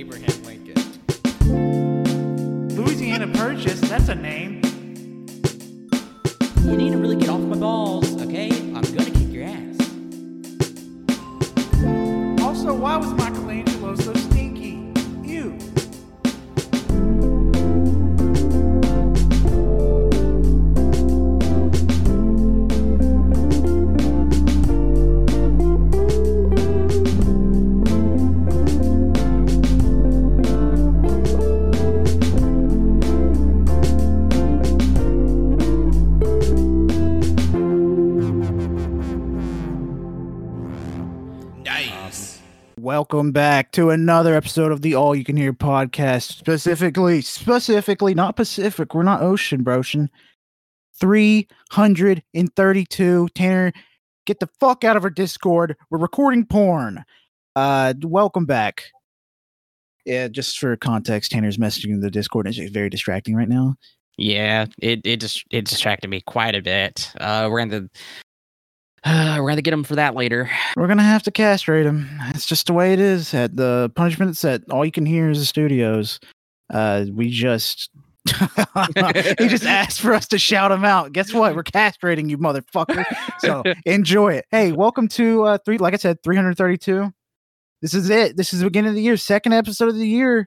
Abraham Lincoln. Louisiana Purchase, that's a name. You need a really Welcome back to another episode of the All You Can Hear podcast. Specifically, specifically, not Pacific. We're not ocean, brocean. 332. Tanner, get the fuck out of our Discord. We're recording porn. Uh, welcome back. Yeah, just for context, Tanner's messaging the Discord is very distracting right now. Yeah, it it just it distracted me quite a bit. Uh, we're gonna uh, we're gonna get him for that later. We're gonna have to castrate him. It's just the way it is. At the punishment set, all you can hear is the studios. Uh, we just he just asked for us to shout him out. Guess what? We're castrating you, motherfucker. So enjoy it. Hey, welcome to uh three. Like I said, three hundred thirty-two. This is it. This is the beginning of the year, second episode of the year,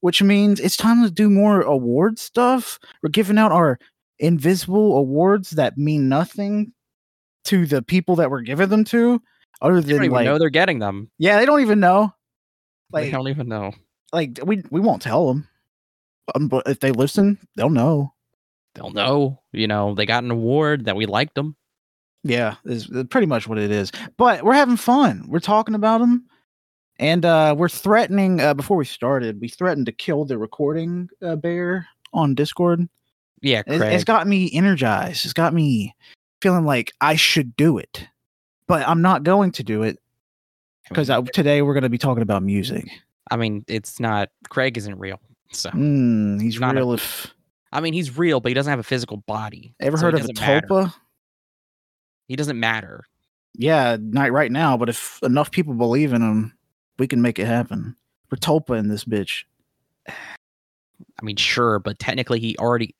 which means it's time to do more award stuff. We're giving out our invisible awards that mean nothing to the people that we're giving them to, other They don't than even like, know they're getting them. yeah, they don't even know. they don't even know. like we we won't tell them, um, but if they listen, they'll know. They'll know. You know, they got an award that we liked them. Yeah, is is pretty much what it is. But we're having fun. We're talking about them, and uh, we're threatening. Uh, before we started, we threatened to kill the recording uh, bear on Discord. Yeah, It, it's got me energized. It's got me feeling like I should do it, but I'm not going to do it because today we're going to be talking about music. I mean, it's not. Craig isn't real. So Mm, he's Not a- real. if I mean, he's real, but he doesn't have a physical body. ever so heard he of a matter. tulpa? He doesn't matter. Yeah, not right now, but if enough people believe in him, we can make it happen. We're tulpa in this bitch. I mean, sure, but technically, he already.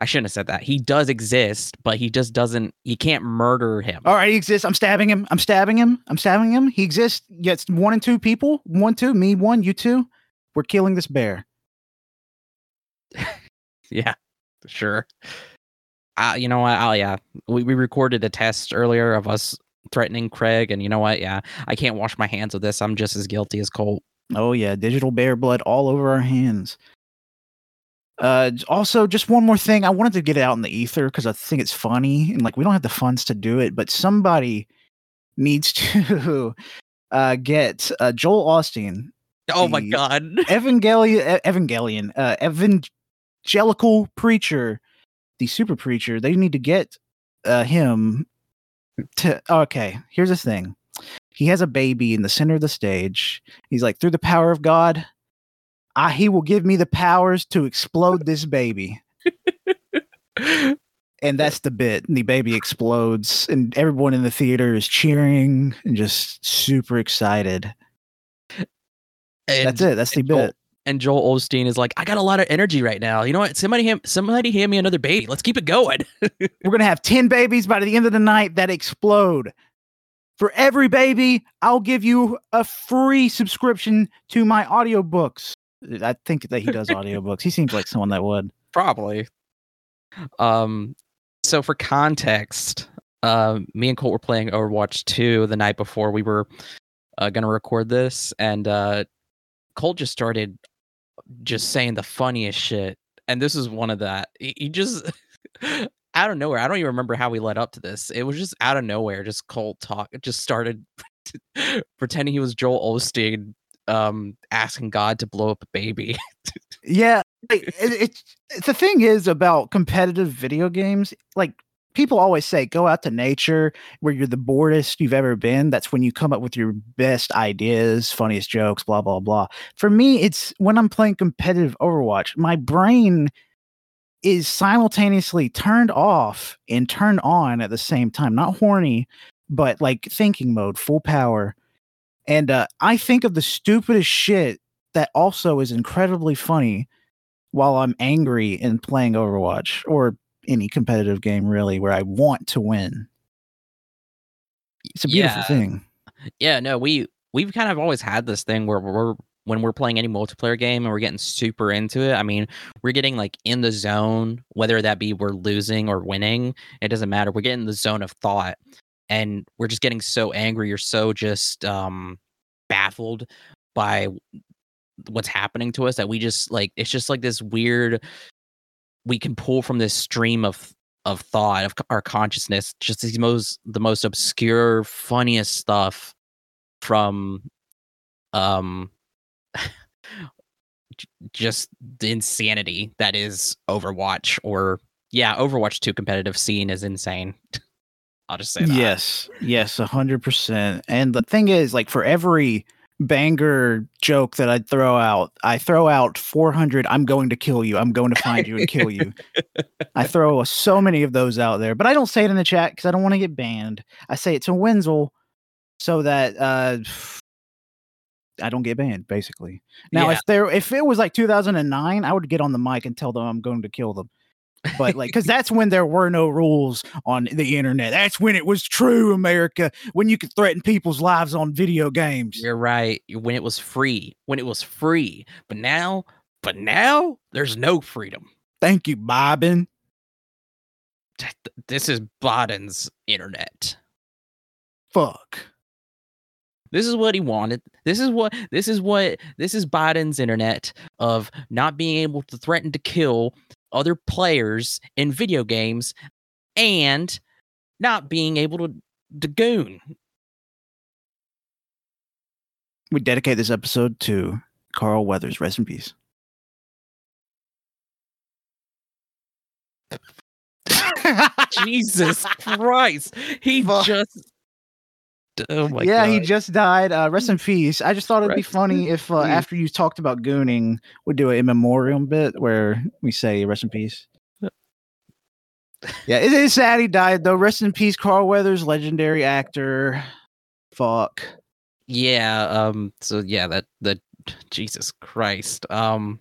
I shouldn't have said that. He does exist, but he just doesn't. You can't murder him. All right, he exists. I'm stabbing him. I'm stabbing him. I'm stabbing him. He exists. Gets one and two people. One, two. Me, one. You two. We're killing this bear. Yeah, sure. Uh, you know what? Oh yeah, we we recorded a test earlier of us threatening Craig, and you know what? Yeah, I can't wash my hands of this. I'm just as guilty as Colt. Oh yeah, digital bear blood all over our hands. Uh, also, just one more thing. I wanted to get it out in the ether because I think it's funny and like we don't have the funds to do it, but somebody needs to uh get uh, Joel Osteen, Oh my god! Evangelion, Evangelion, uh, evangelical preacher, the super preacher. They need to get uh him to. Okay, here's the thing. He has a baby in the center of the stage. He's like, through the power of God, I, he will give me the powers to explode this baby. And that's the bit. And the baby explodes, and everyone in the theater is cheering and just super excited. And, that's it. That's the Joel- bit. And Joel Osteen is like, I got a lot of energy right now. You know what? Somebody, hand, somebody, hand me another baby. Let's keep it going. We're gonna have 10 babies by the end of the night that explode. For every baby, I'll give you a free subscription to my audiobooks. I think that he does audiobooks. He seems like someone that would. Probably. Um. So for context, um, me and Colt were playing Overwatch 2 the night before we were uh, gonna record this, and uh, Colt just started just saying the funniest shit, and this is one of that. He, he just out of nowhere. I don't even remember how we led up to this. It was just out of nowhere. Just Colt talk. Just started pretending he was Joel Osteen, um, asking God to blow up a baby. Yeah. Like, it, it's- the thing is about competitive video games, like people always say go out to nature where you're the boredest you've ever been. That's when you come up with your best ideas, funniest jokes, blah blah blah. For me, it's when I'm playing competitive Overwatch, my brain is simultaneously turned off and turned on at the same time. Not horny, but like thinking mode, full power. And uh, I think of the stupidest shit that also is incredibly funny while I'm angry in playing Overwatch or any competitive game really where I want to win. It's a beautiful Yeah. thing. Yeah, no, we we've kind of always had this thing where we're when we're playing any multiplayer game and we're getting super into it. I mean, we're getting like in the zone, whether that be we're losing or winning, it doesn't matter. We're getting the zone of thought and we're just getting so angry or so just um baffled by what's happening to us that we just like it's just like this weird we can pull from this stream of of thought of our consciousness just these most the most obscure funniest stuff from um just the insanity that is overwatch or yeah overwatch 2 competitive scene is insane i'll just say that Yes, yes, a hundred percent. And the thing is, like for every banger joke that I throw out, I throw out four hundred. I'm going to kill you. I'm going to find you and kill you. I throw so many of those out there, but I don't say it in the chat because I don't want to get banned. I say it to Wenzel so that uh, I don't get banned. Basically, now Yeah. if there if it was like 2009, I would get on the mic and tell them I'm going to kill them. But like, because that's when there were no rules on the internet. That's when it was true America. When you could threaten people's lives on video games. You're right. When it was free, when it was free, but now, but now there's no freedom. Thank you, Biden. This is Biden's internet. Fuck. This is what he wanted. This is what this is what this is Biden's internet of not being able to threaten to kill other players in video games and not being able to, to goon. We dedicate this episode to Carl Weathers. Rest in peace. Jesus Christ. He Fuck. just Oh my yeah, god. he just died. Uh, rest in peace. I just thought it'd be funny if uh, after you talked about gooning, we do a in memoriam bit where we say rest in peace. Yeah, it is sad he died though. Rest in peace, Carl Weathers, legendary actor. Fuck. yeah um so yeah that that jesus christ um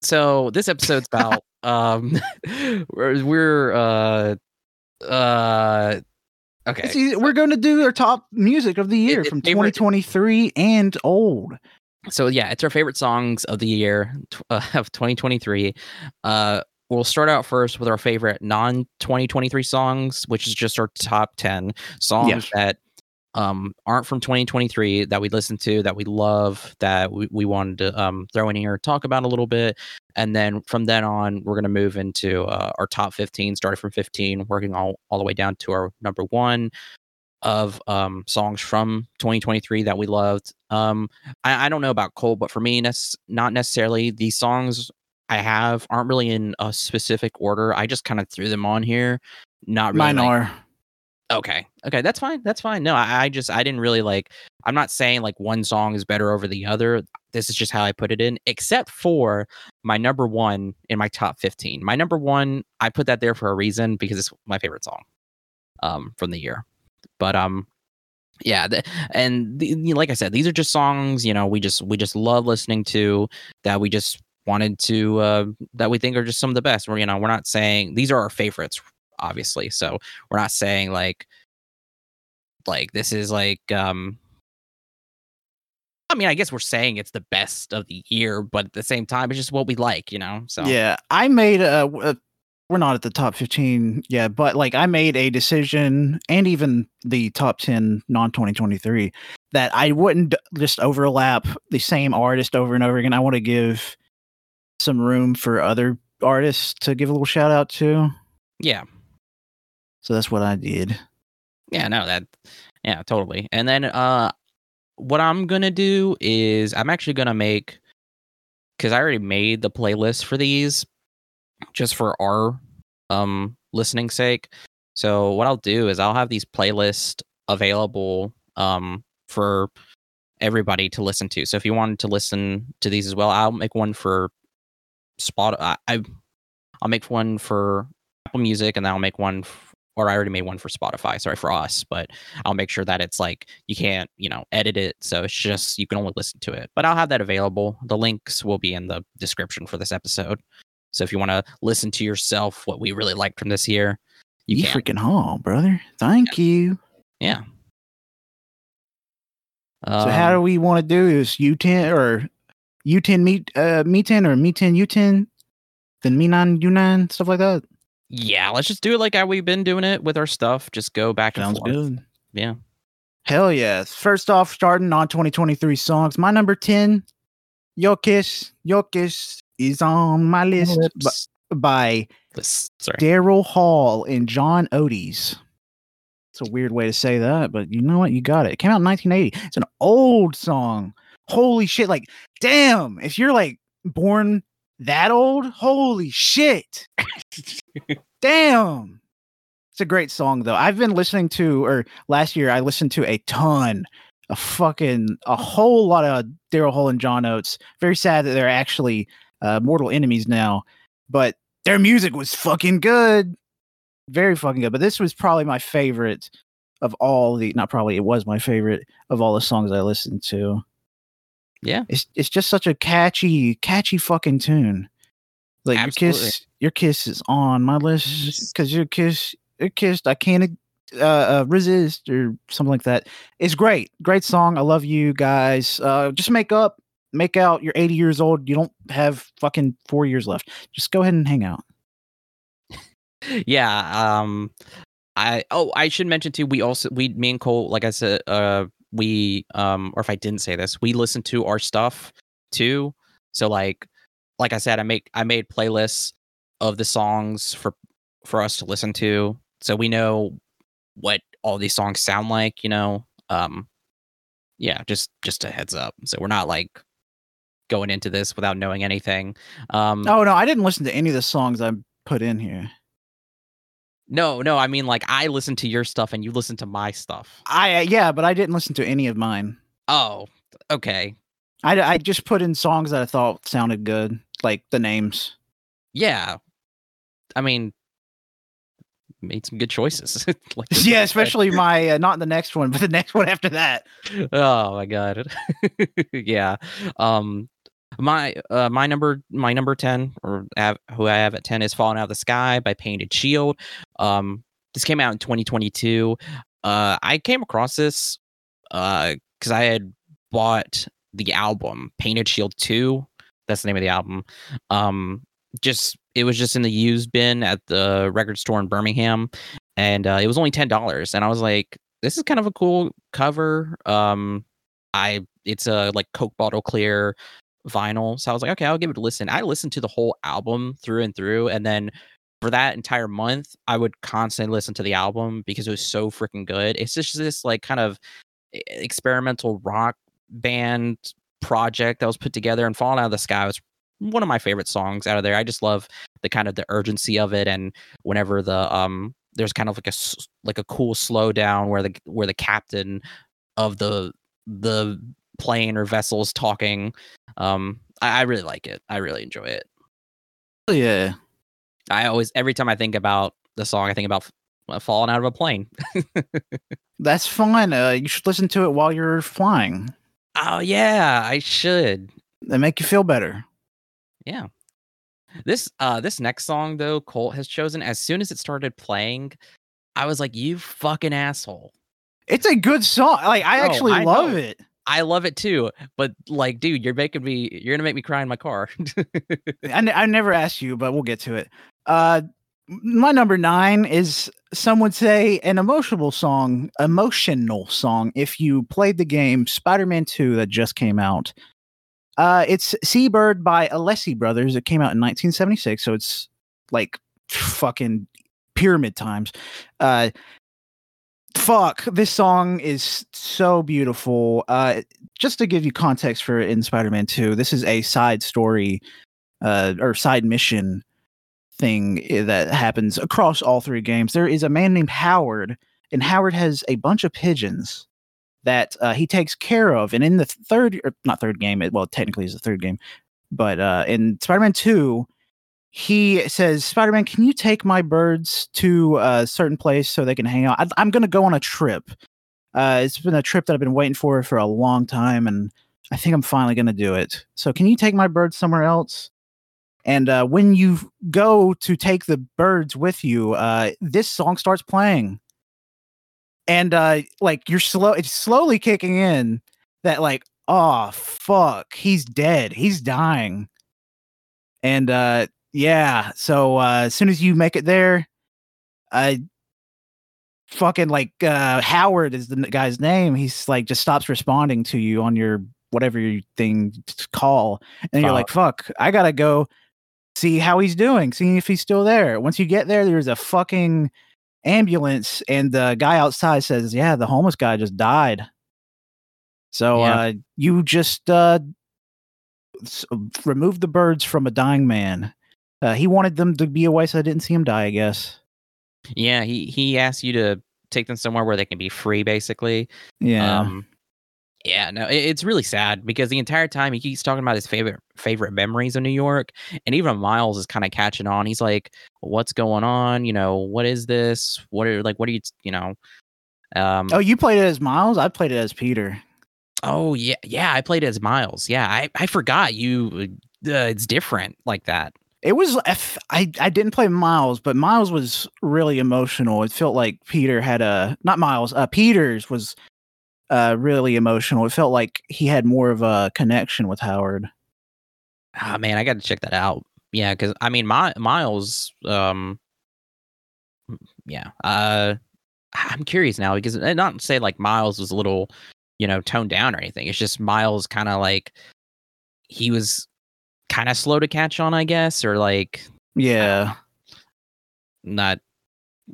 so this episode's about um we're, we're uh uh okay See, we're going to do our top music of the year it's from favorite- 2023 and old. so yeah it's our favorite songs of the year uh, of 2023 uh we'll start out first with our favorite non 2023 songs which is just our top 10 songs Yes. that um aren't from 2023 that we listened to that we love that we, we wanted to um throw in here talk about a little bit and then from then on we're going to move into uh, our top 15 starting from 15 working all, all the way down to our number one of um songs from 2023 that we loved um I, I don't know about Colt, but for me, nec- not necessarily. These songs I have aren't really in a specific order. I just kind of threw them on here. Not really. Mine like- are. Okay. Okay, that's fine. That's fine. No, I, I just I didn't really like. I'm not saying like one song is better over the other. This is just how I put it in. Except for my number one in my top 15. My number one, I put that there for a reason because it's my favorite song, um, from the year. But um, yeah and like i said these are just songs you know we just we just love listening to that we just wanted to uh that we think are just some of the best we're you know we're not saying these are our favorites obviously so we're not saying like like this is like um i mean i guess we're saying it's the best of the year but at the same time it's just what we like you know so Yeah, I made a. a we're not at the top 15 yet, but like I made a decision and even the top 10 non 2023 that I wouldn't just overlap the same artist over and over again. I want to give some room for other artists to give a little shout out to. yeah So that's what I did. Yeah, no, that yeah, totally. And then uh what I'm gonna do is I'm actually gonna make because I already made the playlist for these just for our um listening sake. So what I'll do is I'll have these playlists available um for everybody to listen to. So if you wanted to listen to these as well, I'll make one for Spot I, I I'll make one for Apple Music and then I'll make one f- or I already made one for Spotify. Sorry for us, but I'll make sure that it's like you can't, you know, edit it. So it's just you can only listen to it. But I'll have that available. The links will be in the description for this episode. So if you want to listen to yourself what we really liked from this year, you, You can. freaking haul, brother. Thank you. yeah. So how Um, do we want to do this? U10 or U10 meet uh me 10 or me 10 U10? Then me 9 U9 stuff like that. Yeah, let's just do it like how we've been doing it with our stuff. Just go back and Sounds forth. good. Yeah. Hell yes. First off, starting on 2023 songs. My number 10, Your Kiss, Your Kiss is on my list b- by sorry. Daryl Hall and John Oates. It's a weird way to say that, but you know what? You got it. It came out in 1980. It's an old song. Holy shit. Like, damn, if you're like born that old, holy shit. damn. It's a great song, though. I've been listening to, or last year, I listened to a ton, a fucking, a whole lot of Daryl Hall and John Oates. Very sad that they're actually uh, mortal enemies now, but their music was fucking good. Very fucking good. But this was probably my favorite of all the not probably it was my favorite of all the songs I listened to. Yeah. It's it's just such a catchy, catchy fucking tune. Like your kiss your kiss is on my list because your kiss your kiss I can't uh, uh resist or something like that. It's great. Great song. I love you guys. Uh just make up, make out you're 80 years old. You don't have fucking four years left. Just go ahead and hang out. yeah um i oh i should mention too we also we me and Colt like i said uh we um or if i didn't say this we listen to our stuff too. So like like i said i make i made playlists of the songs for for us to listen to. So we know what all these songs sound like you know? Um yeah just just a heads up. So we're not like going into this without knowing anything. Um Oh no, I didn't listen to any of the songs I put in here. No, no, I mean like I listen to your stuff and you listen to my stuff. I uh, yeah, but I didn't listen to any of mine. Oh, okay. I I just put in songs that I thought sounded good, like the names. Yeah. I mean made some good choices. like yeah, especially my uh, not the next one, but the next one after that. Oh my god. yeah. Um my uh my number my number 10 or have, who I have at 10 is Falling Out of the Sky by Painted Shield. Um this came out in 2022. Uh I came across this uh cuz I had bought the album Painted Shield 2. That's the name of the album. Um just it was just in the used bin at the record store in Birmingham and uh, it was only $10 and I was like this is kind of a cool cover. Um I it's a like Coke bottle clear vinyl. So I was like, okay, I'll give it a listen. I listened to the whole album through and through, and then for that entire month, I would constantly listen to the album because it was so freaking good. It's just this like kind of experimental rock band project that was put together, and Falling Out of the Sky was one of my favorite songs out of there. I just love the kind of the urgency of it, and whenever the um there's kind of like a like a cool slowdown where the where the captain of the the plane or vessels talking um I, I really like it i really enjoy it Yeah, i always every time i think about the song i think about f- falling out of a plane that's fine. Uh, you should listen to it while you're flying. oh yeah i should They make you feel better. yeah this uh this next song though colt has chosen as soon as it started playing i was like you fucking asshole It's a good song. Like I No, actually I love know. it. I love it too but like dude you're making me you're gonna make me cry in my car I, I never asked you, but we'll get to it. Uh, my number nine is some would say an emotional song, emotional song. If you played the game Spider-Man Two that just came out, uh, it's Seabird by Alessi Brothers. It came out in 1976, so it's like fucking pyramid times. Uh, fuck, this song is so beautiful. Uh, just to give you context for in Spider-Man Two, this is a side story uh, or side mission thing that happens across all three games. There is a man named Howard, and Howard has a bunch of pigeons that uh, he takes care of. And in the third, or not third game, well, technically it's the third game, but uh, in Spider-Man Two, he says, Spider Man, can you take my birds to a certain place so they can hang out? I, I'm going to go on a trip. Uh, it's been a trip that I've been waiting for for a long time, and I think I'm finally going to do it. So, can you take my birds somewhere else? And uh, when you go to take the birds with you, uh, this song starts playing, and uh, like you're slow, it's slowly kicking in that like, oh fuck, he's dead, he's dying, and uh, yeah. So uh, as soon as you make it there, I fucking like uh, Howard is the guy's name. He's like just stops responding to you on your whatever your thing to call, and you're like, "Fuck, I gotta go see how he's doing, see if he's still there." Once you get there, there's a fucking ambulance, and the guy outside says, "Yeah, the homeless guy just died." So Yeah. uh, you just uh, remove the birds from a dying man. Uh, he wanted them to be away so I didn't see him die, I guess. Yeah, he he asked you to take them somewhere where they can be free, basically. Yeah. Um, yeah, no, it, it's really sad because the entire time he keeps talking about his favorite favorite memories of New York, and even Miles is kind of catching on. He's like, "What's going on? You know, what is this? What are like? What are you? You know?" Um, oh, you played it as Miles? I played it as Peter. oh yeah, yeah. I played as Miles. Yeah, I I forgot you. Uh, it's different like that. It was I I didn't play Miles, but Miles was really emotional. It felt like Peter had a not Miles, uh Peters was uh really emotional. It felt like he had more of a connection with Howard. Ah man, I got to check that out. Yeah, because I mean, my Miles. Um, yeah. Uh, I'm curious now because uh, not say like Miles was a little, you know, toned down or anything. It's just Miles kind of like he was kind of slow to catch on, I guess, or like Yeah. not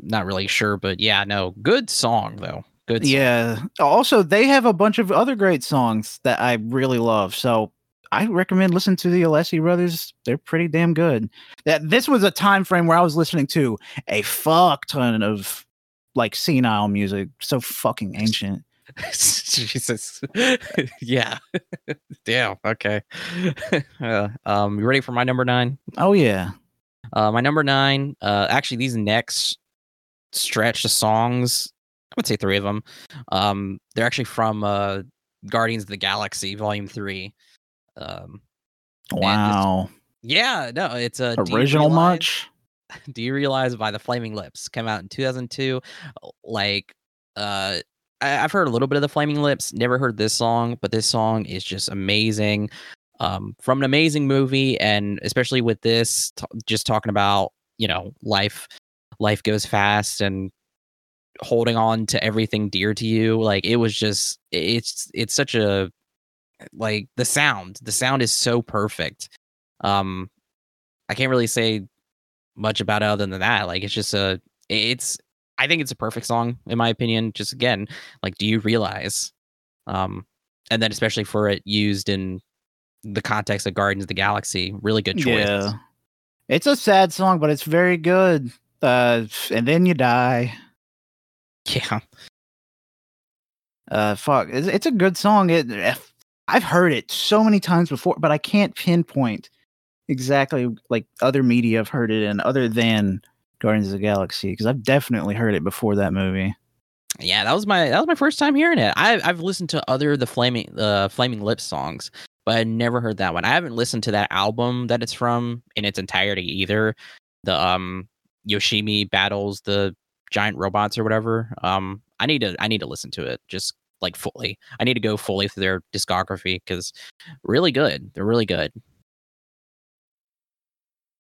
not really sure. But yeah, no, good song though. Good. Song. Yeah. Also, they have a bunch of other great songs that I really love. So I recommend listening to the Alessi brothers. They're pretty damn good. That this was a time frame where I was listening to a fuck ton of like senile music. So fucking ancient. Jesus. yeah. Damn. Okay. uh, um, you ready for my number nine? Oh yeah. Uh, my number nine. Uh, actually, these next stretch of songs, I would say three of them. Um, they're actually from uh, Guardians of the Galaxy Volume Three. Um, Wow. yeah, no, it's a Original Realize- much? Do you realize by the Flaming Lips came out in 2002? Like, uh, I've heard a little bit of the Flaming Lips. Never heard this song, but this song is just amazing. Um, from an amazing movie, and especially with this, t- just talking about you know life, life goes fast, and holding on to everything dear to you. Like it was just, it's it's such a like the sound. The sound is so perfect. Um, I can't really say much about it other than that. Like it's just a it's I think it's a perfect song in my opinion. Just again, like do you realize? Um and then especially for it used in the context of Guardians of the Galaxy, really good choice. Yeah. It's a sad song, but it's very good. Uh, and then you die. Yeah. Uh, fuck, it's, it's a good song. It, I've heard it so many times before, but I can't pinpoint exactly like other media I've heard it in, other than Guardians of the Galaxy, because I've definitely heard it before that movie. Yeah, that was my that was my first time hearing it. I I've listened to other the flaming uh flaming lips songs, but I never heard that one. I haven't listened to that album that it's from in its entirety either. The um Yoshimi battles the giant robots or whatever. Um I need to I need to listen to it just like fully. I need to go fully through their discography because really good. They're really good.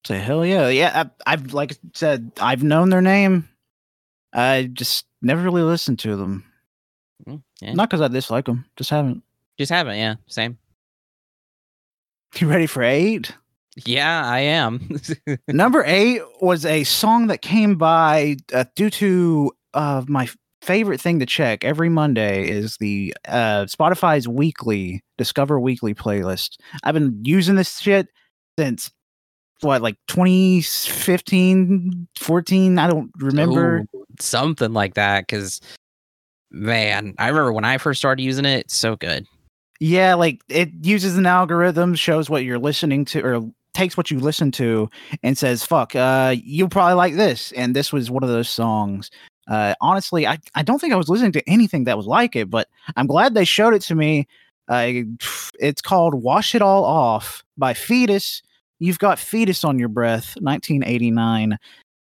Say hell yeah, yeah. I, I've like I said, I've known their name. I just never really listened to them. Mm, Yeah. Not because I dislike them, just haven't. Just haven't, yeah. Same. You ready for eight? Yeah, I am. Number eight was a song that came by uh, due to uh, my favorite thing to check every Monday is the uh, Spotify's weekly Discover Weekly playlist. I've been using this shit since what, like 2015, 14? I don't remember. Ooh, something like that because man i remember when i first started using it it's so good Yeah, like it uses an algorithm, shows what you're listening to or takes what you listen to and says, "Fuck, uh, you'll probably like this." And this was one of those songs. Uh, honestly, I, I don't think I was listening to anything that was like it, but I'm glad they showed it to me. Uh, it's called "Wash It All Off" by Fetus. You've got fetus on your breath, 1989.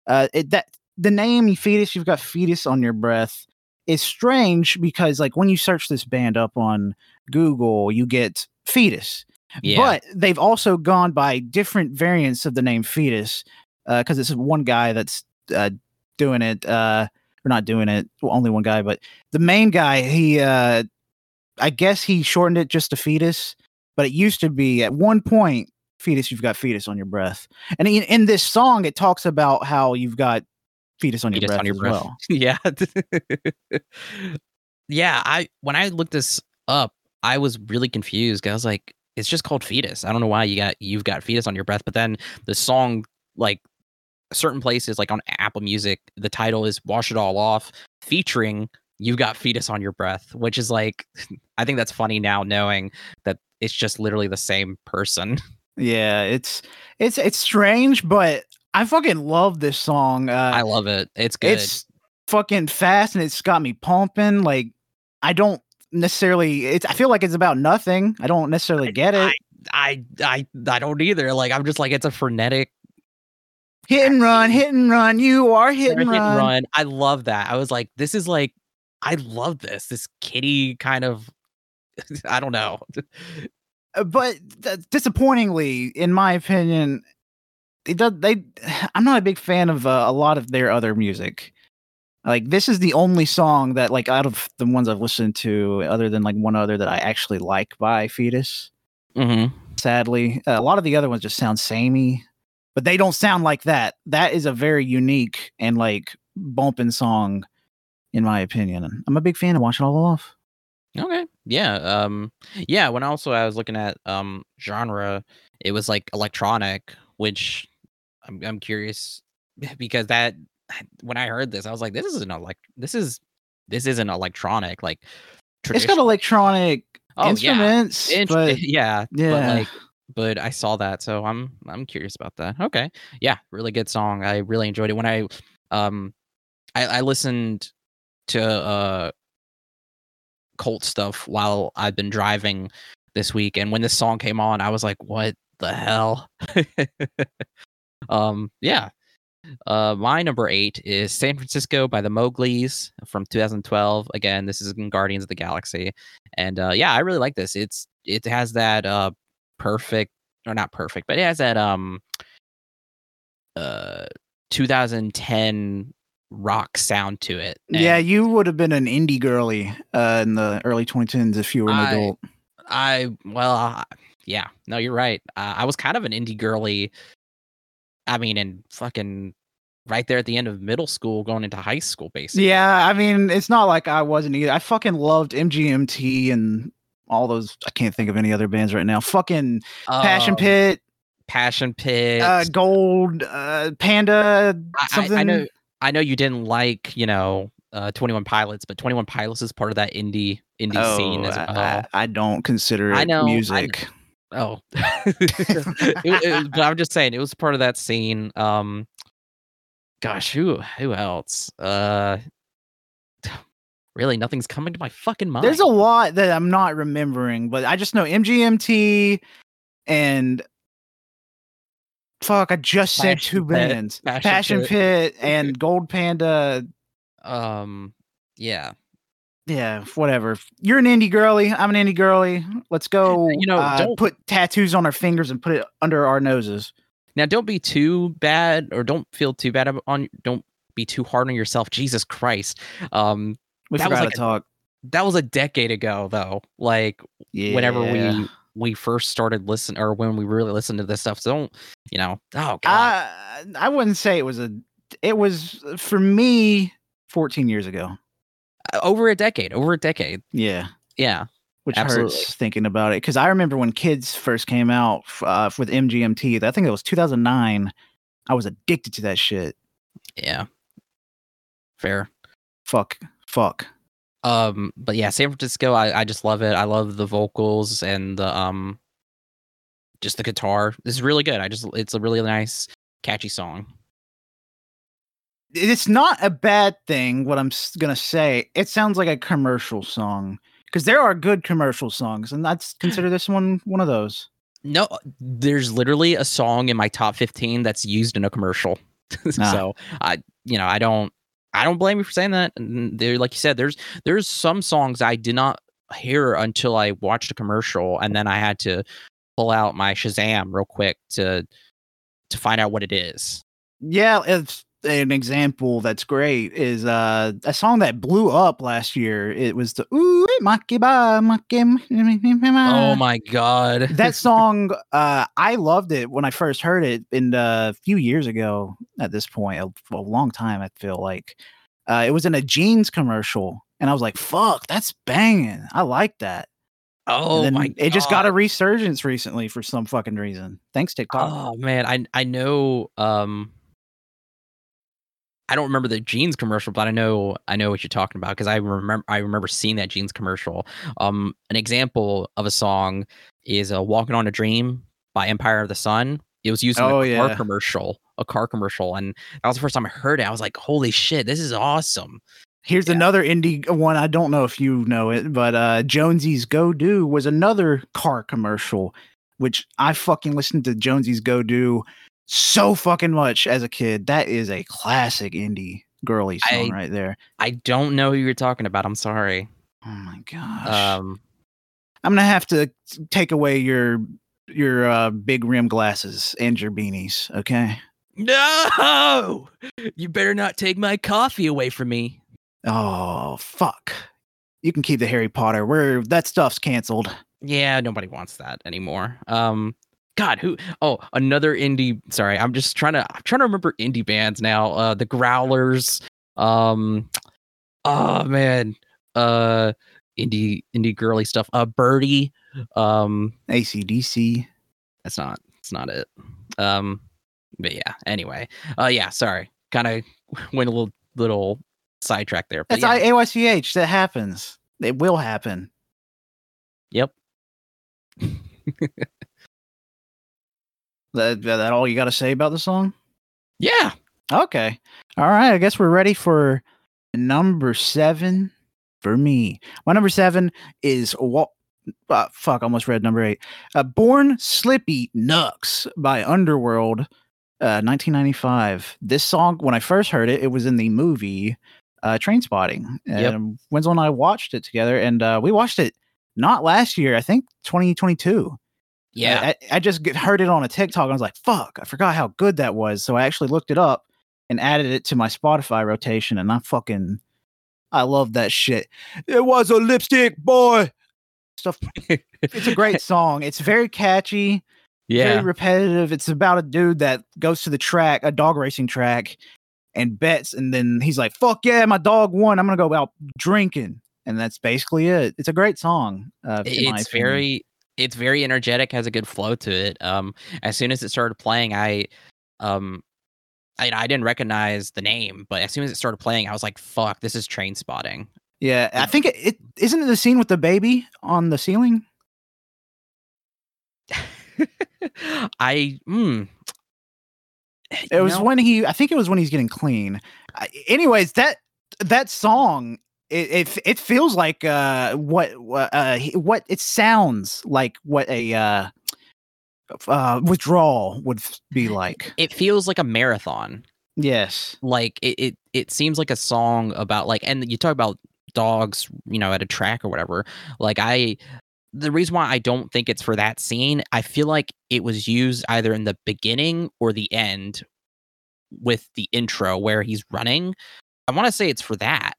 Uh, it, that the name fetus, you've got fetus on your breath is strange because like when you search this band up on Google, you get fetus. Yeah. But they've also gone by different variants of the name fetus because it's one guy that's uh, doing it. Uh, or not doing it, well, only one guy, but the main guy, he, uh, I guess he shortened it just to fetus, but it used to be at one point, fetus, you've got fetus on your breath. And in, in this song, it talks about how you've got fetus on your Fetus breath on your as breath. well. yeah. yeah, I when I looked this up, I was really confused. I was like, it's just called fetus. I don't know why you got you've got fetus on your breath, but then the song like certain places like on Apple Music, the title is Wash It All Off featuring You've Got Fetus on Your Breath, which is like I think that's funny now knowing that it's just literally the same person. Yeah, it's it's it's strange, but I fucking love this song. Uh, I love it. It's good. it's fucking fast and it's got me pumping. Like I don't necessarily. It's I feel like it's about nothing. I don't necessarily get it. I I I don't either. Like I'm just like it's a frenetic hit and run, hit and run. You are hit hit and run. run. I love that. I was like, this is like, I love this. This kitty kind of, I don't know. Uh, But th- disappointingly, in my opinion, it does. They. I'm not a big fan of uh, a lot of their other music. Like this is the only song that, like, out of the ones I've listened to, other than like one other that I actually like by Fetus. Mm-hmm. sadly. Uh, a lot of the other ones just sound samey, but they don't sound like that. That is a very unique and like bumping song, in my opinion. I'm a big fan of Wash It All Off. Okay. Yeah. Um. Yeah. When also I was looking at um genre, it was like electronic, which I'm I'm curious because that when I heard this, I was like, this isn't elect. This is this isn't electronic. Like It's got electronic Oh, yeah. instruments, Int- but yeah, But yeah. like, but I saw that, so I'm I'm curious about that. Okay, yeah, really good song. I really enjoyed it when I um I, I listened to uh Colt stuff while I've been driving this week, and when this song came on, I was like, what the hell? um, yeah. Uh, my number eight is San Francisco by the Mowgli's from 2012. Again, this is in Guardians of the Galaxy, and uh, yeah, I really like this. It's it has that uh perfect or not perfect, but it has that um uh 2010 rock sound to it. yeah, you would have been an indie girly uh, in the early 2010s if you were an I- adult. I well, uh, yeah, no, you're right. Uh, I was kind of an indie girly. I mean, and fucking right there at the end of middle school, going into high school, basically. Yeah, I mean, it's not like I wasn't either. I fucking loved MGMT and all those. I can't think of any other bands right now. Fucking Passion Um, Pit, Passion Pit. uh, Gold, uh, Panda, I- I, something. I know, I know you didn't like, you know, uh, Twenty One Pilots, but Twenty One Pilots is part of that indie indie scene as Oh, I- well. I, I don't consider it I know, I music. Oh, It- it- but I'm just saying it was part of that scene. Um, gosh, who who else? Uh, really, nothing's coming to my fucking mind. There's a lot that I'm not remembering, but I just know MGMT and fuck. I just said two Pit, bands: Passion Passion, Pit. Pit. and Gold Panda. um, yeah, Yeah, whatever. You're an indie girly. I'm an indie girly. Let's go. You know, uh, don't- put tattoos on our fingers and put it under our noses. Now, don't be too bad, or don't feel too bad on. Don't be too hard on yourself. Jesus Christ. Um, We That was forgot like to a- talk. that was a decade ago, though. Like Yeah. whenever we we first started listening, or when we really listened to this stuff. So don't, you know. Oh God. I I wouldn't say it was a. It was uh, for me 14 years ago. Uh, over a decade. Over a decade. Yeah. Yeah. which Absolutely. hurts thinking about it because I remember when Kids first came out uh, with MGMT. I think it was 2009. I was addicted to that shit. Yeah. Fair. Fuck, fuck. Um, but yeah, San Francisco, I, I just love it. I love the vocals and the um just the guitar. This is really good. I just it's a really nice, catchy song. It's not a bad thing. What I'm gonna say, it sounds like a commercial song because there are good commercial songs, and that's consider this one one of those. No, there's literally a song in my top 15 that's used in a commercial. Ah. so I, you know, I don't, I don't blame you for saying that. And there, like you said, there's, there's some songs I did not hear until I watched a commercial, and then I had to pull out my Shazam real quick to, to find out what it is. Yeah, it's an example that's great is uh, a song that blew up last year. It was the Ooh Makeba Maki oh my god, that song uh i loved it when i first heard it in uh, a few years ago at this point a, a long time i feel like. Uh it was in a jeans commercial and i was like fuck that's banging. I like that. Oh my, it just got a resurgence recently for some fucking reason. Thanks tiktok. Oh man, I I know um I don't remember the jeans commercial, but I know I know what you're talking about because I remember I remember seeing that jeans commercial. Um an example of a song is uh, Walking on a Dream by Empire of the Sun. It was used in Oh, a car yeah. commercial, a car commercial, and that was the first time I heard it. I was like, "Holy shit, this is awesome!" here's yeah. another indie one i don't know if you know it but uh Jónsi's go do was another car commercial which i fucking listened to Jónsi's go do so fucking much as a kid that is a classic indie girly song I- right there I don't know who you're talking about. I'm sorry. oh my gosh Um, i'm gonna have to take away your your uh big rim glasses and your beanies okay no, you better not take my coffee away from me. oh fuck you can keep the harry potter where that stuff's canceled Yeah, nobody wants that anymore. Um God, who oh, another indie sorry, I'm just trying to I'm trying to remember indie bands now. Uh the Growlers, um oh man, uh indie indie girly stuff. Uh Birdie, um acdc that's not That's not it. Um but yeah, anyway. Uh yeah, sorry. Kind of went a little little sidetrack there. That's yeah. I- aych that happens it will happen yep. that, that all you got to say about the song Yeah. Okay. All right. I guess we're ready for number seven for me. My number seven is what? Uh, fuck, almost read number eight. Uh, Born Slippy Nuxx by Underworld, uh, 1995. This song, when I first heard it, it was in the movie uh, Trainspotting. Yep. And Wenzel and I watched it together, and uh, we watched it not last year, I think 2022. Yeah. I, I just get, heard it on a TikTok. And I was like, fuck, I forgot how good that was. So I actually looked it up and added it to my Spotify rotation. And I fucking, I love that shit. It was a lipstick boy. Stuff. It's a great song. It's very catchy, very yeah. repetitive. It's about a dude that goes to the track, a dog racing track, and bets. And then he's like, fuck yeah, my dog won. I'm going to go out drinking. And that's basically it. It's a great song. Uh, it's very it's very energetic has a good flow to it um as soon as it started playing i um I, I didn't recognize the name but as soon as it started playing i was like fuck this is trainspotting Yeah, I think it, it isn't it the scene with the baby on the ceiling. i mm, It was know, when he, I think it was when he's getting clean. Anyways, that that song, it it, it feels like uh what what, uh what it sounds like what a uh, uh withdrawal would be like. it feels like a marathon Yes. like it, it it seems like a song about like and you talk about dogs you know at a track or whatever like i the reason why i don't think it's for that scene i feel like it was used either in the beginning or the end with the intro where he's running i want to say it's for that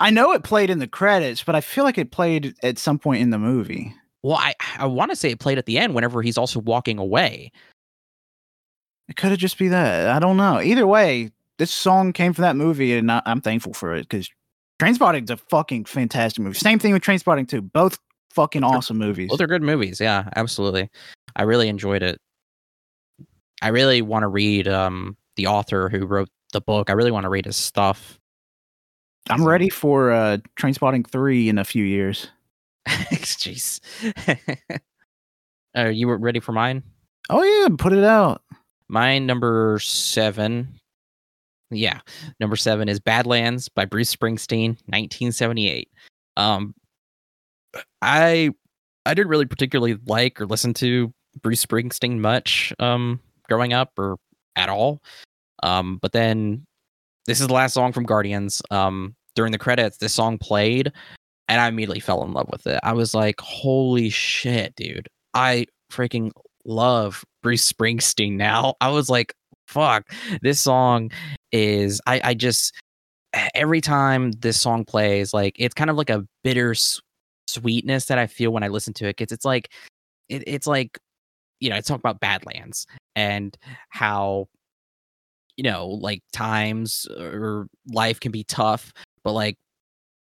I know it played in the credits, but I feel like it played at some point in the movie. well i i want to say it played at the end whenever he's also walking away It could have just be that. I don't know. Either way, this song came from that movie, and I, I'm thankful for it because Trainspotting's a fucking fantastic movie. Same thing with Trainspotting too. Both fucking awesome movies. Both are good movies. Yeah, absolutely. I really enjoyed it. I really want to read um the author who wrote the book. I really want to read his stuff. I'm ready for uh, Trainspotting three in a few years. Jeez. uh, you were ready for mine? Oh yeah, put it out. Mine number seven, yeah, number seven is Badlands by Bruce Springsteen, 1978. Um, I I didn't really particularly like or listen to Bruce Springsteen much um growing up or at all. Um, but then this is the last song from Guardians. Um, during the credits, this song played, and I immediately fell in love with it. I was like, "Holy shit, dude! I freaking love Bruce Springsteen now." I was like, "Fuck, this song is." I I just every time this song plays, like it's kind of like a bitter sweetness that I feel when I listen to it. Cause it's like it, it's like you know, it's talking about Badlands and how you know, like times or life can be tough, but like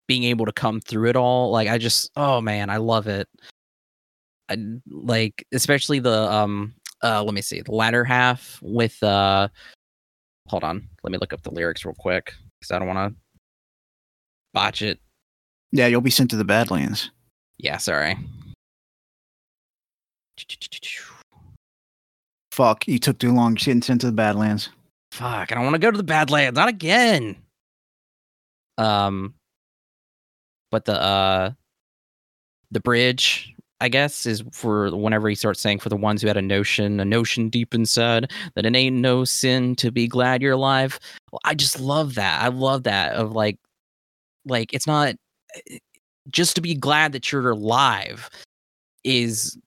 being able to come through it all, like I just oh man, I love it. I, like especially the um uh let me see, the latter half with uh hold on, let me look up the lyrics real quick cuz I don't want to botch it. Yeah, you'll be sent to the Badlands. Yeah, sorry. Fuck, you took too long getting sent to the Badlands. Fuck, I don't want to go to the Badlands, not again. Um, but the uh, the bridge, I guess, is for whenever he starts saying for the ones who had a notion, a notion deep inside that it ain't no sin to be glad you're alive. Well, I just love that. I love that of like, like it's not eh, just to be glad that you're alive is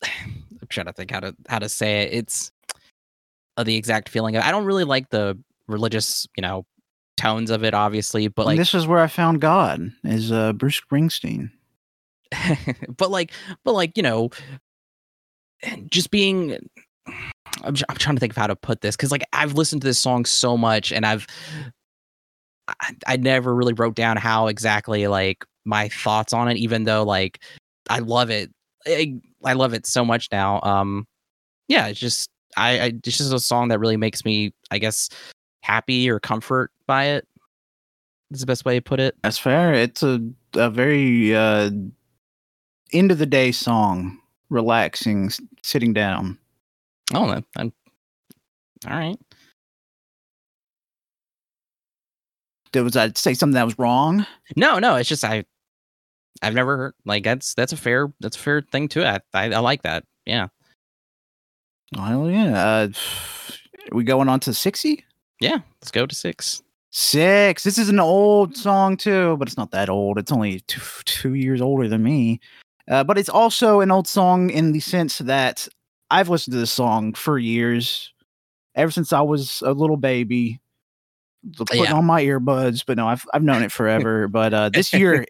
I'm trying to think how to how to say it. It's the exact feeling. Of I don't really like the religious, you know, tones of it, obviously, but like and this is where I found God is uh, Bruce Springsteen. but like, but like, you know, just being. I'm, I'm trying to think of how to put this because like I've listened to this song so much and I've I, I never really wrote down how exactly like my thoughts on it, even though like I love it. I, I love it so much now. Um, yeah, it's just I, I it's just a song that really makes me, I guess, happy or comfort by it. Is the best way to put it. That's fair. It's a a very uh, end of the day song, relaxing, sitting down. Oh, I'm, I'm all right. Did was I say something that was wrong? No, no. It's just I, I've never heard like that's that's a fair that's a fair thing to it. I, I like that. Yeah. Well, yeah. Uh, we going on to sixty? Yeah, let's go to six. Six. This is an old song too, but it's not that old. It's only two, two years older than me. Uh, but it's also an old song in the sense that I've listened to this song for years, ever since I was a little baby putting Yeah. on my earbuds, but no, I've I've known it forever. but uh, this year,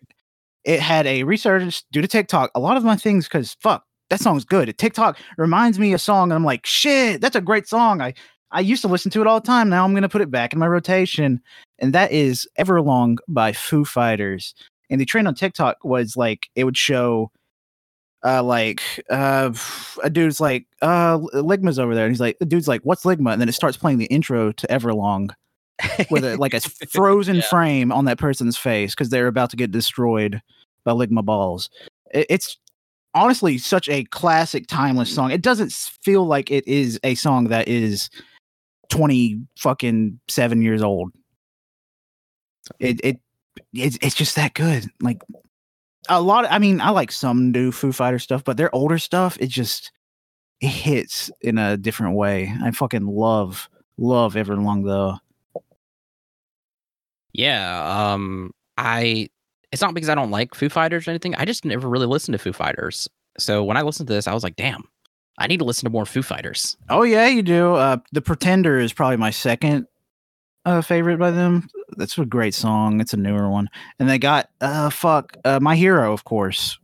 it had a resurgence due to TikTok. A lot of my things, because fuck, that song's good. TikTok reminds me of a song, and I'm like, shit, that's a great song. I I used to listen to it all the time. Now I'm gonna put it back in my rotation, and that is Everlong by Foo Fighters. And the trend on TikTok was like it would show. Uh, like uh, a dude's like, uh, Ligma's over there, and he's like, the dude's like, what's Ligma? And then it starts playing the intro to Everlong, with a, like a frozen Yeah. frame on that person's face because they're about to get destroyed by Ligma balls. It- it's honestly such a classic, timeless song. It doesn't feel like it is a song that is twenty fucking seven years old. It it it's, it's just that good. Like a lot. I mean, I like some new Foo Fighter stuff, but their older stuff, it just it hits in a different way. I fucking love love Everlong though. Yeah. Um. I. It's not because I don't like Foo Fighters or anything. I just never really listened to Foo Fighters. So when I listened to this, I was like, damn, I need to listen to more Foo Fighters. Oh yeah, you do. Uh, the Pretender is probably my second uh, favorite by them. That's a great song. It's a newer one, and they got uh, fuck, uh, my hero, of course,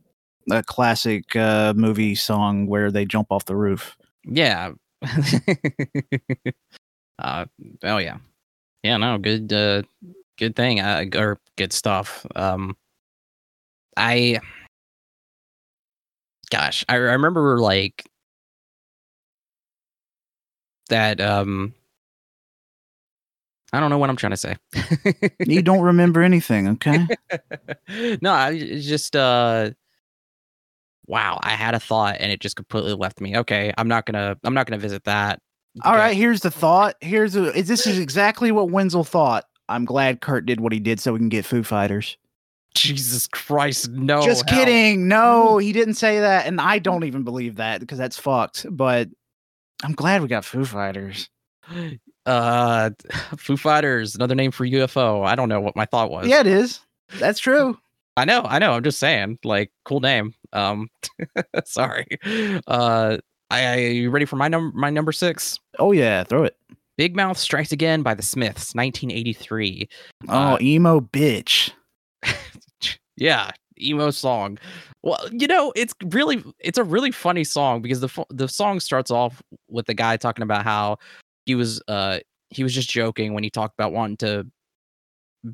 a classic uh, movie song where they jump off the roof. Yeah. uh. Oh yeah. Yeah. No. Good. Uh. Good thing. Uh. Or good stuff. Um. I. Gosh, I, I remember like that. Um. I don't know what I'm trying to say. you don't remember anything, okay? no, I just uh wow, I had a thought and it just completely left me. Okay, I'm not gonna I'm not gonna visit that. All Okay. right, here's the thought. Here's a, this is exactly what Wenzel thought. I'm glad Kurt did what he did so we can get Foo Fighters. Jesus Christ, no. Just hell. kidding. No, he didn't say that, and I don't even believe that because that's fucked. But I'm glad we got Foo Fighters. Uh, Foo Fighters, another name for UFO. I don't know what my thought was. Yeah, it is. That's true. I know, I know. I'm just saying, like, cool name. Um, sorry. Uh, I, I you ready for my number? My number six. Oh yeah, throw it. Big Mouth Strikes Again by the Smiths, 1983. Oh, Uh, emo bitch. Yeah, emo song. Well, you know, it's really it's a really funny song because the the song starts off with the guy talking about how he was uh he was just joking when he talked about wanting to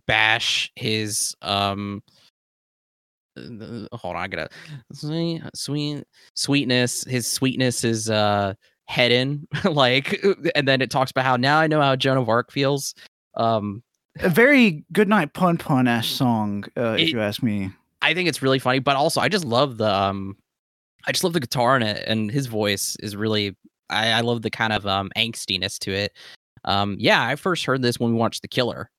bash his um uh, hold on, I gotta sweet sweet sweetness his sweetness is uh head in like and then it talks about how now I know how Joan of Arc feels. Um A very good night pun pun ash song, uh, if you ask me. I think it's really funny, but also I just love the um I just love the guitar in it and his voice is really I, I love the kind of um angstiness to it. Um yeah, I first heard this when we watched The Killer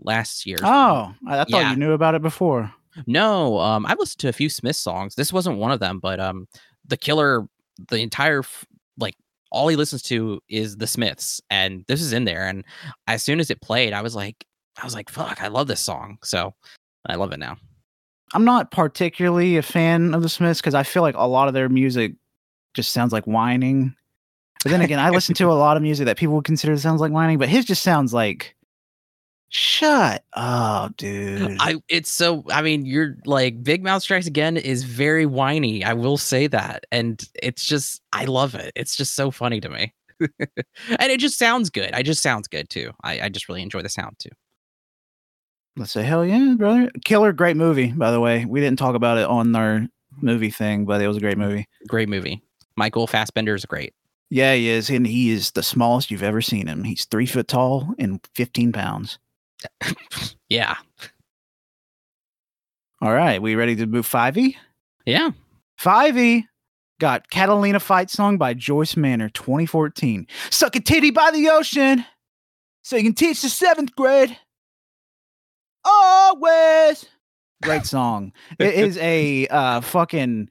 last year. Oh, I, I thought Yeah. you knew about it before. No, um I've listened to a few Smith songs. This wasn't one of them, but um The Killer the entire f- like all he listens to is the Smiths and this is in there and as soon as it played I was like I was like fuck, I love this song. So I love it now. I'm not particularly a fan of the Smiths because I feel like a lot of their music just sounds like whining. But then again, I listen to a lot of music that people would consider sounds like whining, but his just sounds like shut up, dude. I it's so I mean you're like Big Mouth Strikes Again is very whiny. I will say that. And it's just I love it. It's just so funny to me. and it just sounds good. I just sounds good too. I, I just really enjoy the sound too. Let's say hell yeah, brother. Killer, great movie, by the way. We didn't talk about it on our movie thing, but it was a great movie. Great movie. Michael Fassbender is great. Yeah, he is, and he is the smallest you've ever seen him. He's three foot tall and 15 pounds. Yeah. All right, we ready to move 5e? Yeah. 5e got Catalina Fight Song by Joyce Manor 2014. Suck a titty by the ocean so you can teach the seventh grade. Always. Great song. it is a uh, fucking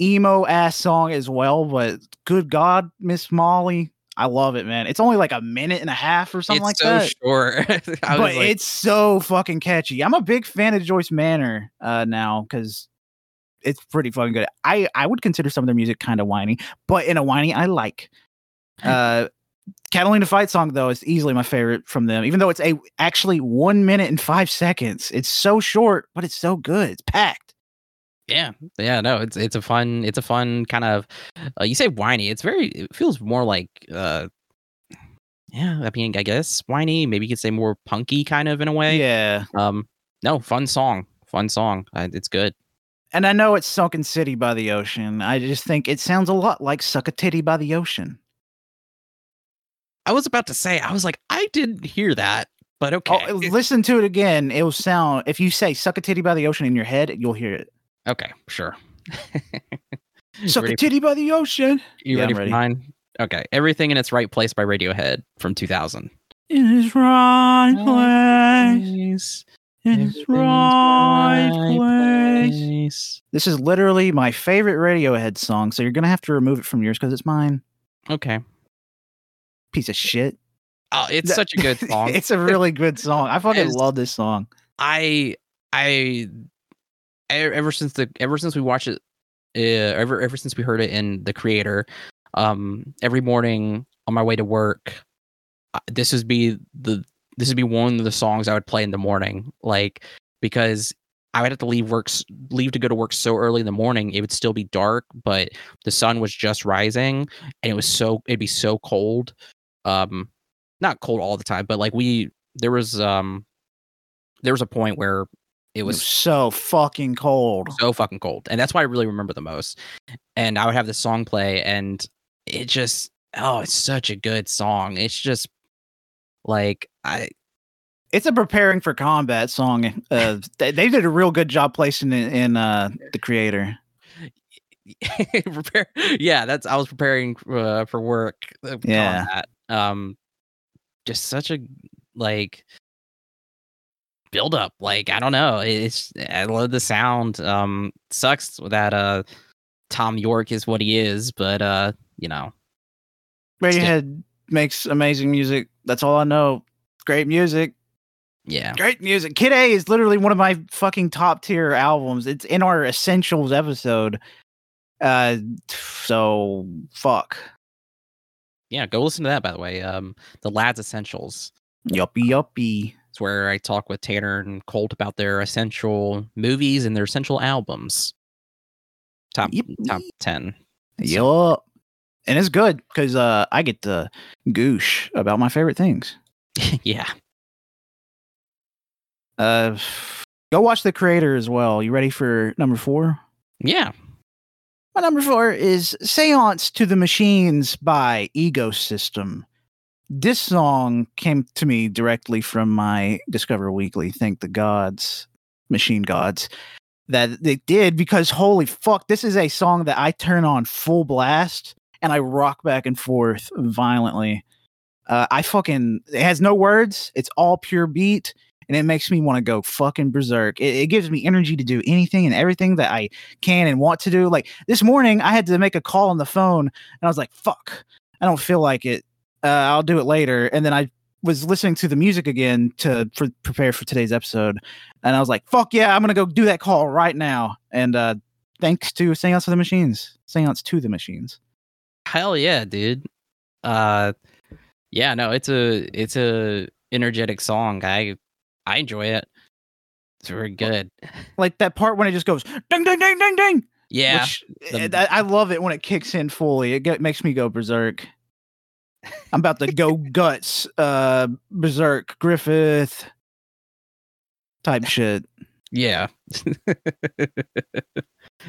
emo ass song as well, but good God, Miss Molly. I love it, man. It's only like a minute and a half or something like that. it's like so that. short. But like, it's so fucking catchy. I'm a big fan of Joyce Manor uh, now because it's pretty fucking good. I I would consider some of their music kind of whiny, but in a whiny I like. Uh, Catalina Fight Song though is easily my favorite from them, even though it's a actually one minute and five seconds. It's so short, but it's so good. It's packed. yeah. Yeah, no, it's it's a fun it's a fun kind of uh, you say whiny. It's very it feels more like uh yeah, I mean, I guess whiny. Maybe you could say more punky kind of in a way. Yeah, Um, no, fun song, fun song. Uh, it's good. and I know it's Sunken City by the ocean. I just think it sounds a lot like Suck a Titty by the ocean. I was about to say, I was like, I didn't hear that, but oh, okay, Oh, listen to it again. It will sound if you say "suck a titty by the ocean" in your head, you'll hear it. okay, sure. Suck ready a titty by the ocean. You Yeah, ready I'm for mine? Okay, everything in its right place by Radiohead from 2000. In his right place. In his right right place. place. This is literally my favorite Radiohead song, so you're gonna have to remove it from yours because it's mine. Okay. Piece of shit. Oh, it's such a good song. it's a really good song. I fucking It's- love this song. I I ever since the ever since we watched it uh, ever ever since we heard it in the creator um every morning on my way to work uh, this would be the this would be one of the songs I would play in the morning like because I would have to leave work s- leave to go to work so early in the morning it would still be dark but the sun was just rising and it was so it'd be so cold um not cold all the time but like we there was um there was a point where it It was was so fucking cold. so fucking cold and that's why i really remember the most and i would have this song play and it just oh it's such a good song it's just like i It's a preparing for combat song. Uh, they, they did a real good job placing it in uh, the creator. prepare. Yeah, that's I was preparing uh, for work. uh, Yeah. that. Um, just such a like build up. Like I don't know. It's I love the sound. Um, sucks that uh Thom Yorke is what he is, but uh, you know, Radiohead makes amazing music. That's all I know. Great music. yeah, Great music. Kid A is literally one of my fucking top tier albums. It's in our essentials episode. Uh, so fuck. Yeah. Go listen to that. By the way, um, the Lads Essentials. Yuppie yuppie. It's where I talk with Tanner and Colt about their essential movies and their essential albums. Top Yep. top ten. Yup. And it's good because uh, I get to goosh about my favorite things. yeah. Uh, go watch the creator as well. You ready for number four? Yeah. My number four is Seance to the Machines by Ecosystem. This song came to me directly from my Discover Weekly, thank the gods, machine gods, that they did because holy fuck, this is a song that I turn on full blast and I rock back and forth violently. Uh, I fucking, it has no words, it's all pure beat, and it makes me want to go fucking berserk. It, it gives me energy to do anything and everything that I can and want to do. Like this morning, I had to make a call on the phone, and I was like, "Fuck, I don't feel like it. Uh, I'll do it later." And then I was listening to the music again to for, prepare for today's episode, and I was like, "Fuck yeah, I'm gonna go do that call right now." And uh, thanks to Seance to the Machines, Seance to the Machines. Hell yeah, dude. Uh yeah, no, it's a it's a energetic song. I I enjoy it. It's very good. Like that part when it just goes ding ding ding ding ding. Yeah. Which, the- I I love it when it kicks in fully. It get, makes me go berserk. I'm about to go guts, uh, berserk, Griffith type shit. Yeah.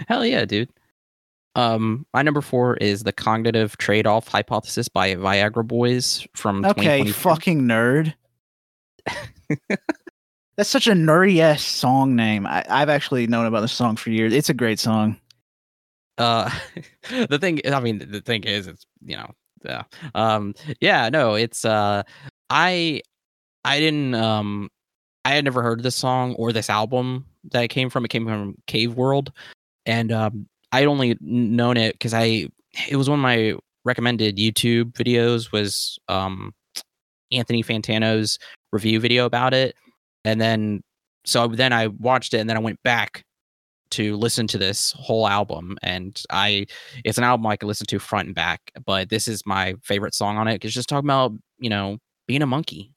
Hell yeah, dude. Um, my number four is the cognitive trade-off hypothesis by Viagra Boys from Okay, fucking nerd. That's such a nerdy ass song name. I, I've actually known about this song for years. It's a great song. Uh, the thing, I mean, the thing is, it's you know, yeah, um, yeah, no, it's uh, I, I didn't, um, I had never heard this song or this album that it came from. It came from Cave World, and um, I'd only known it because I, it was one of my recommended YouTube videos was um, Anthony Fantano's review video about it, and then so then I watched it, and then I went back to listen to this whole album. And i it's an album i could listen to front and back but this is my favorite song on it because just talking about you know being a monkey.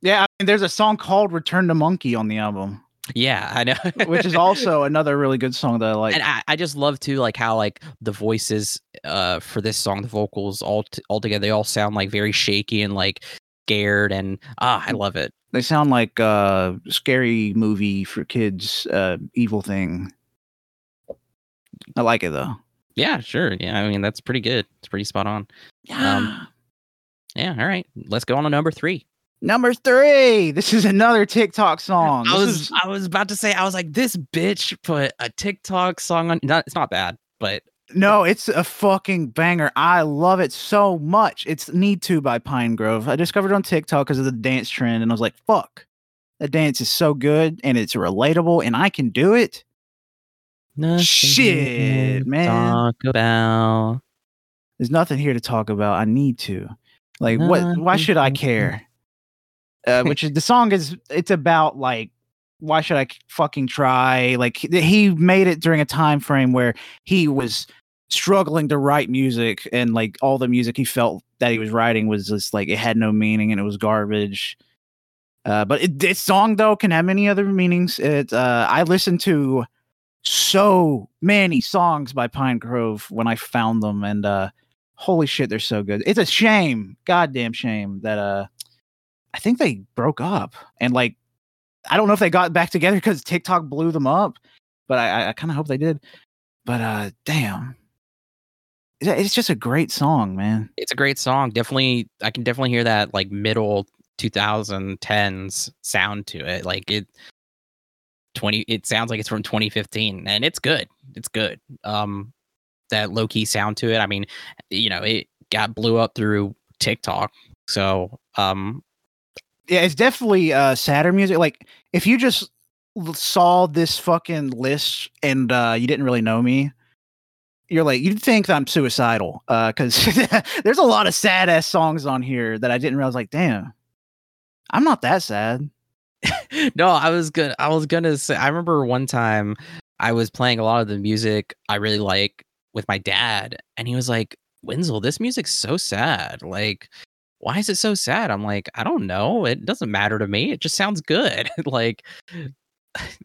Yeah, I mean, there's a song called "Return to Monkey" on the album, yeah i know. Which is also another really good song that I like. and I, I just love too like how like the voices uh for this song the vocals all t- all together they all sound like very shaky and like scared and ah i love it They sound like uh scary movie for kids, uh evil thing. I like it though. yeah sure yeah i mean that's pretty good it's pretty spot on Um, yeah all right let's go on to number three Number three. This is another TikTok song. I This was is- I was about to say I was like this bitch put a TikTok song on. Not, it's not bad, but no, it's a fucking banger. I love it so much. It's Need to by Pinegrove. I discovered it on TikTok because of the dance trend, and I was like, fuck. That dance is so good and it's relatable, and I can do it. nothing Shit, man. Talk about. There's nothing here to talk about. I need to. Like, what? Why should I care? Uh, which is the song is. It's about like, why should I fucking try? Like, he- made it during a time frame where he was struggling to write music, and like all the music he felt that he was writing was just like it had no meaning and it was garbage. Uh, but it, this song though can have many other meanings. It. Uh, I listened to so many songs by Pinegrove when I found them, and uh, holy shit, they're so good. It's a shame, goddamn shame that uh, I think they broke up, and like, I don't know if they got back together because TikTok blew them up, but I, I, kind of hope they did. But uh, damn, It's- it's just a great song, man. It's a great song. Definitely, I can definitely hear that like middle 2010s sound to it. Like it. 20 it sounds like it's from 2015 and it's good. It's good. Um that low key sound to it. I mean, you know, it got blew up through TikTok. So, um yeah, it's definitely uh sadder music. Like if you just saw this fucking list and uh you didn't really know me, you're like you'd think I'm suicidal. Uh cuz there's a lot of sad ass songs on here that I didn't realize like, damn. I'm not that sad. no, I was good. I was gonna say. I remember one time I was playing a lot of the music I really like with my dad, and he was like, "Wenzel, this music's so sad. Like, why is it so sad?" I'm like, "I don't know. It doesn't matter to me. It just sounds good. like,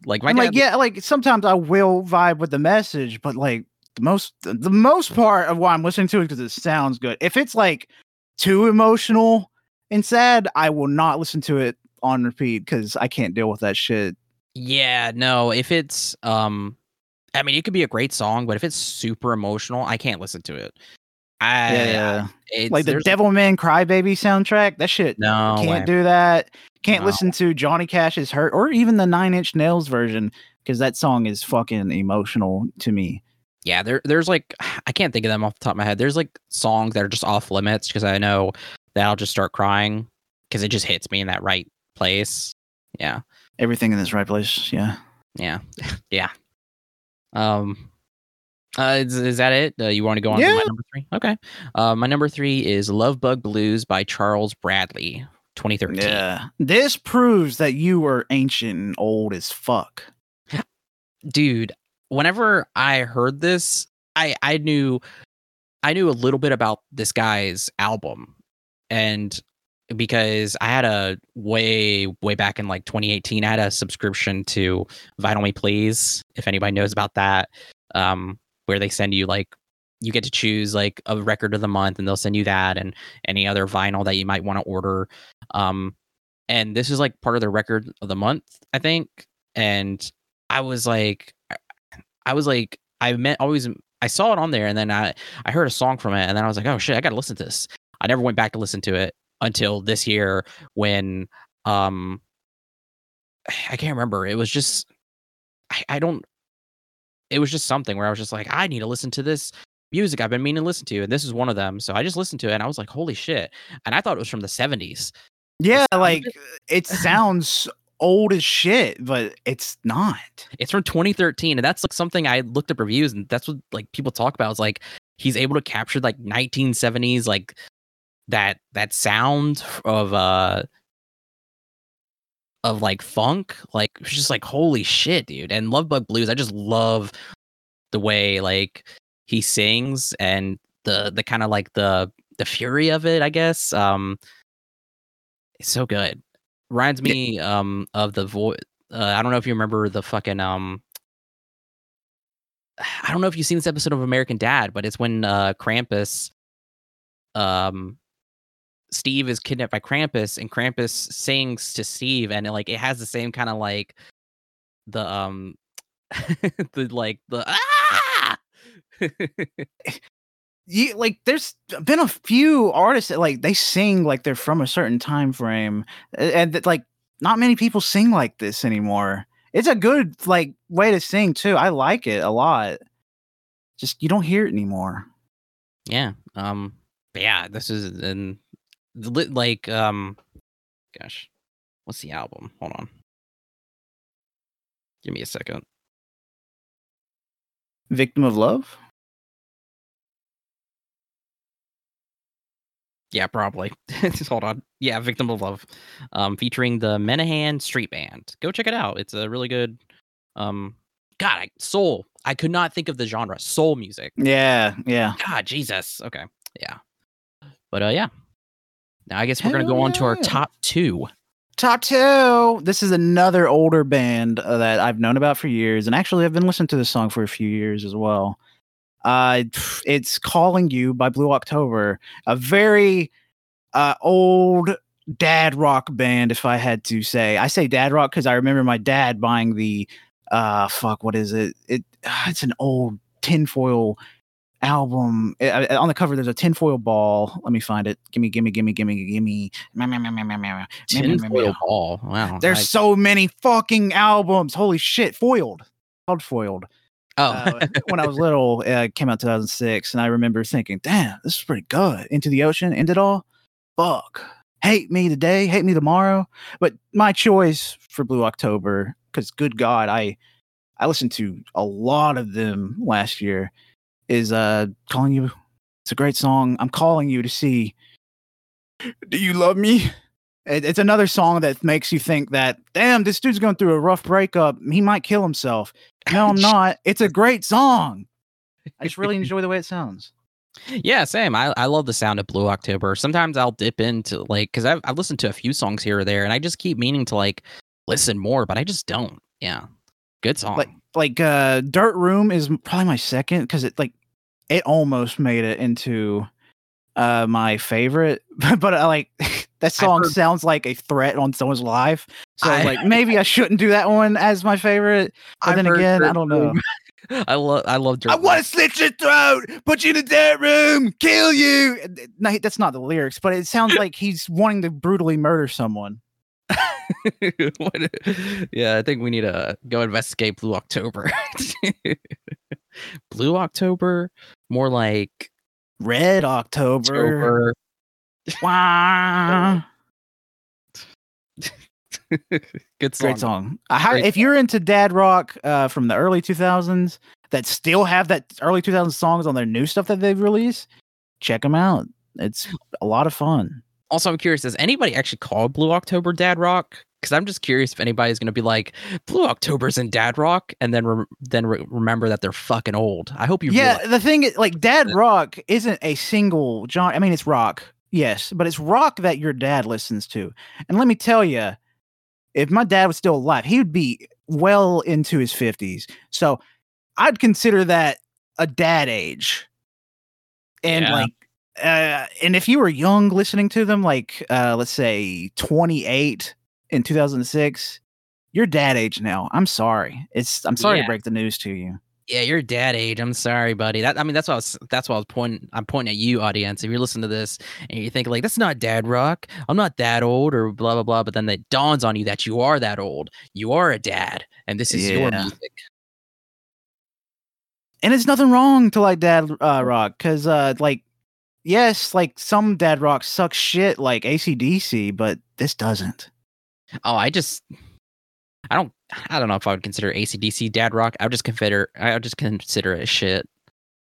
like my I'm dad. like, yeah, like sometimes I will vibe with the message, but like the most the most part of why I'm listening to it because it sounds good. If it's like too emotional and sad, I will not listen to it on repeat because I can't deal with that shit. Yeah, no. If it's um, I mean, it could be a great song, but if it's super emotional, I can't listen to it. I, Yeah, it's, like the Devilman Crybaby soundtrack. That shit No, can't way. do that. Can't No. listen to Johnny Cash's "Hurt" or even the Nine Inch Nails version because that song is fucking emotional to me. yeah there there's like i can't think of them off the top of my head there's like songs that are just off limits because i know that i'll just start crying because it just hits me in that right place yeah Everything in this right place. Yeah. yeah yeah um uh is, is that it uh, you want to go on to Yeah. my number three okay uh my number three is love bug blues by charles bradley 2013 Yeah. This proves that you were ancient and old as fuck. dude whenever i heard this i i knew i knew a little bit about this guy's album and because i had a way way back in like 2018 i had a subscription to vinyl me please if anybody knows about that um where they send you like you get to choose like a record of the month and they'll send you that and any other vinyl that you might want to order um and this is like part of the record of the month i think and I was like, I was like, I meant always, I saw it on there, and then I I heard a song from it, and then I was like, oh shit, I gotta listen to this. I never went back to listen to it until this year when um I can't remember. It was just I, I don't. It was just something where I was just like, I need to listen to this music I've been meaning to listen to, and this is one of them. So I just listened to it, and I was like, holy shit! And I thought it was from the '70s. Yeah, like it sounds old as shit, but it's not. It's from 2013, and that's like something I looked up reviews, and that's what like people talk about. Is like he's able to capture like 1970s like that that sound of uh of like funk. Like it's just like holy shit, dude. And Love Bug Blues, I just love the way like he sings and the the kind of like the the fury of it. I guess um it's so good. Reminds Yeah. me um of the voice. Uh, I don't know if you remember the fucking um. I don't know if you've seen this episode of American Dad, but it's when uh Krampus, um, Steve is kidnapped by Krampus, and Krampus sings to Steve, and it, like it has the same kind of like the um, the like the ah. You like there's been a few artists that like they sing like they're from a certain time frame and that like not many people sing like this anymore. It's a good like way to sing too. I like it a lot. Just you don't hear it anymore. yeah um but yeah this is and like um gosh what's the album? Hold on. Give me a second. Victim of Love? yeah probably. Just hold on. Yeah victim of love. Um featuring the menahan street band. Go check it out. It's a really good um god I, soul. I could not think of the genre. Soul music. Yeah, yeah. god jesus. Okay. Yeah. But uh yeah now i guess we're gonna go on to our top two Top two. This is another older band uh, that I've known about for years, and actually I've been listening to this song for a few years as well. Uh, it's "Calling You" by Blue October, a very uh, old dad rock band. If I had to say, I say dad rock because I remember my dad buying the uh, fuck, what is it? It uh, it's an old tinfoil album. Eh, on the cover, there's a tinfoil ball. Let me find it. Gimme, gimme, gimme, gimme, gimme. Tinfoil ball. Wow. There's I... so many fucking albums. Holy shit. Foiled. Called Foiled. Oh, uh, when I was little, uh, came out 2006, and I remember thinking, "Damn, this is pretty good." Into the ocean, end it all. Fuck, hate me today, hate me tomorrow. But my choice for Blue October, because good God, I I listened to a lot of them last year, is uh calling you. It's a great song. I'm calling you to see. Do you love me? It- It's another song that makes you think that, damn, this dude's going through a rough breakup. He might kill himself. No, I'm not. It's a great song. I just really enjoy the way it sounds. Yeah, same. I, I love the sound of Blue October. Sometimes I'll dip into like because I've I've listened to a few songs here or there, and I just keep meaning to like listen more, but I just don't. Yeah, good song. Like, like uh, Dirt Room is probably my second because it like it almost made it into uh my favorite, but I like that song heard- sounds like a threat on someone's life. So I, like, maybe I shouldn't do that one as my favorite. But I've then again, I don't know. I love I love Dirt I want to slit your throat, put you in a dirt room, kill you. Uh, No, that's not the lyrics, but it sounds like he's wanting to brutally murder someone. What- yeah, I think we need to go investigate Blue October. Blue October, more like Red October. October. Wah. Good song. Great song. I Great if you're into dad rock uh, from the early 2000s that still have that early 2000s songs on their new stuff that they've released, check them out. It's a lot of fun. Also, I'm curious, does anybody actually call Blue October Dad Rock? Because I'm just curious if anybody's going to be like, Blue October's in Dad Rock, and then re- then re- remember that they're fucking old. I hope you yeah, realize- the thing is, like, dad rock isn't a single genre. I mean, it's rock, yes, but it's rock that your dad listens to. And let me tell you, if my dad was still alive, he would be well into his 50s. So I'd consider that a dad age. And Yeah. like, uh, and if you were young listening to them, like, uh, let's say 28 in 2006, you're dad age now. I'm sorry. It's, I'm sorry Yeah. to break the news to you. yeah, you're dad age. I'm sorry, buddy. That I mean, that's why I was. That's what I was pointing. I'm pointing at you, audience. If you're listening to this and you think like, that's not Dad Rock. I'm not that old, or blah blah blah. But then it dawns on you that you are that old. You are a dad, and this is your music. and it's nothing wrong to like dad uh, rock because uh like yes like some dad rock sucks shit like acdc but this doesn't Oh, I just, I don't, I don't know if I would consider ACDC dad rock. I would just consider, I would just consider it shit.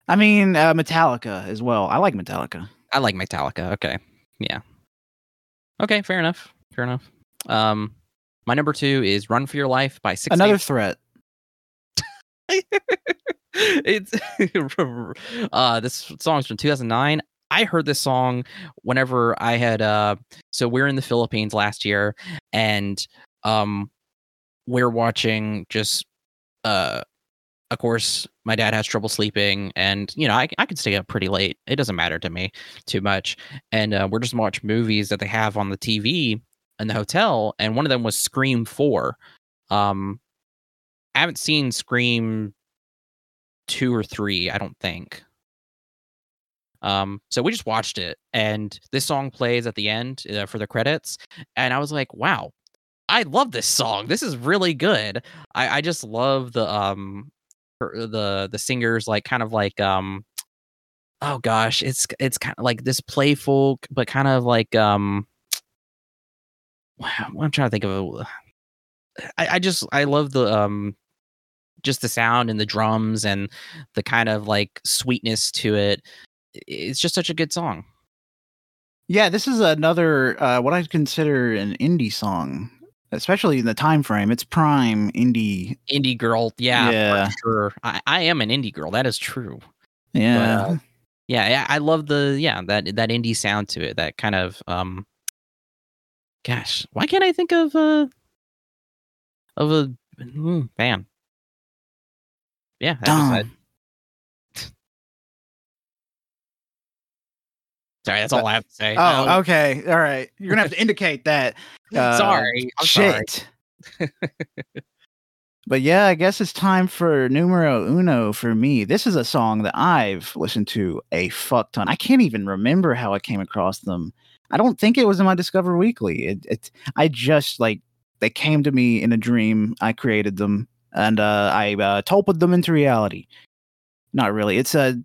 i mean uh, metallica as well i like metallica I like Metallica. Okay, yeah. Okay, fair enough. Fair enough. Um, my number two is "Run for Your Life" by Six. another threat it's uh this song's from 2009 i heard this song whenever i had uh so we're in the philippines last year and um we're watching just uh of course my dad has trouble sleeping and you know i, I could stay up pretty late it doesn't matter to me too much and uh, we're just watching movies that they have on the tv in the hotel and one of them was scream 4 um i haven't seen scream two or three, I don't think. Um, so we just watched it, and this song plays at the end uh, for the credits, and I was like, "Wow, I love this song. This is really good." I, I just love the um, the the singers like kind of like um, oh gosh, it's it's kind of like this playful, but kind of like um, I'm trying to think of a. I, I just I love the um just the sound and the drums and the kind of like sweetness to it. It's just such a good song. yeah this is another uh what i'd consider an indie song especially in the time frame it's prime indie Indie girl, yeah, Yeah. sure. I, I am an indie girl. That is true. yeah uh, Yeah, I love the yeah that that indie sound to it. That kind of um, gosh, why can't I think of uh of a mm, band? Yeah, that's just it. Dumb. Sorry, that's all I have to say. oh Um, okay all right you're gonna have to indicate that uh, sorry, I'm sorry. shit But yeah, I guess it's time for numero uno for me. This is a song that I've listened to a fuck ton. I can't even remember how I came across them. I don't think it was in my Discover Weekly. It, it I just like they came to me in a dream. I created them and uh, I uh, them into reality. Not really. It's a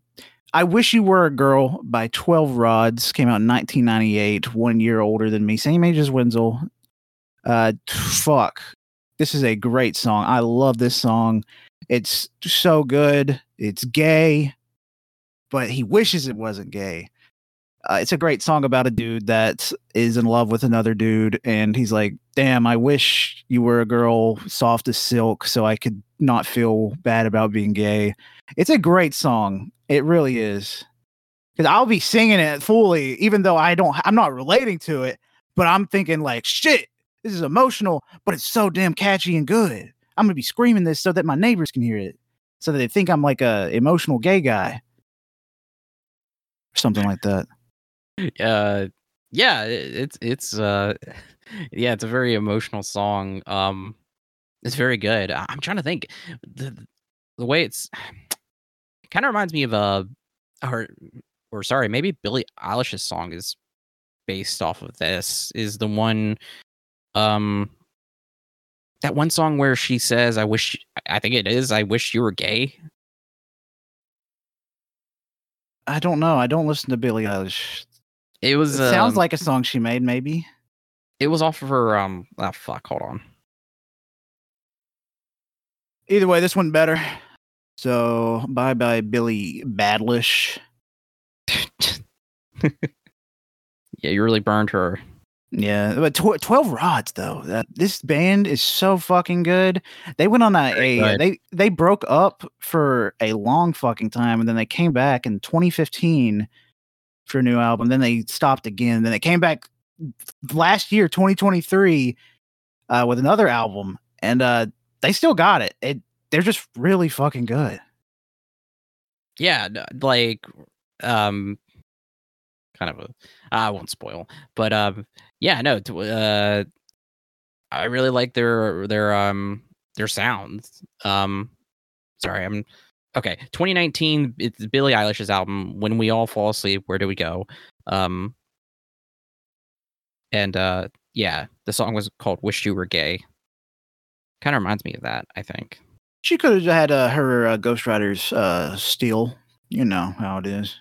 I Wish You Were a Girl by 12 Rods. Came out in 1998, one year older than me, same age as Wenzel. Uh, fuck. This is a great song. I love this song. It's so good. It's gay, but he wishes it wasn't gay. Uh, it's a great song about a dude that is in love with another dude, and he's like, "Damn, I wish you were a girl, soft as silk, so I could not feel bad about being gay." It's a great song. It really is. Because I'll be singing it fully, even though I don't, I'm not relating to it, but I'm thinking like, "Shit, this is emotional, but it's so damn catchy and good." I'm gonna be screaming this so that my neighbors can hear it, so that they think I'm like a emotional gay guy, or something like that uh yeah it's it's uh yeah it's a very emotional song um it's very good. I'm trying to think the the way it's kind of reminds me of a or or sorry maybe billie eilish's song is based off of this is the one um that one song where she says i wish i think it is i wish you were gay. I don't know i don't listen to billie eilish it was. It sounds um, like a song she made, maybe. It was off of her. Um. Oh fuck. Hold on. Either way, this one better. So, bye bye, Billy Badlish. yeah, you really burned her. Yeah, but tw- twelve rods though. That this band is so fucking good. They went on a, a they they broke up for a long fucking time, and then they came back in 2015 for a new album. Then they stopped again. Then they came back last year, 2023, uh, with another album, and uh, they still got it. It they're just really fucking good. Yeah, like um, kind of a I won't spoil, but um, yeah, no, uh, I really like their their um their sounds. Um, sorry, I'm okay 2019 it's billie eilish's album when we all fall asleep where do we go? Um and uh yeah the song was called wish you were gay. Kind of reminds me of that i think. She could have had uh, her uh, ghostwriters uh steal you know how it is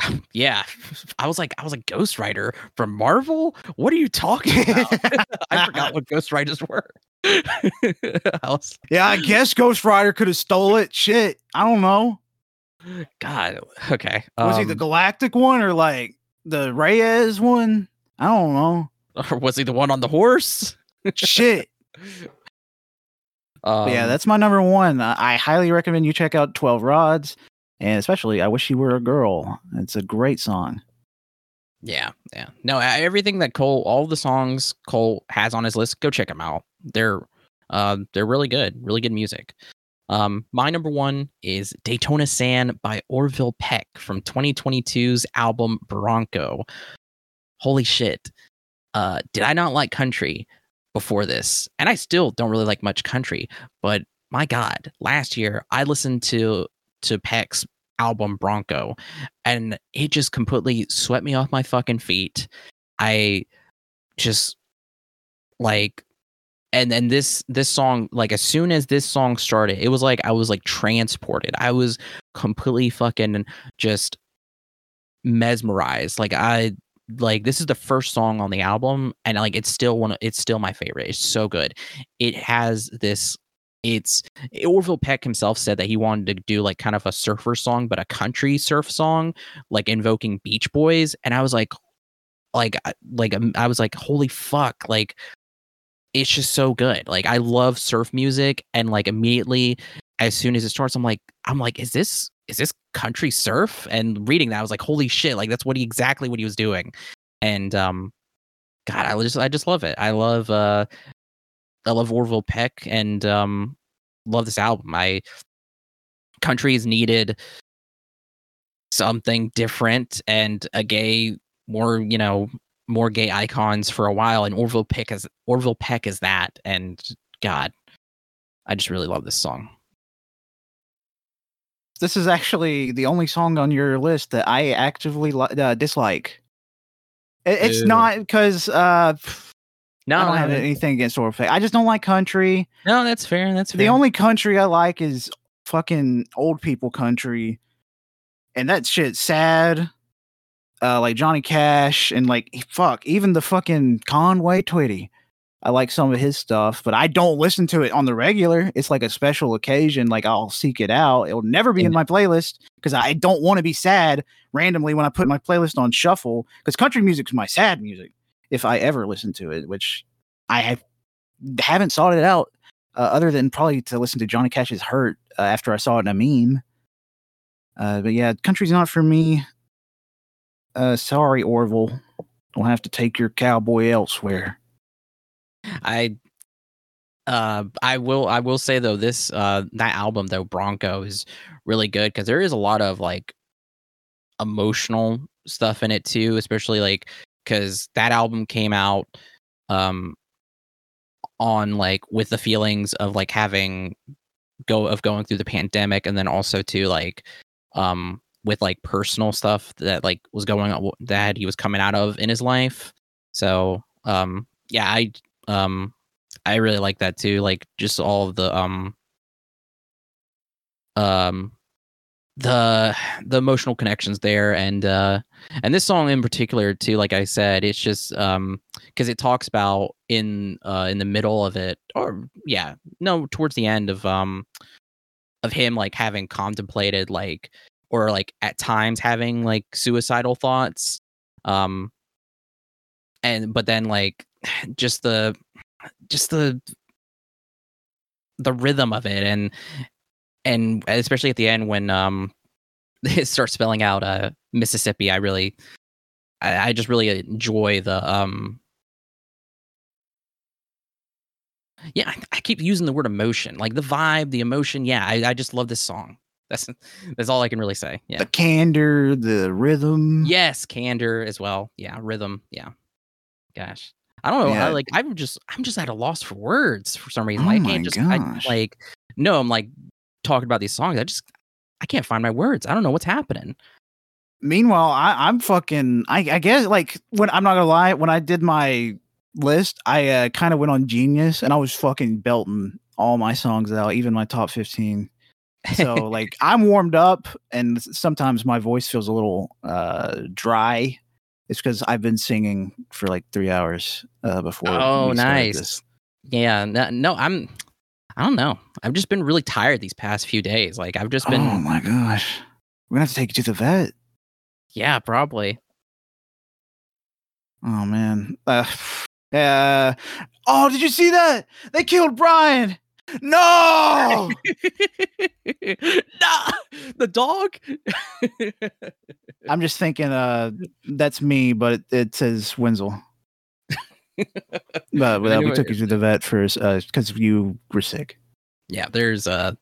yeah. I was like i was a ghostwriter from marvel? What are you talking about? I forgot what ghostwriters were. Was, yeah i guess ghost rider could have stole it. Shit i don't know. God okay was um, he the um galactic one or like the reyes one? I don't know. Or was he the one on the horse? Shit. Um, yeah that's my number one. I highly recommend you check out 12 rods and especially I Wish You Were a Girl. It's a great song. Yeah, yeah. No, everything that Colt, all the songs Colt has on his list, go check them out. They're uh, they're really good, really good music. Um, my number one is Daytona Sand by Orville Peck from 2022's album Bronco. Holy shit. Uh, did I not like country before this? And I still don't really like much country, but my God, last year I listened to to Peck's album Bronco, and it just completely swept me off my fucking feet. I just like and then this this song like as soon as this song started it was like i was like transported. I was completely fucking just mesmerized. Like i like this is the first song on the album and like it's still one it's still my favorite. It's so good. It has this it's Orville Peck himself said that he wanted to do like kind of a surfer song, but a country surf song, like invoking Beach Boys. And I was like, like, like um, I was like, holy fuck, like it's just so good. Like I love surf music, and like immediately as soon as it starts, I'm like, I'm like, is this is this country surf? And reading that, I was like, holy shit, like that's what he exactly what he was doing. And um, God, I just I just love it. I love uh I love Orville Peck and um, love this album. I countries needed something different and a gay, more you know, more gay icons for a while, and Orville Peck is Orville Peck is that. And God, I just really love this song. This is actually the only song on your list that I actively li- uh, dislike. It, it's Ew. not because uh, No, I don't have anything against Orphan. I just don't like country. no, that's fair. That's fair. The only country I like is fucking old people country, and that shit's sad. Uh, like Johnny Cash and like fuck, even the fucking Conway Twitty. I like some of his stuff, but I don't listen to it on the regular. It's like a special occasion. Like I'll seek it out. It'll never be in my playlist because I don't want to be sad randomly when I put my playlist on shuffle. Because country music's my sad music if I ever listen to it, which I have haven't sought it out uh, other than probably to listen to Johnny Cash's "Hurt" uh, after I saw it in a meme. Uh, but yeah, country's not for me. Uh, sorry, Orville. We'll have to take your cowboy elsewhere. I uh I will I will say though this uh that album though Bronco is really good because there is a lot of like emotional stuff in it too, especially like because that album came out um on like with the feelings of like having go of going through the pandemic and then also to like um with like personal stuff that like was going on that he was coming out of in his life. So um yeah i um i really like that too like just all the um um the the emotional connections there. And uh and this song in particular too like i said it's just um because it talks about in uh in the middle of it or yeah no towards the end of um of him like having contemplated like or like at times having like suicidal thoughts um and but then like just the just the the rhythm of it. And and especially at the end when um it starts spelling out uh Mississippi, I really I, I just really enjoy the um yeah, I, I keep using the word emotion, like the vibe, the emotion. Yeah, I, I just love this song. That's that's all I can really say. Yeah. The candor, the rhythm. Yes, candor as well. Yeah, rhythm. Yeah. Gosh. I don't know. Yeah. I like I'm just I'm just at a loss for words for some reason. Oh I my can't just I, like no, I'm like talking about these songs. I just I can't find my words. I don't know what's happening. Meanwhile, I, I'm fucking. I, I guess like when I'm not gonna lie, when I did my list, I uh, kind of went on Genius and I was fucking belting all my songs out, even my top 15. So like I'm warmed up, and sometimes my voice feels a little uh, dry. It's because I've been singing for like three hours uh, before. Oh, nice. yeah, no, no, I'm I don't know. I've just been really tired these past few days. Like I've just been Oh my gosh, we're gonna have to take you to the vet. yeah, probably. Oh man. Uh, uh, oh, did you see that? They killed Brian. No. nah, the dog. I'm just thinking. Uh, that's me, but it, it says Wenzel. well, we took you to the vet first because you were sick. yeah there's a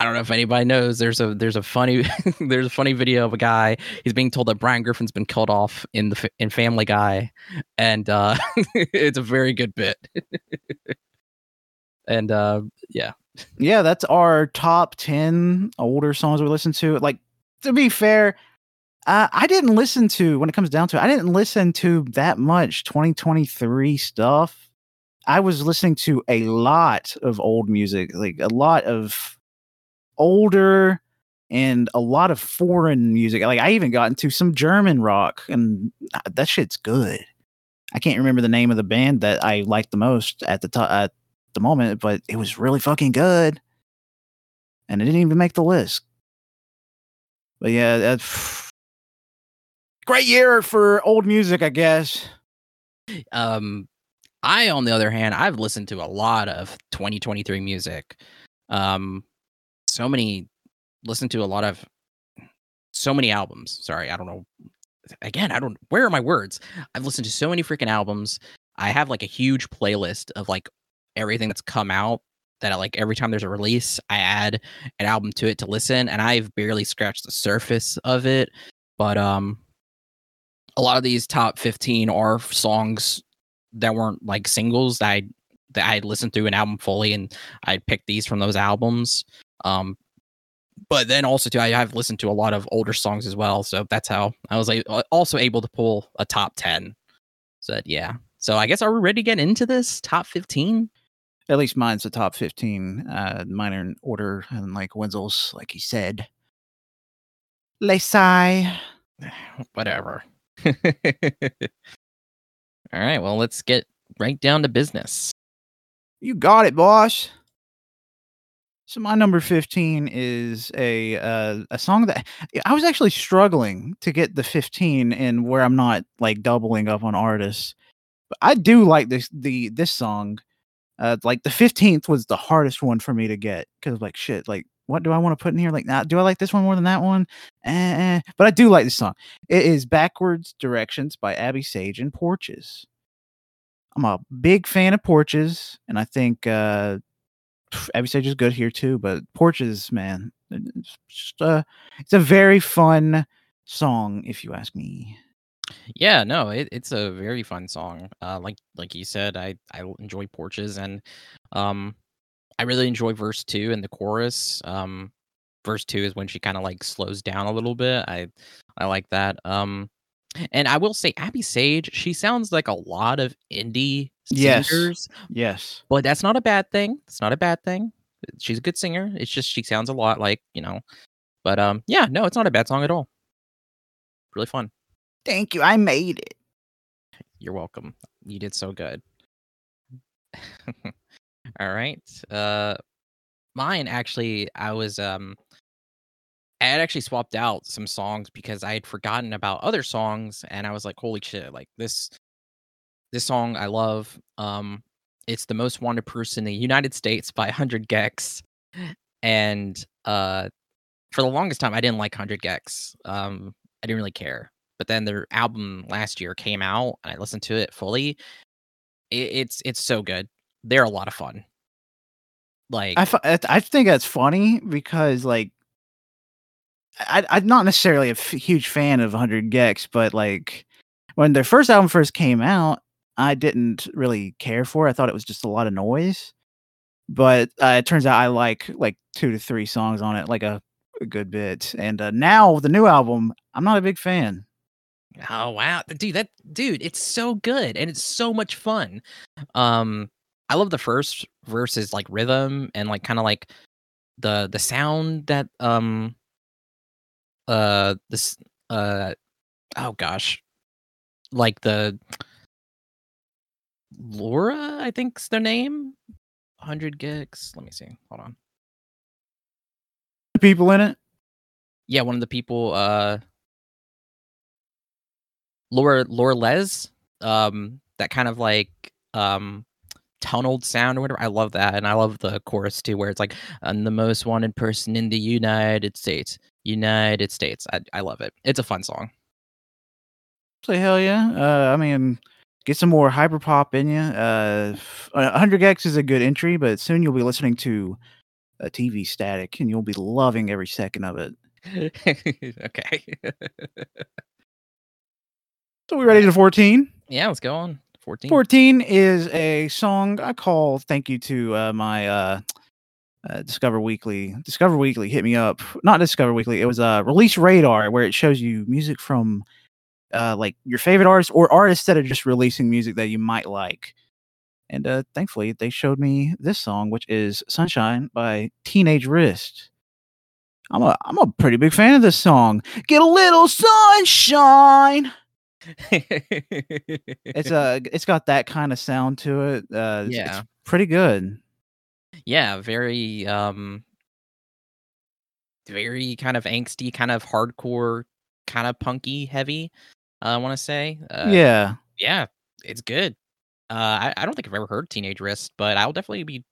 i don't know if anybody knows there's a there's a funny there's a funny video of a guy he's being told that brian griffin's been killed off in the in family guy and uh it's a very good bit and uh yeah Yeah, that's our top ten older songs we listen to. Like to be fair, uh, I didn't listen to when it comes down to it. I didn't listen to that much 2023 stuff. I was listening to a lot of old music, like a lot of older and a lot of foreign music. Like I even got into some German rock, and uh, that shit's good. I can't remember the name of the band that I liked the most at the time at the moment, but it was really fucking good, and it didn't even make the list. But yeah, that's great year for old music, I guess. um i on the other hand i've listened to a lot of 2023 music. Um so many listened to a lot of so many albums. Sorry i don't know. Again i don't where are my words? I've listened to so many freaking albums. I have like a huge playlist of like everything that's come out that I like every time there's a release i add an album to it to listen and i've barely scratched the surface of it. But um a lot of these top 15 are songs that weren't like singles that I that I had listened through an album fully, and I picked these from those albums. Um, but then also too, I have listened to a lot of older songs as well, so that's how I was like, also able to pull a top ten. So yeah, so I guess are we ready to get into this top fifteen? At least mine's the top fifteen. Uh, mine are in order, and like Wenzel's, like he said. Lesai. Whatever. All right, well, let's get right down to business. You got it, boss. So my number 15 is a uh, a song that I was actually struggling to get the 15 in where I'm not like doubling up on artists. But I do like this the this song. Uh, like the 15th was the hardest one for me to get because like shit, like what do I want to put in here? Like, now, do I like this one more than that one? Eh, but I do like this song. It is Backwards Directions by Abby Sage and Porches. I'm a big fan of Porches, and I think uh, Abby Sage is good here too. But Porches, man, it's just uh, it's a very fun song, if you ask me. Yeah, no, it, it's a very fun song. Uh, like like you said, I I enjoy Porches, and um, I really enjoy verse two and the chorus. Um, verse two is when she kind of like slows down a little bit. I I like that. Um, and I will say, Abby Sage, she sounds like a lot of indie Yes. singers, Yes. but that's not a bad thing. It's not a bad thing. She's a good singer. It's just she sounds a lot like you know. But um, yeah, no, it's not a bad song at all. Really fun. Thank you. I made it. You're welcome. You did so good. All right. Uh mine actually I was um I had actually swapped out some songs because I had forgotten about other songs and I was like, holy shit, like this this song I love. Um it's the most wanted person in the United States by 100 gecs. And uh for the longest time I didn't like 100 gecs. Um I didn't really care. But then their album last year came out and I listened to it fully. It, it's it's so good. They're a lot of fun. Like I, I I think that's funny because like I I'm not necessarily a f- huge fan of 100 gecs, but like when their first album first came out, I didn't really care for. it. I thought it was just a lot of noise. But uh, it turns out I like like two to three songs on it, like a, a good bit. And uh, now with the new album, I'm not a big fan. Oh wow, dude, that dude, it's so good and it's so much fun. Um, I love the first verses like rhythm and like kind of like the the sound that um uh this uh oh gosh, like the Laura, I think's their name. Hundred gecs. Let me see. Hold on. The people in it, Yeah, one of the people. Uh, Laura Laura Les. Um, that kind of like um tunneled sound or whatever. I love that, and I love the chorus too, where it's like, "I'm the most wanted person in the United States." United States. I I love it. It's a fun song. say hell yeah. Uh, I mean, get some more hyper pop in you. Uh, uh, 100 gecs is a good entry, but soon you'll be listening to a TV static, and you'll be loving every second of it. okay. So we ready to 14? yeah, let's go on. 14. 14 is a song I call thank you to uh, my uh, uh, Discover Weekly. Discover Weekly hit me up. Not Discover Weekly. It was uh, Release Radar, where it shows you music from uh, like your favorite artists or artists that are just releasing music that you might like. And uh, thankfully, they showed me this song, which is "Sunshine" by Teenage Wrist. I'm a I'm a pretty big fan of this song. Get a little sunshine. It's a it's got that kind of sound to it. Uh, Yeah. it's pretty good. yeah, very um very kind of angsty, kind of hardcore, kind of punky heavy. uh, I want to say. Uh, yeah. yeah, it's good. Uh, I, I don't think I've ever heard Teenage Wrist, but I'll definitely be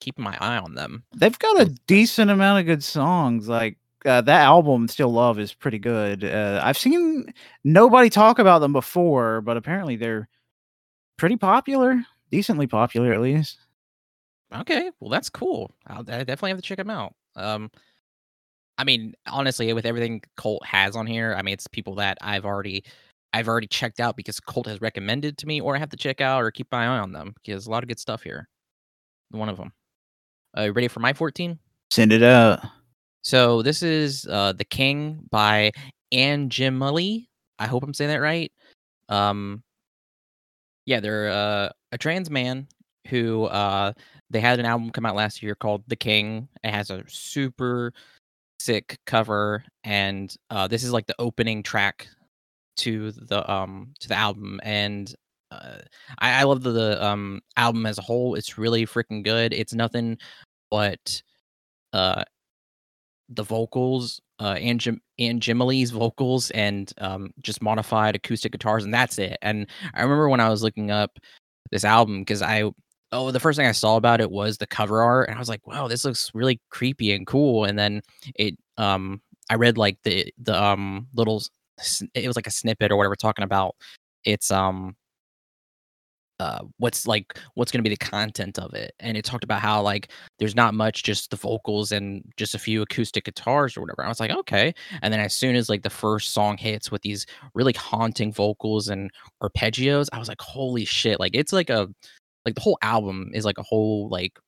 keeping my eye on them. They've got a decent amount of good songs. Like uh, that album, Still Love, is pretty good. Uh, I've seen nobody talk about them before, but apparently they're pretty popular, decently popular at least. Okay, well that's cool. I'll I definitely have to check them out. Um, I mean, honestly, with everything Colt has on here, I mean, it's people that I've already I've already checked out because Colt has recommended to me, or I have to check out or keep my eye on them because a lot of good stuff here. One of them. Uh, you ready for my 14? Send it out. So this is uh, The King by Anjimile. I hope I'm saying that right. Um, yeah, they're uh, a trans man who uh, they had an album come out last year called The King. It has a super sick cover, and uh, this is like the opening track to the um to the album. And uh, I, I love the, the um album as a whole. It's really freaking good. It's nothing but uh the vocals, uh, and Jim and Jimali's vocals, and um, just modified acoustic guitars, and that's it. And I remember when I was looking up this album because I oh the first thing I saw about it was the cover art, and I was like, wow, this looks really creepy and cool. And then it um I read like the the um little it was like a snippet or whatever talking about it's um uh, what's like what's going to be the content of it and it talked about how like there's not much just the vocals and just a few acoustic guitars or whatever i was like okay and then as soon as like the first song hits with these really haunting vocals and arpeggios i was like holy shit like it's like a like the whole album is like a whole like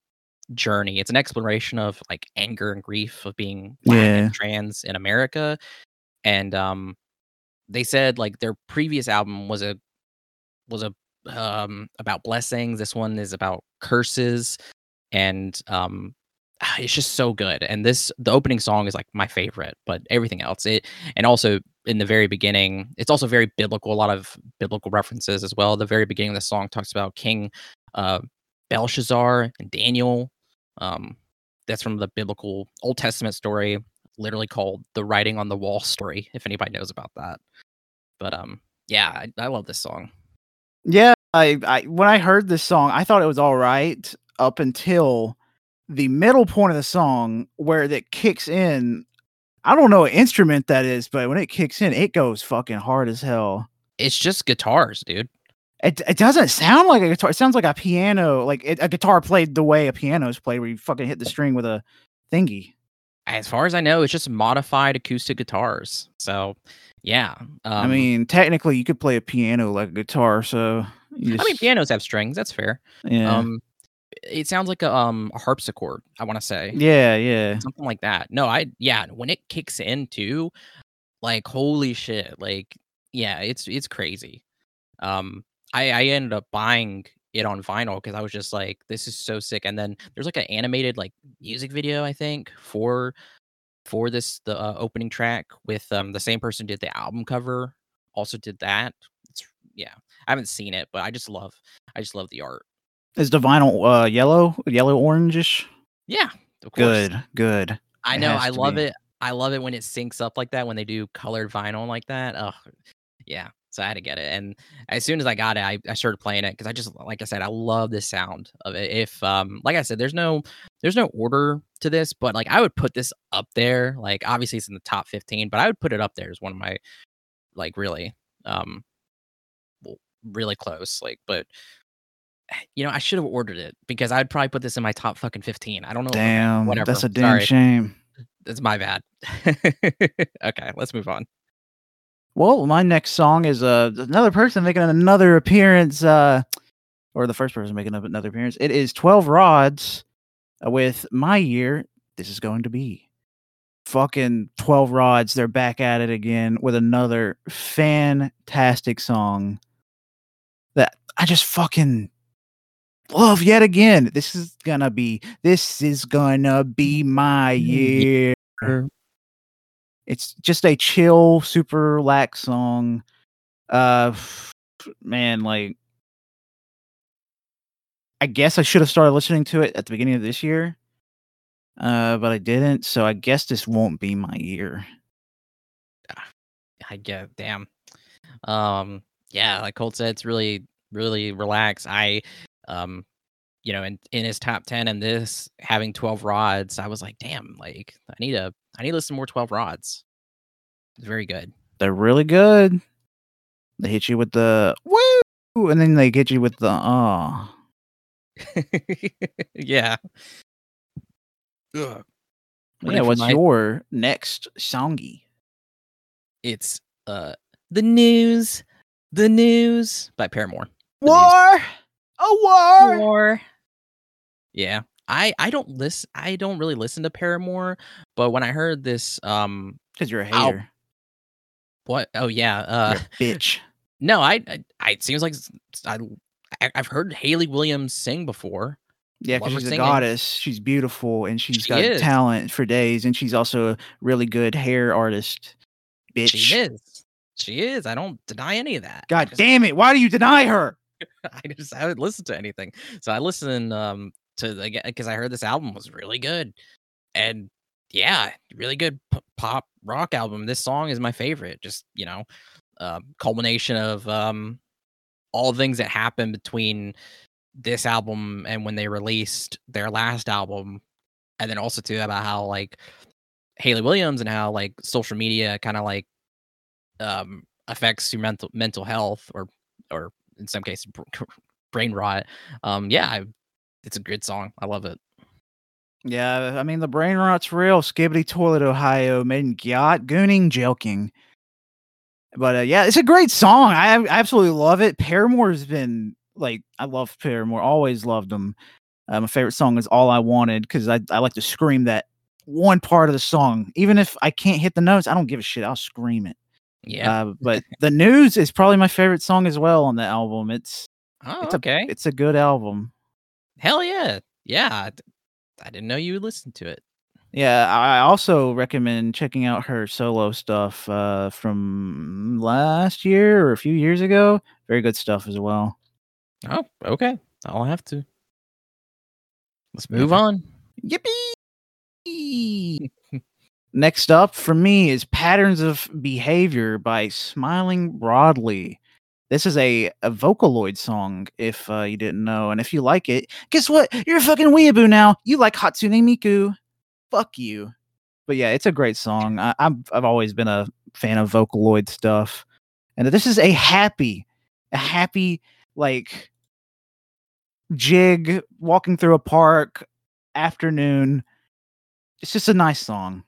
journey it's an exploration of like anger and grief of being black Yeah. and trans in america and um they said like their previous album was a was a um about blessings this one is about curses and um it's just so good and this the opening song is like my favorite but everything else it and also in the very beginning it's also very biblical a lot of biblical references as well the very beginning of the song talks about king uh belshazzar and daniel um that's from the biblical old testament story literally called the writing on the wall story if anybody knows about that but um yeah i, I love this song Yeah, I, I when I heard this song, I thought it was all right up until the middle point of the song where that kicks in. I don't know what instrument that is, but when it kicks in, it goes fucking hard as hell. it's just guitars dude It it doesn't sound like a guitar. It sounds like a piano, like it, a guitar played the way a piano is played, where you fucking hit the string with a thingy. as far as I know, it's just modified acoustic guitars. So, yeah. Um, I mean, technically, you could play a piano like a guitar. So, you I mean, pianos have strings. That's fair. yeah, Um, it sounds like a um a harpsichord. I want to say yeah, yeah. something like that. No, I yeah. When it kicks in too, like holy shit, like yeah, it's it's crazy. Um, I I ended up buying it on vinyl because I was just like, this is so sick. And then there's like an animated like music video I think for for this the uh, opening track with um the same person did the album cover also did that. It's yeah, I haven't seen it, but I just love I just love the art. Is the vinyl uh, yellow, yellow orangish? Yeah, of course. Good, good. I know. I love be. it. I love it when it syncs up like that when they do colored vinyl like that. Oh, yeah. So I had to get it, and as soon as I got it, I, I started playing it because I just like I said, I love the sound of it. If um, like I said, there's no there's no order to this, but like I would put this up there. Like obviously it's in the top 15, but I would put it up there as one of my like really um well, really close. Like, but you know, I should have ordered it because I'd probably put this in my top fucking 15. I don't know. Damn, whatever. that's a damn Sorry. shame. That's my bad. okay, let's move on. Well, my next song is uh another person making another appearance, uh, or the first person making another appearance. It is Twelve Rods uh, with my year. This is going to be fucking Twelve Rods. They're back at it again with another fantastic song that I just fucking love yet again. This is gonna be. This is gonna be my year. It's just a chill, super lax song. Uh, man, like, I guess I should have started listening to it at the beginning of this year, uh, but I didn't. So I guess this won't be my year. I get damn. Um yeah, like Colt said, it's really, really relaxed. I um you know, in, in his top ten and this having 12 rods, I was like, damn, like I need to I need to listen more 12 rods. It's very good. They're really good. They hit you with the woo, and then they get you with the ah. yeah. Ugh. Yeah, for what's my- your next songy? It's uh the news The News by Paramore. The News. War, a war. War. Yeah. I I don't listen I don't really listen to Paramore, but when I heard this um Because you're a hater, what oh yeah, uh bitch. no, I, I I it seems like I I've heard Hayley Williams sing before. Yeah, because she's a goddess. She's beautiful and she's She got is. talent for days, and she's also a really good hair artist. Bitch. She is. She is. I don't deny any of that. God just- damn it! Why do you deny her? I just I haven't listened to anything. So I listen um to the because I heard this album was really good, and yeah, really good p- pop rock album. This song is my favorite. Just you know, uh, culmination of um all things that happened between this album and when they released their last album, and then also too about how like Hayley Williams and how like social media kind of like um affects your mental mental health or or in some cases brain rot. Um, yeah, I, it's a good song. I love it. Yeah, I mean the brain rot's real. Skibidi toilet, Ohio, made in Gyat Gooning Jelking. But uh, yeah, it's a great song. I, I absolutely love it. Paramore's been like I love Paramore. Always loved them. Uh, my favorite song is "All I Wanted" because I I like to scream that one part of the song, even if I can't hit the notes. I don't give a shit. I'll scream it. Yeah. Uh, but the news is probably my favorite song as well on the album. It's oh, it's okay. a it's a good album. Hell yeah. Yeah. I didn't know you would listen to it. Yeah, I also recommend checking out her solo stuff uh, from last year or a few years ago. Very good stuff as well. Oh, okay. I'll have to. Let's move on. Yippee! Next up for me is Patterns of Behavior by Smiling Broadly. This is a, a Vocaloid song, if uh, you didn't know. And if you like it, guess what? You're a fucking weeaboo now. You like Hatsune Miku. Fuck you. But yeah, it's a great song. I, I'm, I've always been a fan of Vocaloid stuff. And this is a happy, a happy, like, jig walking through a park afternoon. It's just a nice song.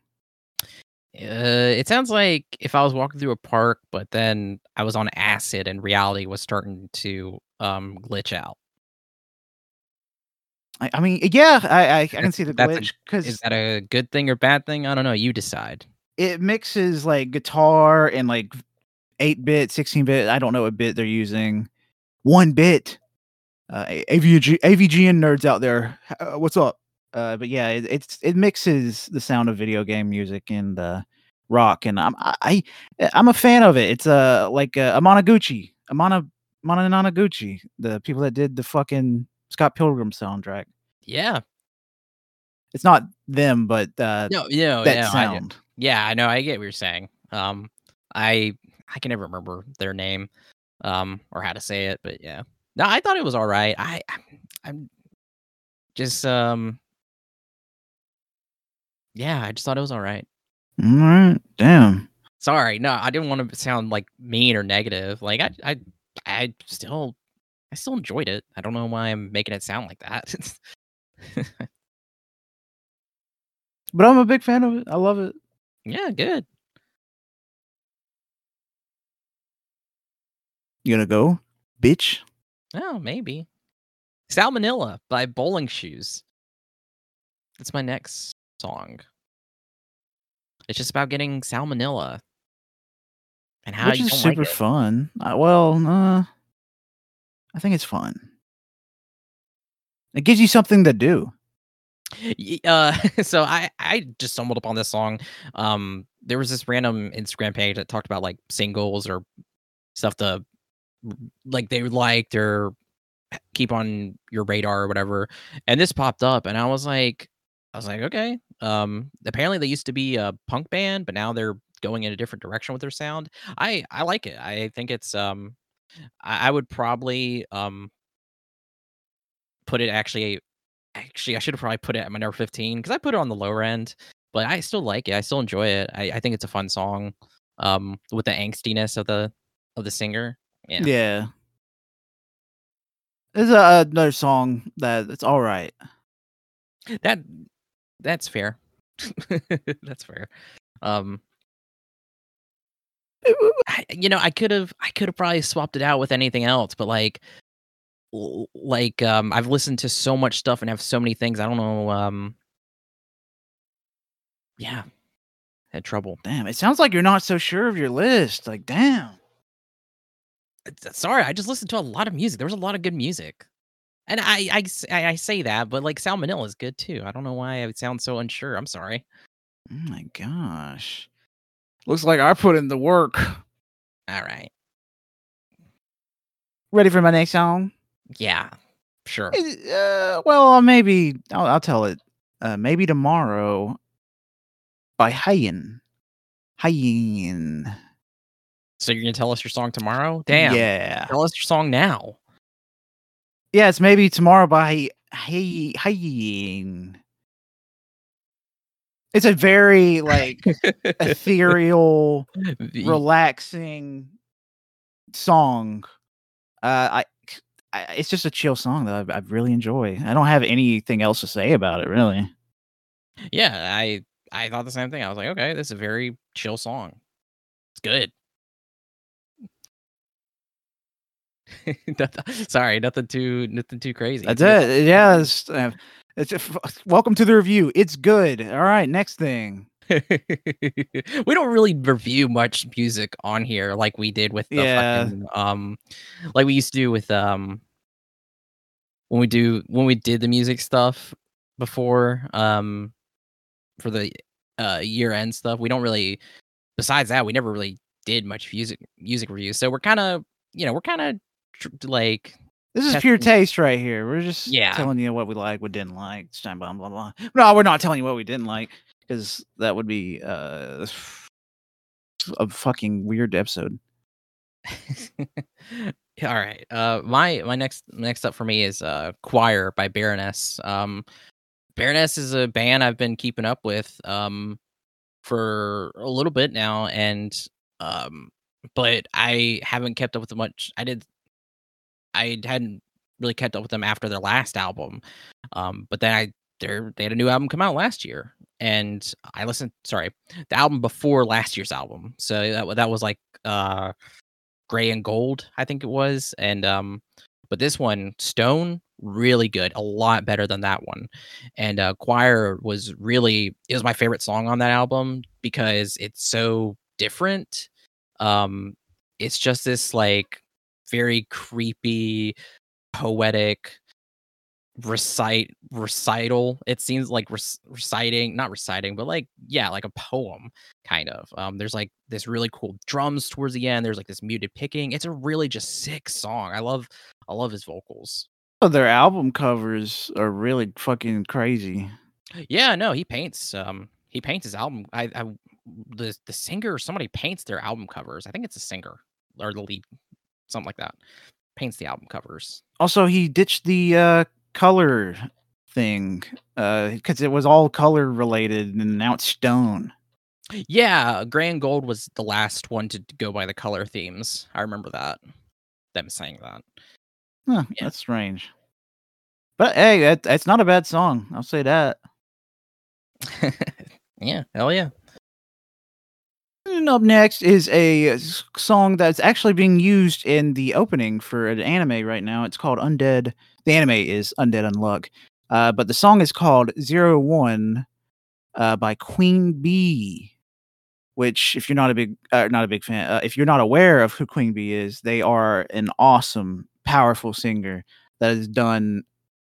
Uh, it sounds like if I was walking through a park, but then I was on acid and reality was starting to um glitch out. I, I mean, yeah, I, I, I can see the glitch because Is that a good thing or bad thing? I don't know. You decide. it mixes like guitar and like 8 bit, 16 bit. I don't know what bit they're using. One bit. Uh, AVG, AVGN nerds out there, uh, what's up? Uh, but yeah, it, it's it mixes the sound of video game music and uh, rock, and I'm I, I I'm a fan of it. It's uh like uh, Anamanaguchi, Amana Mananaguchi, the people that did the fucking Scott Pilgrim soundtrack. Yeah. It's not them, but uh, No, no, that no, I get- sound. yeah, I know. I get what you're saying. Um, I I can never remember their name, um, or how to say it, but yeah. No, I thought it was all right. I I'm, I'm just um, yeah, I just thought it was all right. All right, damn. Sorry, no, I didn't want to sound like mean or negative. Like I I I still I still enjoyed it. I don't know why I'm making it sound like that. But I'm a big fan of it. I love it. yeah, good. You gonna go, bitch? Oh, maybe. Salmonella by Bowling Shoes. That's my next song. It's just about getting salmonella and how Which you is super like it. fun. Uh, well, uh, I think it's fun. It gives you something to do. Uh, so I I just stumbled upon this song. Um, there was this random Instagram page that talked about like singles or stuff to like they liked or keep on your radar or whatever. And this popped up, and I was like, I was like, okay. Um, apparently they used to be a punk band, but now they're going in a different direction with their sound. I I like it. I think it's um, I, I would probably um put it actually actually I should have probably put it at my number 15 because I put it on the lower end, but I still like it. I still enjoy it. I, I think it's a fun song. Um with the angstiness of the of the singer. Yeah. Yeah. There's a, another song that it's all right. That that's fair. that's fair. Um you know, I could have I could have probably swapped it out with anything else, but like like um I've listened to so much stuff and have so many things. I don't know um yeah. Had trouble. Damn, it sounds like you're not so sure of your list. Like, damn. Sorry, I just listened to a lot of music. There was a lot of good music. And I, I, I say that, but like Salmonella is good too. I don't know why I sound so unsure. I'm sorry. Oh my gosh. Looks like I put in the work. All right. Ready for my next song? Yeah. Sure. Uh, well, maybe I'll, I'll tell it. Uh, maybe tomorrow by Hayen. Hayen. So you're gonna tell us your song tomorrow? Damn. Yeah. Tell us your song now. Yeah, it's maybe tomorrow by Hay Hayen. It's a very like ethereal, The- relaxing song. Uh, I, I, it's just a chill song that I, I really enjoy. I don't have anything else to say about it, really. yeah, I I thought the same thing. I was like, okay, this is a very chill song. It's good. Sorry, nothing too nothing too crazy. That's it. Yeah, it's, uh, it's welcome to the review. It's good. All right, next thing. we don't really review much music on here like we did with the Yeah. fucking, um like we used to do with um when we do when we did the music stuff before um for the uh year end stuff we don't really besides that we never really did much music music reviews so we're kind of you know we're kind of like This is pure taste right here. We're just Yeah. telling you what we like, what didn't like. Blah blah blah blah. No, we're not telling you what we didn't like because that would be uh, a fucking weird episode. all right uh my my next next up for me is uh choir by baroness um baroness is a band i've been keeping up with um for a little bit now and um but i haven't kept up with much i did i hadn't really kept up with them after their last album um but then i they had a new album come out last year and i listened sorry the album before last year's album. So that, that was like uh gray and gold i think it was and um but this one stone really good a lot better than that one. And uh choir was really it was my favorite song on that album because it's so different. Um it's just this like very creepy poetic recite recital it seems like rec- reciting not reciting but like yeah like a poem kind of. Um there's like this really cool drums towards the end there's like this muted picking. It's a really just sick song. I love i love his vocals. Oh, their album covers are really fucking crazy. yeah no he paints um he paints his album i i the the singer somebody paints their album covers. I think it's a singer or the lead something like that paints the album covers Also, he ditched the uh, color thing because it was all color related, and now it's stone. Yeah, gray and gold was the last one to go by the color themes. I remember that. Them saying that. Huh, Yeah. That's strange. But hey, that, that's not a bad song. I'll say that. yeah, hell yeah. And up next is a song that's actually being used in the opening for an anime right now. It's called Undead. The anime is Undead Unluck. Uh, but the song is called Zero One uh, by Queen Bee. Which, if you're not a big, uh, not a big fan, uh, if you're not aware of who Queen Bee is, they are an awesome, powerful singer that has done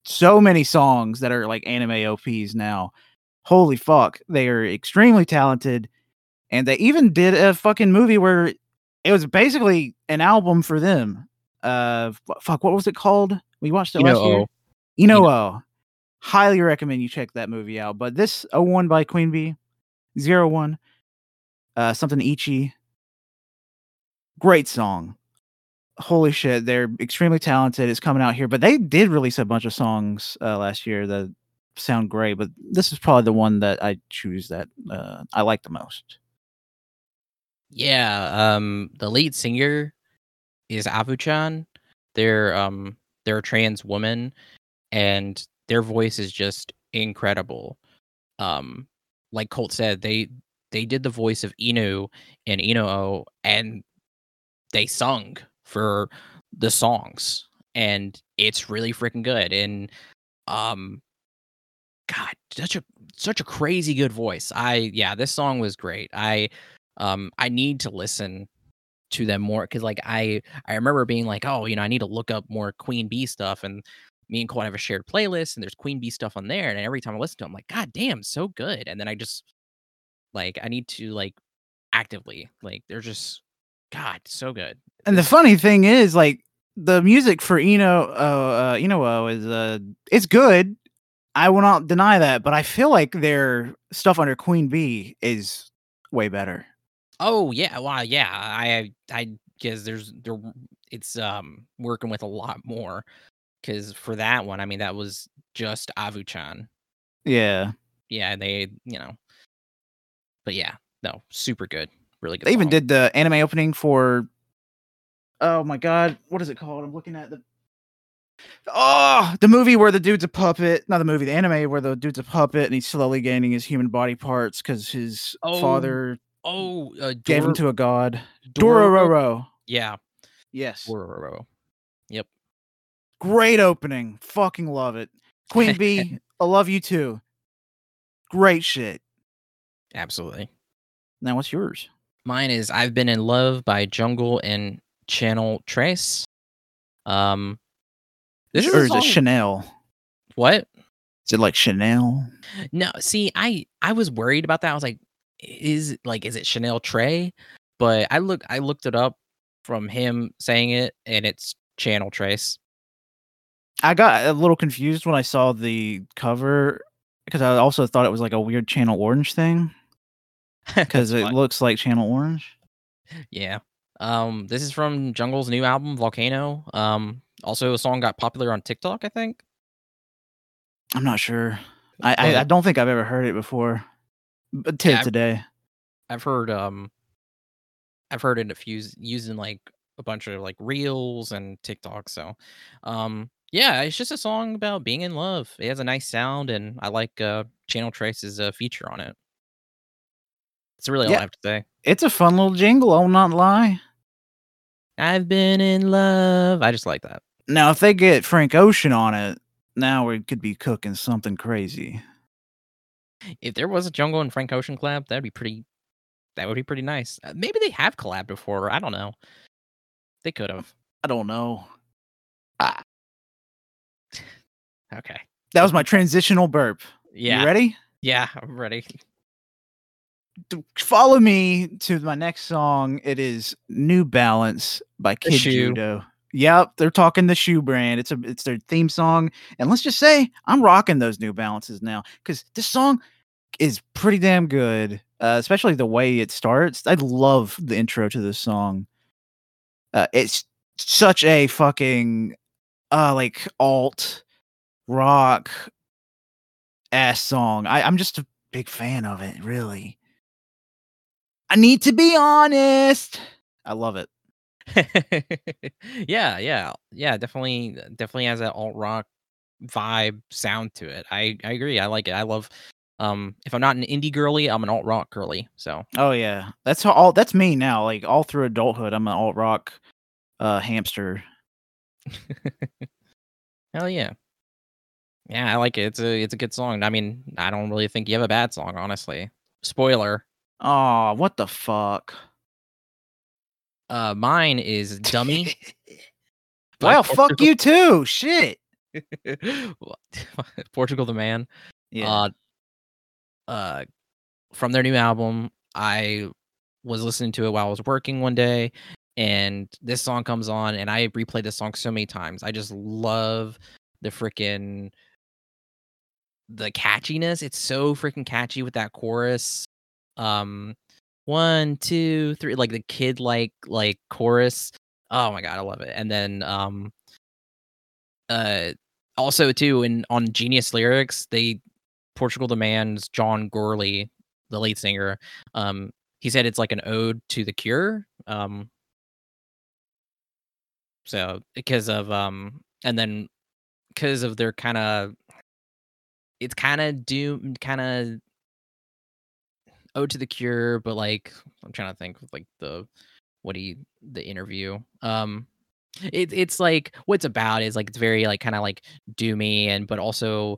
so many songs that are like anime OPs now. Holy fuck, they are extremely talented and they even did a fucking movie where it was basically an album for them. Uh, fuck, what was it called? We watched it last year. Inu-Oh. Ino. Highly recommend you check that movie out. But this 01 by Queen Bee, Zero One, uh, something Ichi. Great song. Holy shit, they're extremely talented. It's coming out here, but they did release a bunch of songs uh, last year that sound great. But this is probably the one that I choose that uh, I like the most. Yeah, um the lead singer is Avuchan. They're um they're a trans woman and their voice is just incredible. Um like Colt said, they they did the voice of Inu and Inu and they sung for the songs and it's really freaking good and um god such a such a crazy good voice i yeah this song was great i um i need to listen to them more because like i i remember being like oh you know i need to look up more queen bee stuff and me and Colt have a shared playlist and there's queen bee stuff on there and every time i listen to them i'm like god damn so good and then i just like i need to like actively like they're just god so good And the funny thing is, like the music for Eno, uh, uh Eno is uh, it's good. I will not deny that, but I feel like their stuff under Queen Bee is way better. Oh yeah, well yeah, I I guess there's there it's um working with a lot more because for that one, I mean that was just Avuchan. Yeah, Yeah, they you know, but yeah, no, super good, really good. they even song. did the anime opening for. Oh my god, what is it called? I'm looking at the. Oh, the movie where the dude's a puppet. Not the movie, the anime where the dude's a puppet and he's slowly gaining his human body parts because his Oh, father Oh, uh, gave him to a god. Dororo- Dororo. Yeah, Yes. yep Great opening. Fucking love it. Queen Bee, I love you too. Great shit. Absolutely. Now what's yours? Mine is I've Been in Love by Jungle and Channel Tres. Um, this is or a is it Chanel? what? Is it like Chanel? No, see, I I was worried about that. I was like, is like is it Chanel Trey? But I look I looked it up from him saying it, and it's Channel Tres. I got a little confused when I saw the cover because I also thought it was like a weird Channel Orange thing because it looks like Channel Orange. yeah. Um, this is from Jungle's new album Volcano. Um, also a song got popular on TikTok, I think. I'm not sure. I, I, I don't think I've ever heard it before. But Yeah, I've- today. I've heard um I've heard it fused used in like a bunch of like reels and TikTok. So um yeah, it's just a song about being in love. It has a nice sound and I like uh Channel Tres's uh, feature on it. That's really all Yeah. I have to say. It's a fun little jingle, I'll not lie. I've been in love. I just like that. Now if they get Frank Ocean on it, now we could be cooking something crazy. If there was a Jungle and Frank Ocean collab, that'd be pretty that would be pretty nice. Uh, maybe they have collabed before. I don't know. They could have. I don't know. Ah. Okay. That was my transitional burp. Yeah. You ready? Yeah, I'm ready. Follow me to my next song. It is New Balance by Kid. Judo. Yep, they're talking the shoe brand. It's a it's their theme song. And let's just say I'm rocking those New Balances now because this song is pretty damn good. Uh, especially the way it starts. I love the intro to this song. Uh, it's such a fucking uh like alt rock ass song. I, I'm just a big fan of it, really. I need to be honest. I love it. yeah, yeah, yeah. Definitely, definitely has that alt rock vibe sound to it. I I agree. I like it. I love. Um, if I'm not an indie girly, I'm an alt rock girly. So Oh yeah, that's how all that's me now. Like all through adulthood, I'm an alt rock uh, hamster. hell yeah, yeah. I like it. It's a it's a good song. I mean, I don't really think you have a bad song, honestly. Spoiler. Oh, what the fuck? Uh, mine is "Dummy." well, fuck you too. Shit. Portugal the Man. Yeah. uh uh from their new album i was listening to it while i was working one day and this song comes on and i replayed this song so many times i just love the freaking the catchiness it's so freaking catchy with that chorus um one two three like the kid like like chorus oh my god i love it and then um uh also too in on genius lyrics they Portugal the Man's John Gourley, the lead singer, um, he said it's like an ode to the Cure. Um, so because of um, and then because of their kind of, it's kind of doom, kind of. Ode to the Cure, but like I'm trying to think like the what he the interview. Um it, it's like what's about is like it's very like kind of like doomy and but also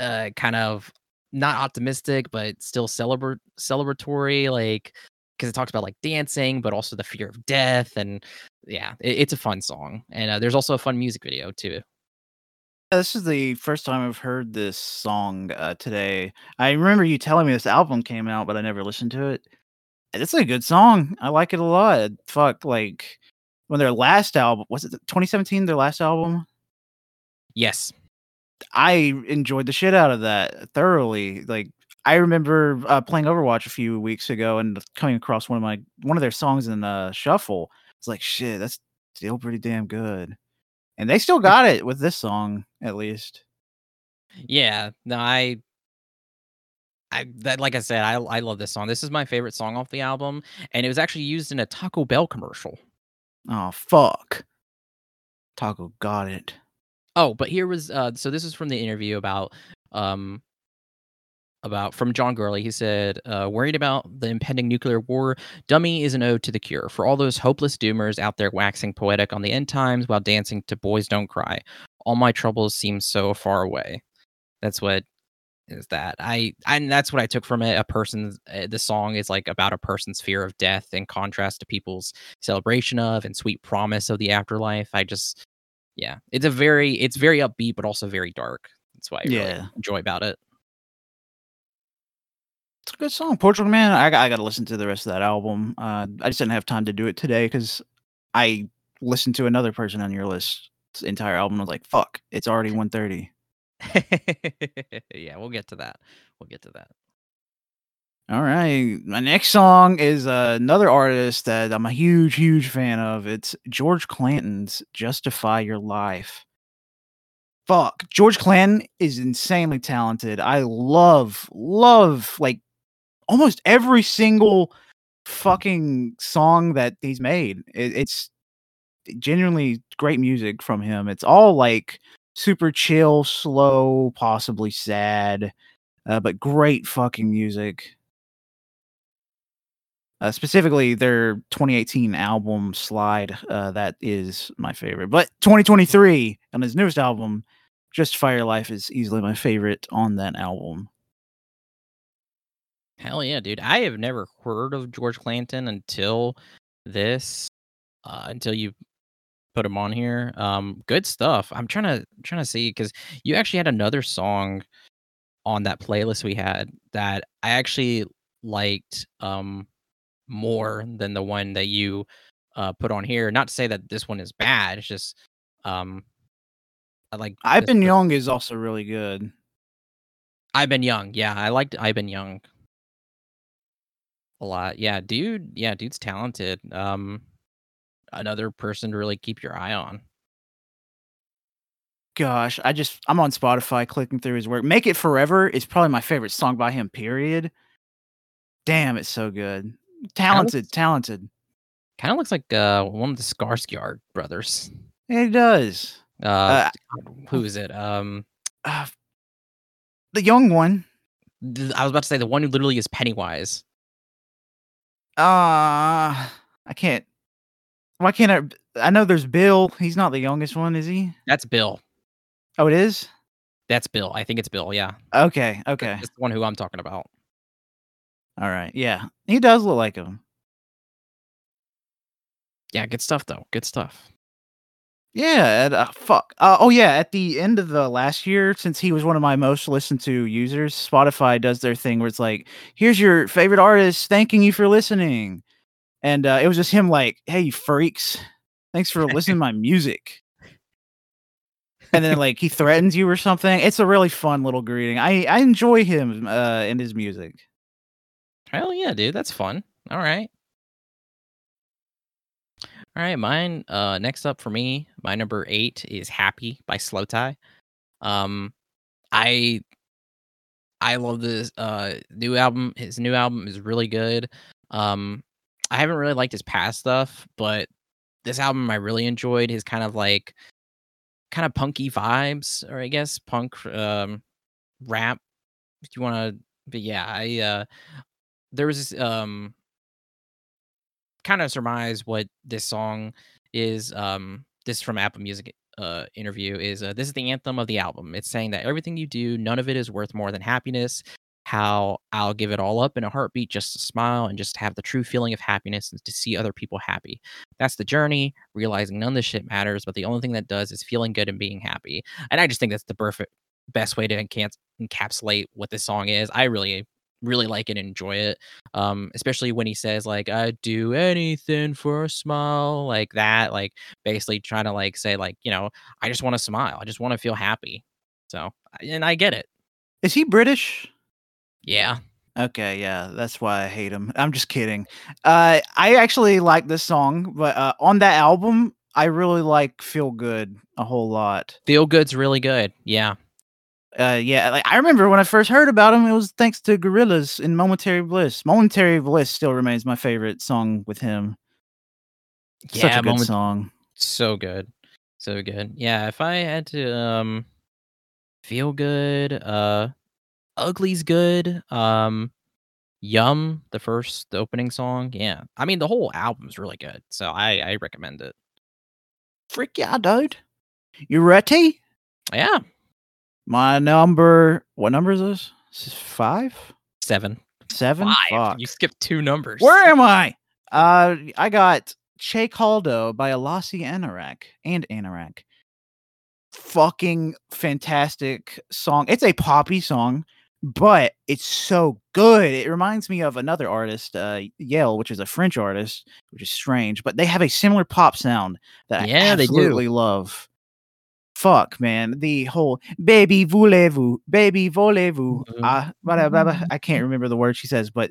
uh kind of not optimistic but still celebrate celebratory like because it talks about like dancing but also the fear of death and yeah it, it's a fun song and uh, there's also a fun music video too This is the first time I've heard this song uh, today. I remember you telling me this album came out, but I never listened to it. And It's a good song. I like it a lot. Fuck, like when their last album was it 2017? Their last album. yes I enjoyed the shit out of that thoroughly. Like I remember uh, playing Overwatch a few weeks ago and coming across one of my one of their songs in uh, Shuffle. It's like shit, that's still pretty damn good. And they still got it with this song, at least. yeah no i I that like I said, I I love this song. This is my favorite song off the album, and it was actually used in a Taco Bell commercial. Oh fuck, Taco got it. Oh, but here was uh so this is from the interview about um about from John Gourley. He said, uh, worried about the impending nuclear war, Dummy is an ode to the cure. For all those hopeless doomers out there waxing poetic on the end times while dancing to Boys Don't Cry. All my troubles seem so far away. That's what is that. I and that's what I took from it. A person's uh, the song is like about a person's fear of death in contrast to people's celebration of and sweet promise of the afterlife. I just yeah, it's a very it's very upbeat but also very dark. That's why I really enjoy about it. It's a good song, Portugal Man. I, got- I got to listen to the rest of that album. Uh, I just didn't have time to do it today because I listened to another person on your list entire album. I was like, fuck, it's already 130. yeah, we'll get to that. We'll get to that. All right. My next song is uh, another artist that I'm a huge, huge fan of. It's George Clanton's Justify Your Life. Fuck. George Clanton is insanely talented. I love, love like almost every single fucking song that he's made. It, it's genuinely great music from him. It's all like super chill, slow, possibly sad, uh, but great fucking music. Uh, specifically, their 2018 album Slide, uh, that is my favorite. But 2023 on his newest album, Justify Your Life, is easily my favorite on that album. Hell yeah, dude. I have never heard of George Clanton until this uh until you put him on here. Um good stuff. I'm trying to trying to see cuz you actually had another song on that playlist we had that I actually liked um more than the one that you uh put on here. Not to say that this one is bad. It's just um I like I've Been one- Young is also really good. I've been young. Yeah, I liked I've been young a lot. Yeah, dude. Yeah, dude's talented. Um, another person to really keep your eye on. Gosh, I just I'm on Spotify clicking through his work. Make It Forever is probably my favorite song by him. Period. Damn, it's so good. Talented, talented. Kind of looks like uh one of the Skarsgård brothers. It does. Uh, Uh, who is it? Um, Uh, the young one. I was about to say the one who literally is Pennywise. Uh I can't. Why can't I? I know there's Bill. He's not the youngest one, is he? That's Bill. Oh, it is. That's Bill. I think it's Bill. Yeah. Okay, okay, That's the one who I'm talking about. all right. Yeah, he does look like him. Yeah, good stuff though. Good stuff. Yeah. And, uh, fuck. Uh, oh yeah. At the end of the last year, since he was one of my most listened to users, Spotify does their thing where it's like, "Here's your favorite artist thanking you for listening," and uh, it was just him like, "Hey, you freaks, thanks for listening to my music." And then like he threatens you or something. It's a really fun little greeting. I I enjoy him uh, and his music. Hell yeah, dude. That's fun. All right. All right, mine uh next up for me, my number 8 is Happy by slowthai. Um I I love this uh new album. His new album is really good. Um I haven't really liked his past stuff, but this album I really enjoyed his kind of like kind of punky vibes or I guess punk um rap if you want to but yeah, I uh there was um kind of surmise what this song is um this from Apple Music uh interview is uh, this is the anthem of the album. It's saying that everything you do, none of it is worth more than happiness. How I'll give it all up in a heartbeat just to smile and just have the true feeling of happiness and to see other people happy. That's the journey, realizing none of this shit matters, but the only thing that does is feeling good and being happy. And I just think that's the perfect best way to encan- encapsulate what this song is. I really really like it and enjoy it. Um, especially when he says like I'd do anything for a smile, like that, like basically trying to like say like, you know, I just want to smile. I just want to feel happy. So and I get it. Is he British? Yeah. Okay, yeah, that's why I hate him. I'm just kidding. Uh, I actually like this song, but uh, on that album, I really like "Feel Good" a whole lot. Feel Good's really good. Yeah. Uh, yeah, like I remember when I first heard about him, it was thanks to Gorillaz in "Momentary Bliss." "Momentary Bliss" still remains my favorite song with him. Such Yeah, a good song. So good. So good. Yeah, if I had to um feel good, uh Ugly's good. Um Yum, the first the opening song. Yeah. I mean the whole album's really good. So I I recommend it. Freak yeah, dude. You ready? Yeah. My number. What number is this? This is five, Seven. seven. Five. Fuck. You skipped two numbers. Where am I? Uh, I got Che Caldo by Alasi Anorak and Anorak. Fucking fantastic song. It's a poppy song, but it's so good. It reminds me of another artist, uh, Yelle, which is a French artist, which is strange, but they have a similar pop sound that I Yeah, they do. absolutely love. Fuck, man. The whole baby voulez-vous, baby voulez-vous. Mhm. Ah, blah, blah, blah. I can't remember the word she says, but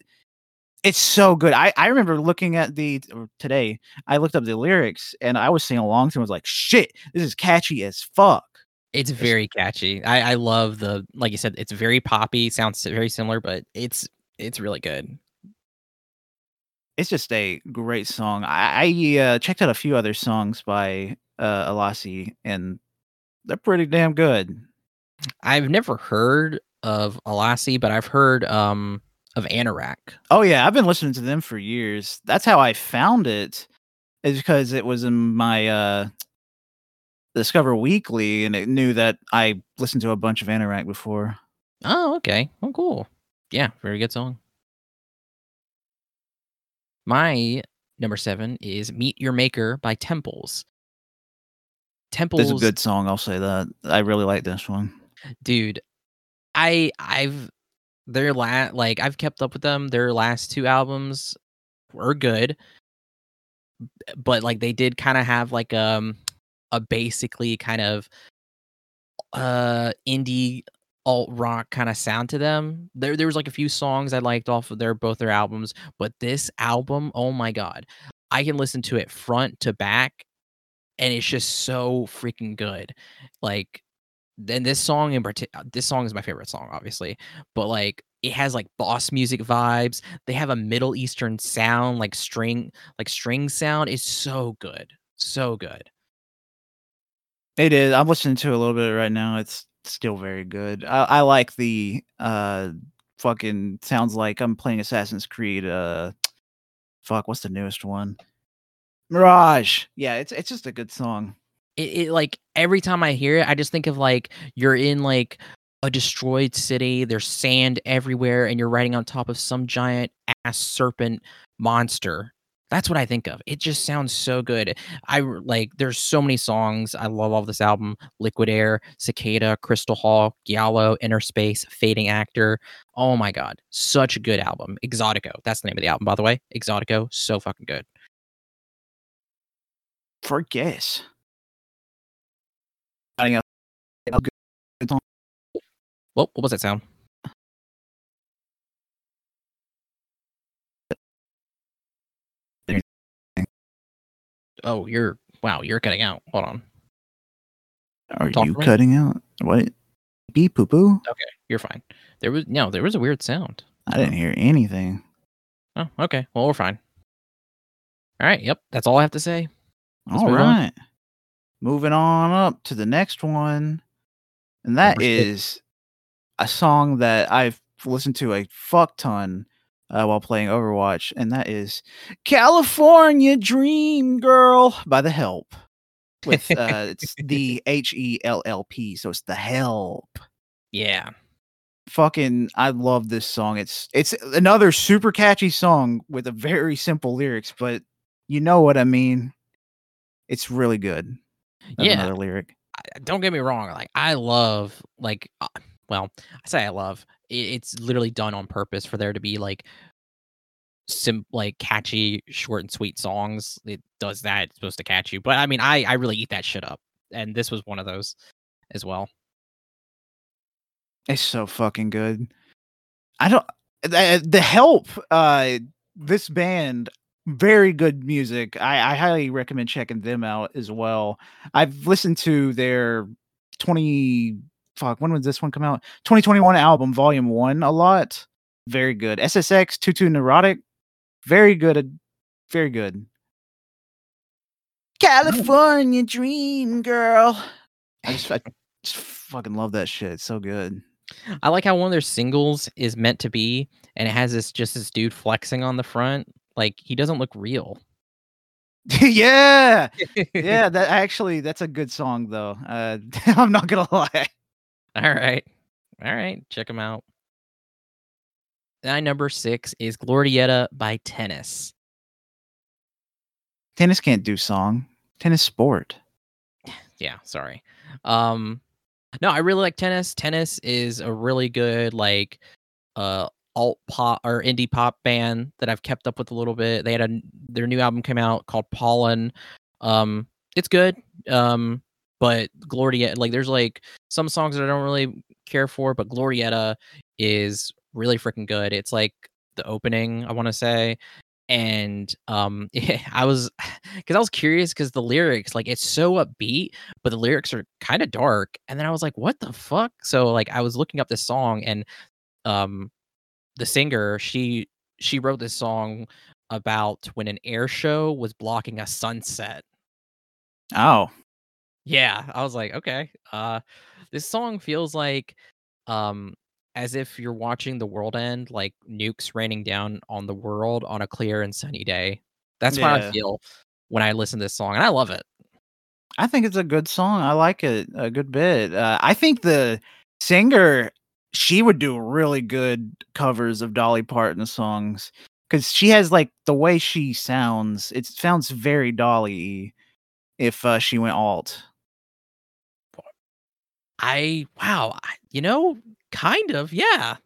it's so good. I, I remember looking at the today, I looked up the lyrics and I was singing along to it. I was like, shit, this is catchy as fuck. It's very catchy. I I love the like you said, it's very poppy, sounds very similar, but it's it's really good. It's just a great song. I, I uh, checked out a few other songs by uh, Alasi and they're pretty damn good. I've never heard of Alasi, but I've heard um of Anorak. Oh yeah, I've been listening to them for years. That's how I found it. Is because it was in my uh Discover Weekly and it knew that I listened to a bunch of Anorak before. Oh, okay. Oh, cool. Yeah, very good song. My number seven is "Meet Your Maker" by Temples. Temples, It's a good song, I'll say that. I really like this one. dude. I I've their last like I've kept up with them. Their last two albums were good, but like they did kind of have like um a basically kind of uh indie alt rock kind of sound to them. There there was like a few songs I liked off of their both their albums, but this album, oh my god. I can listen to it front to back and it's just so freaking good. Like then this song in particular this song is my favorite song obviously, but like it has like boss music vibes. They have a middle eastern sound like string like string sound is so good. So good. It is. I'm listening to a little bit right now. It's still very good. I, I like the uh fucking sounds like I'm playing Assassin's Creed. Uh, fuck, what's the newest one? Mirage. Yeah, it's it's just a good song. it, it like every time I hear it, I just think of like you're in like a destroyed city. There's sand everywhere, and you're riding on top of some giant ass serpent monster. That's what I think of. It just sounds so good. I like. There's so many songs. I love all this album. Liquid Air, Cicada, Crystal Hall, Giallo, Inner Space, Fading Actor. Oh my god, such a good album. Exotico. That's the name of the album, by the way. Exotico, so fucking good. For guess. I think a good- good song. Well, what was that sound? Oh, you're wow, you're cutting out. Hold on. Are Talk you cutting out? What? Beep poo poo? Okay, you're fine. There was no, there was a weird sound. I didn't hear anything. Oh, okay. Well, we're fine. All right. Yep. That's all I have to say. Let's All move on. Moving on up to the next one. And that six. a song that I've listened to a fuck ton uh, while playing Overwatch, and that is California Dream Girl by The Hellp. With uh, it's the H E L L P, so it's The Hellp. Yeah. Fucking, I love this song. It's it's another super catchy song with a very simple lyrics, but you know what I mean. It's really good. That's Yeah. another lyric. Don't get me wrong like i love like uh, well i say i love it's literally done on purpose for there to be like sim like catchy short and sweet songs it does that it's supposed to catch you but i mean i i really eat that shit up and this was one of those as well It's so fucking good. I don't the, the hellp uh this band very good music. I, I highly recommend checking them out as well. I've listened to their 20 fuck when was this one come out? 2021 album volume 1 a lot. Very good. SSX Tutu Neurotic very good very good. California Dream Girl. I just, I just fucking love that shit. It's so good. i like how one of their singles is meant to be and it has this just this dude flexing on the front like he doesn't look real yeah. Yeah, that actually that's a good song though. Uh I'm not gonna lie. All right. All right. Check them out. My number six is Glorietta by Tennis. Tennis can't do song. Tennis sport. Yeah, sorry. Um no, I really like tennis. Tennis is a really good like uh alt pop or indie pop band that I've kept up with a little bit. They had a their new album came out called Pollen. Um it's good. Um but Glorietta like there's like some songs that I don't really care for, but Glorietta is really freaking good. It's like the opening, I want to say. And um yeah, I was cuz I was curious cuz the lyrics like it's so upbeat, but the lyrics are kind of dark. And then I was like, what the fuck? So like I was looking up this song and um the singer, she she wrote this song about when an air show was blocking a sunset. Oh. Yeah, I was like, okay. Uh this song feels like um as if you're watching the world end, like nukes raining down on the world on a clear and sunny day. That's how I feel when I listen to this song, and I love it. I think it's a good song. I like it a good bit. Uh, I think the singer she would do really good covers of Dolly Parton songs because she has like the way she sounds. It sounds very Dolly. If uh, she went alt, I wow, I, you know, kind of, yeah.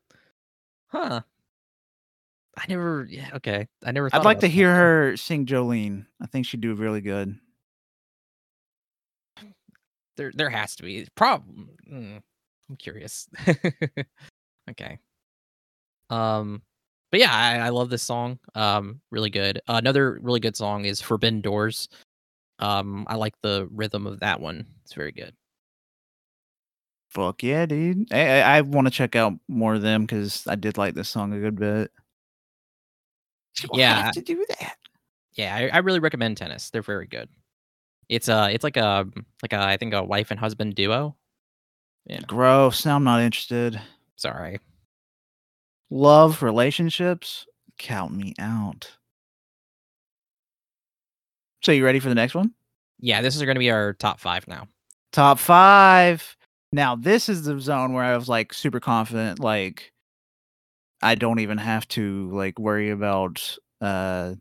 Huh. I never yeah, okay. I never I'd like to hear her sing Jolene. I think she'd do really good. There there has to be. Problem. I'm curious. okay. Um but yeah, I, I love this song. Um really good. another really good song is Forbidden Doors. Um I like the rhythm of that one. It's very good. Fuck yeah, dude! I I, I want to check out more of them because I did like this song a good bit. We'll Yeah. have to do that. Yeah, I, I really recommend tennis. They're very good. It's uh it's like a like a I think a wife and husband duo. Yeah. Gross. Now I'm not interested. Sorry. Love relationships. Count me out. So you ready for the next one? Yeah, this is gonna be our top five now. Top five. Now this is the zone where I was like super confident. Like I don't even have to like worry about uh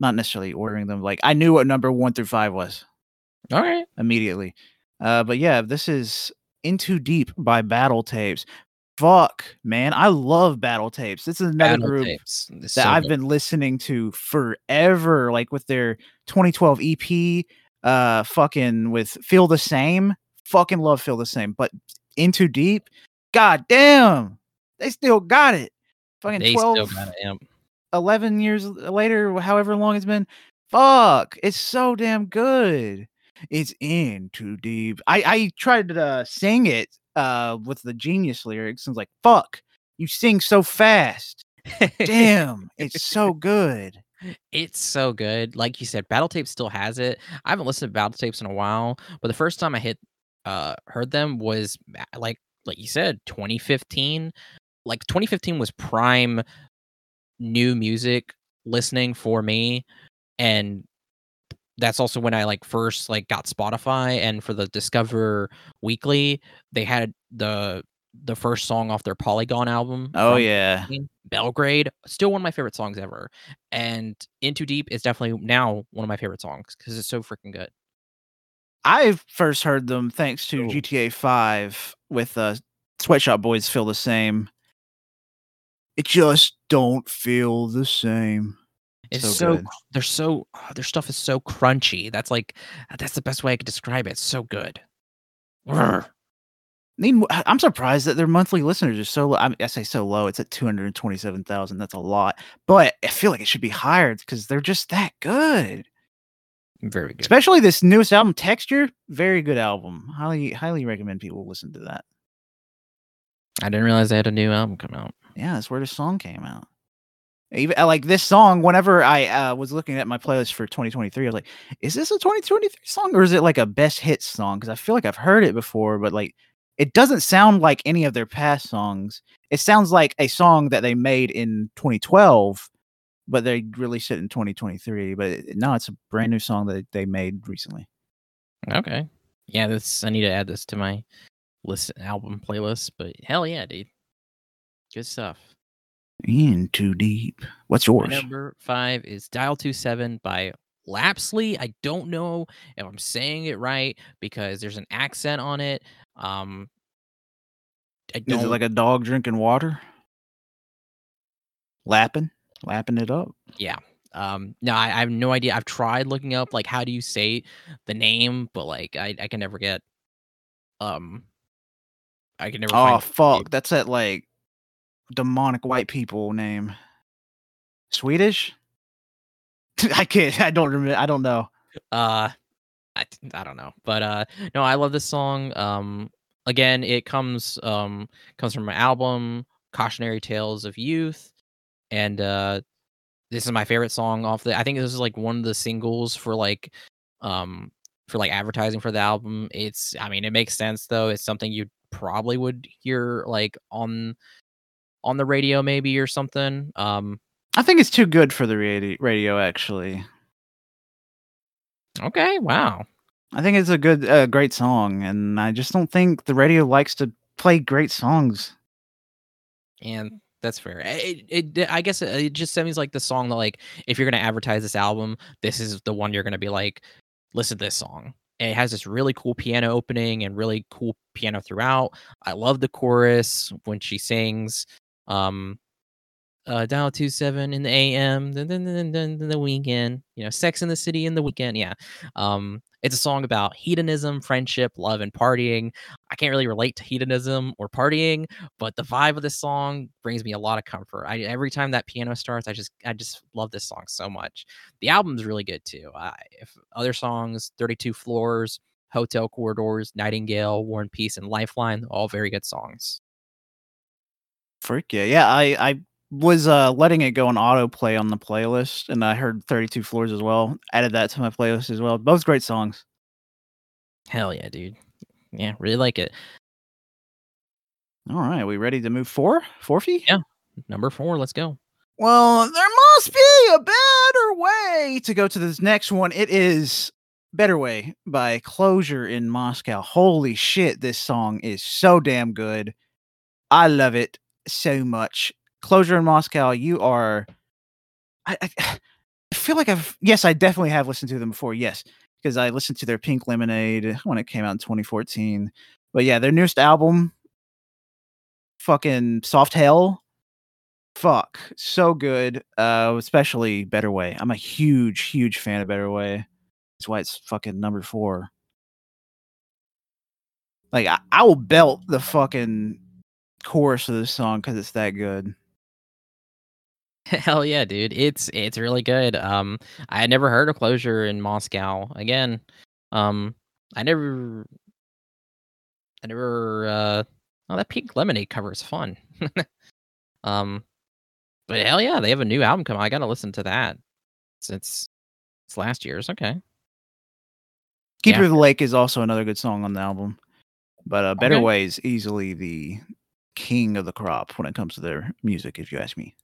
not necessarily ordering them. Like I knew what number one through five was. All right. immediately. Uh, but yeah, this is In Too Deep by Battle Tapes. Fuck, man, I love Battle Tapes. This is another Battle group tapes. That so I've good. been listening to forever. Like with their 2012 EP, uh, fucking with Feel the Same. Fucking love Feel the Same, but In Too Deep, god damn, they still got it. Fucking they 12, still got it. Yep. 11 years later, however long it's been. Fuck, it's so damn good. It's in too deep. I I tried to uh, sing it uh with the genius lyrics and was like, fuck, you sing so fast. Damn, it's so good. It's so good. Like you said, Battle Tape still has it. I haven't listened to Battle Tapes in a while, but the first time I hit uh heard them was like like you said, 2015. Like 2015 was prime new music listening for me and that's also when I like first like got Spotify and for the Discover Weekly, they had the the first song off their Polygon album. Oh yeah. Belgrade, still one of my favorite songs ever. And In Too Deep is definitely now one of my favorite songs because it's so freaking good. I first heard them thanks to Oh. GTA 5 with uh Sweatshop Boys feel the same. It just don't feel the same. It's So so, they're so uh, their stuff is so crunchy. That's like that's the best way I could describe it. It's so good. Brr. Need mo- I- I'm surprised that their monthly listeners are so low. I, mean, I say so low. It's at 227,000. That's a lot. But I feel like it should be higher because they're just that good. Very good. Especially this newest album, Texture. Very good album. Highly, highly recommend people listen to that. I didn't realize they had a new album come out. Yeah, that's where the song came out. Even uh, like this song, whenever I uh, was looking at my playlist for 2023, I was like, is this a 2023 song or is it like a best hit song? Because I feel like I've heard it before, but like it doesn't sound like any of their past songs. It sounds like a song that they made in 2012, but they released it in 2023. But it, no, it's a brand new song that they made recently. Okay. Yeah, this I need to add this to my list album playlist, but hell yeah, dude. Good stuff. In too deep. What's My yours? number five is Dial 27 by Lapsley. I don't know if I'm saying it right because there's an accent on it. Um I Is don't it like a dog drinking water? Lapping? Lapping it up? yeah. Um no, I, I have no idea. I've tried looking up like how do you say the name, but like I, I can never get um I can never Oh fuck, that's that like demonic white people name. Swedish? I can't. I don't remember. I don't know. uh I, I don't know but uh no i love this song um again it comes um comes from my album cautionary tales of youth and uh this is my favorite song off the i think this is like one of the singles for like um for like advertising for the album it's i mean it makes sense though it's something you probably would hear like on on the radio maybe or something um I think it's too good for the radio. Radio, actually. okay wow I think it's a good, uh, great song, and I just don't think the radio likes to play great songs. And that's fair. It, it, I guess it, it just seems like the song that like if you're gonna advertise this album, this is the one you're gonna be like, listen to this song. And it has this really cool piano opening and really cool piano throughout. I love the chorus when she sings. Um, uh, dial two seven in the AM, then then then then the weekend. You know, Sex in the City in the weekend. Yeah. Um, it's a song about hedonism, friendship, love, and partying. I can't really relate to hedonism or partying, but the vibe of this song brings me a lot of comfort. I every time that piano starts, I just I just love this song so much. The album's really good too. I, if other songs, Thirty Two Floors, Hotel Corridors, Nightingale, War and Peace, and Lifeline, all very good songs. Frick yeah, yeah. I I was uh letting it go on autoplay on the playlist, and I heard 32 Floors as well. Added that to my playlist as well. Both great songs. Hell yeah, dude. Yeah, really like it. All right, we ready to move four? Forfeit? Yeah. Number four, let's go. Well, there must be a better way to go to this next one. It is Better Way by Closure in Moscow. Holy shit, this song is so damn good. I love it so much. Closure in Moscow, you are. I, I, feel like I've. Yes, I definitely have listened to them before. Yes, because I listened to their Pink Lemonade when it came out in 2014. But yeah, their newest album, fucking Soft Hell fuck so good uh especially better way i'm a huge huge fan of better way that's why it's fucking number four like i, I will belt the fucking chorus of this song because it's that good Hell yeah, dude. It's it's really good. Um I had never heard of Closure in Moscow. Again, um I never I never uh oh that pink lemonade cover is fun. um but hell yeah, they have a new album coming. I gotta listen to that. Since it's last year's. Okay. keeper Yeah. of the lake is also another good song on the album but uh better Okay. way is easily the king of the crop when it comes to their music if you ask me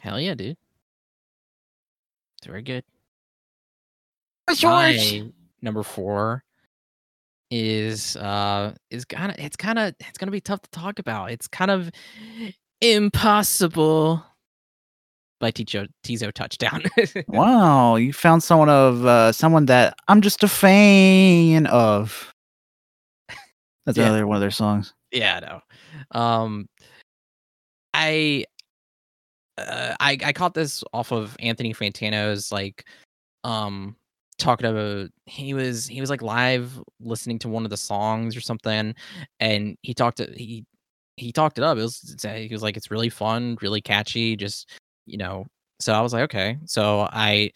Hell yeah, dude. It's very good. What's yours? My number four is uh is kind of it's kind of it's gonna be tough to talk about. It's kind of impossible. By Teezo Teezo touchdown. Wow, you found someone of uh, someone that I'm just a fan of. That's Yeah. another one of their songs. Yeah, no. Um, I uh, I I caught this off of Anthony Fantano's like um talking about he was he was like live listening to one of the songs or something and he talked to he he talked it up. It was he was like it's really fun really catchy just you know so i was like okay. So i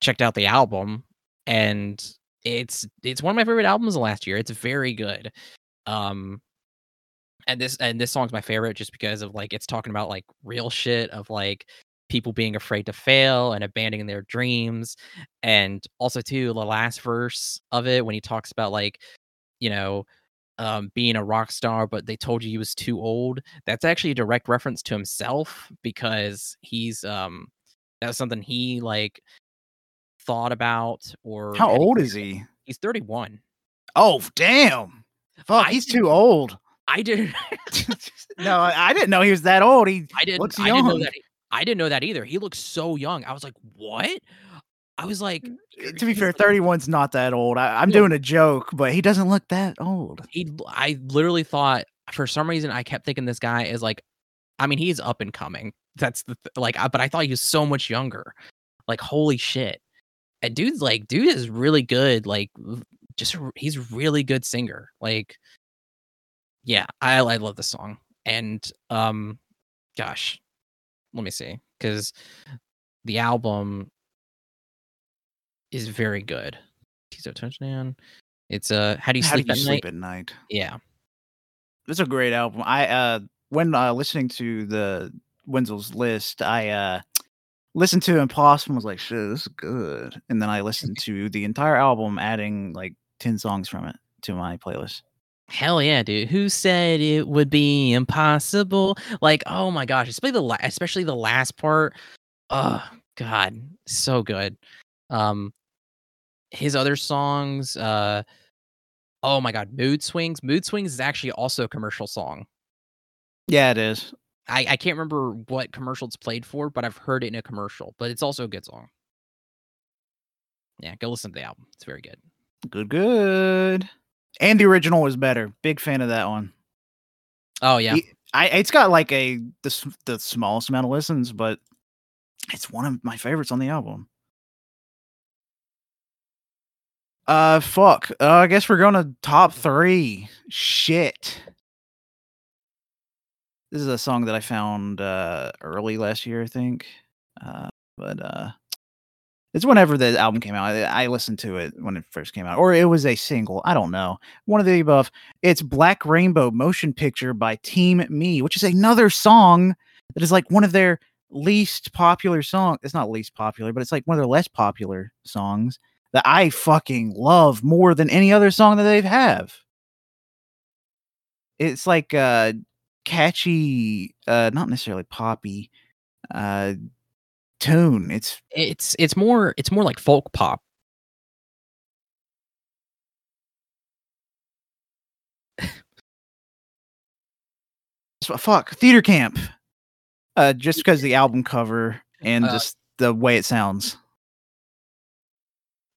checked out the album and it's it's one of my favorite albums of last year. It's very good. Um and this and this song's my favorite just because of like it's talking about like real shit of like people being afraid to fail and abandoning their dreams and also too the last verse of it when he talks about like you know um, being a rock star but they told you he was too old that's actually a direct reference to himself because he's um that was something he like thought about or How old is he? he's 31 Oh, damn! Fuck, I he's too old. I didn't no, I, didn't know he was that old. He I didn't. looks I didn't know that. I didn't know that either. He looks so young. I was like, "What?" I was like, mm, to be fair, like- 31's not that old. I, I'm No. doing a joke, but he doesn't look that old. he. I literally thought for some reason I kept thinking this guy is like, I mean, he's up and coming. That's the th- like, I, but I thought he was so much younger. Like, holy shit! And dude's like, dude is really good. Like, just he's a really good singer. Like, yeah, I I love the song. And um, gosh, let me see, because the album is very good. Teezo Touchdown. It's uh, how do you How sleep do you at sleep night? at night? Yeah, It's a great album. I uh when uh listening to the Wenzel's list, I uh listened to Impossible and was like, shit, this is good. And then I listened to the entire album, adding like 10 songs from it to my playlist. Hell yeah, dude. Who said it would be impossible? Like, oh my gosh, especially the la- especially the last part. Oh god, so good. Um, his other songs. Uh, oh my god, Mood Swings. Mood Swings is actually also a commercial song. Yeah, it is. I, I can't remember what commercial it's played for, but I've heard it in a commercial. But it's also a good song. Yeah, go listen to the album. It's very good. Good, good. And the original was better. Big fan of that one. Oh yeah, He- I it's got like a the, the smallest amount of listens, but it's one of my favorites on the album. Uh, fuck. Uh, I guess we're going to top three. Shit. This is a song that I found uh early last year, I think. Uh, but uh, it's whenever the album came out. I, listened to it when it first came out, or it was a single. I don't know. One of the above. It's Black Rainbow Motion Picture by Team Me, which is another song that is like one of their least popular songs. It's not least popular, but it's like one of their less popular songs that I fucking love more than any other song that they have. It's like uh catchy, uh not necessarily poppy uh tune. It's it's it's more it's more like folk pop. fuck theater camp. Uh just because the album cover and Uh, just the way it sounds.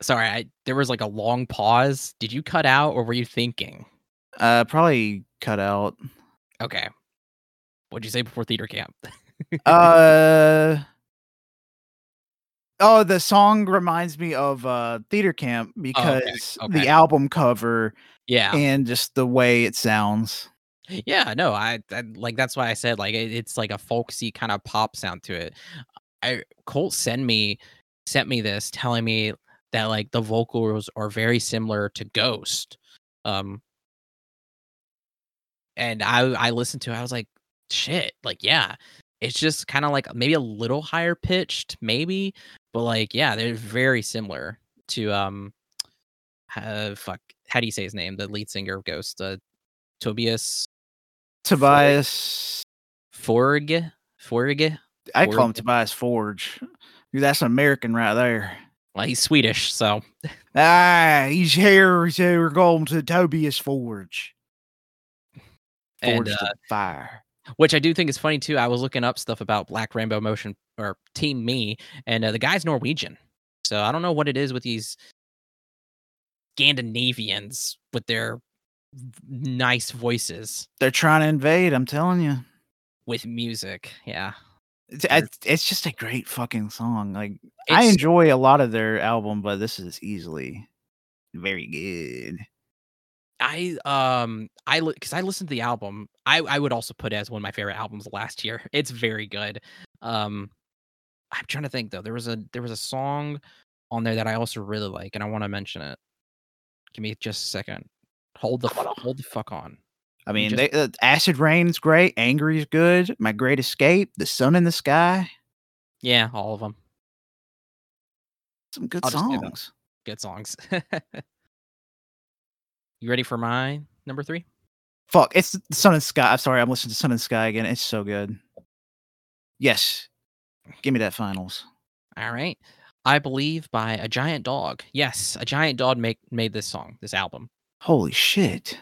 Sorry, I, there was like a long pause. Did you cut out or were you thinking? Uh probably cut out. Okay. What'd you say before theater camp? uh oh the song reminds me of uh theater camp because okay. the album cover yeah. and just the way it sounds Yeah, no, I, I like that's why I said like it, it's like a folksy kind of pop sound to it. I Colt sent me sent me this telling me that like the vocals are very similar to Ghost. Um and I I listened to it, I was like, shit, like yeah. It's just kind of like maybe a little higher pitched, maybe, but like yeah, they're very similar to um uh, fuck, how do you say his name? The lead singer of Ghost, uh, Tobias tobias Forg, Forg. I call him Tobias Forge. Dude, That's an American right there. Well, he's Swedish, so Ah, he's here. He's here going to Tobias Forge. and Forge uh, fire. Which I do think is funny too. I was looking up stuff about Black Rainbow Motion or Team Me, and uh, the guy's Norwegian. So I don't know what it is with these Scandinavians with their nice voices They're trying to invade. I'm telling you. with music. Yeah, It's, it's, it's just a great fucking song. Like I enjoy a lot of their album, but this is easily very good. I um I because I listened to the album. I I would also put it as one of my favorite albums last year. It's very good. Um, I'm trying to think though. There was a there was a song on there that I also really like, and I want to mention it. Give me just a second. Hold the hold the fuck on. I mean, just- they, uh, Acid Rain's great. Angry is good. My Great Escape. The Sun in the Sky. Yeah, all of them Some good I'll just say that. songs. good songs. you ready for my number three? Fuck, it's the Sun and Sky. I'm sorry, I'm listening to Sun and Sky again. It's so good. Yes. Give me that finals. All right. I believe by a giant dog. Yes, a giant dog make made this song, this album. Holy shit.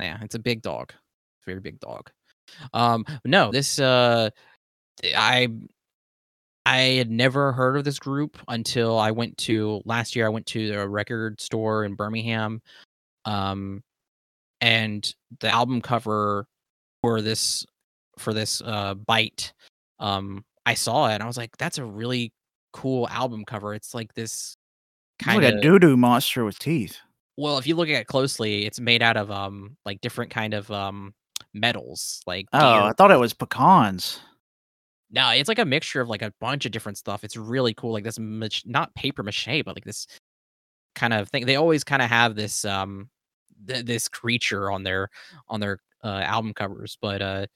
Yeah, it's a big dog. It's a very big dog. Um no, this uh I I had never heard of this group until I went to last year I went to a record store in Birmingham. Um and the album cover for this for this uh bite um I saw it and I was like that's a really cool album cover. It's like this kind of a doo doo monster with teeth. well, if you look at it closely, it's made out of um like different kind of um metals, like Oh, I thought it was pecans. No, it's like a mixture of like a bunch of different stuff. It's really cool, like this not paper mache, but like this kind of thing. They always kind of have this um th- this creature on their on their uh, album covers, but uh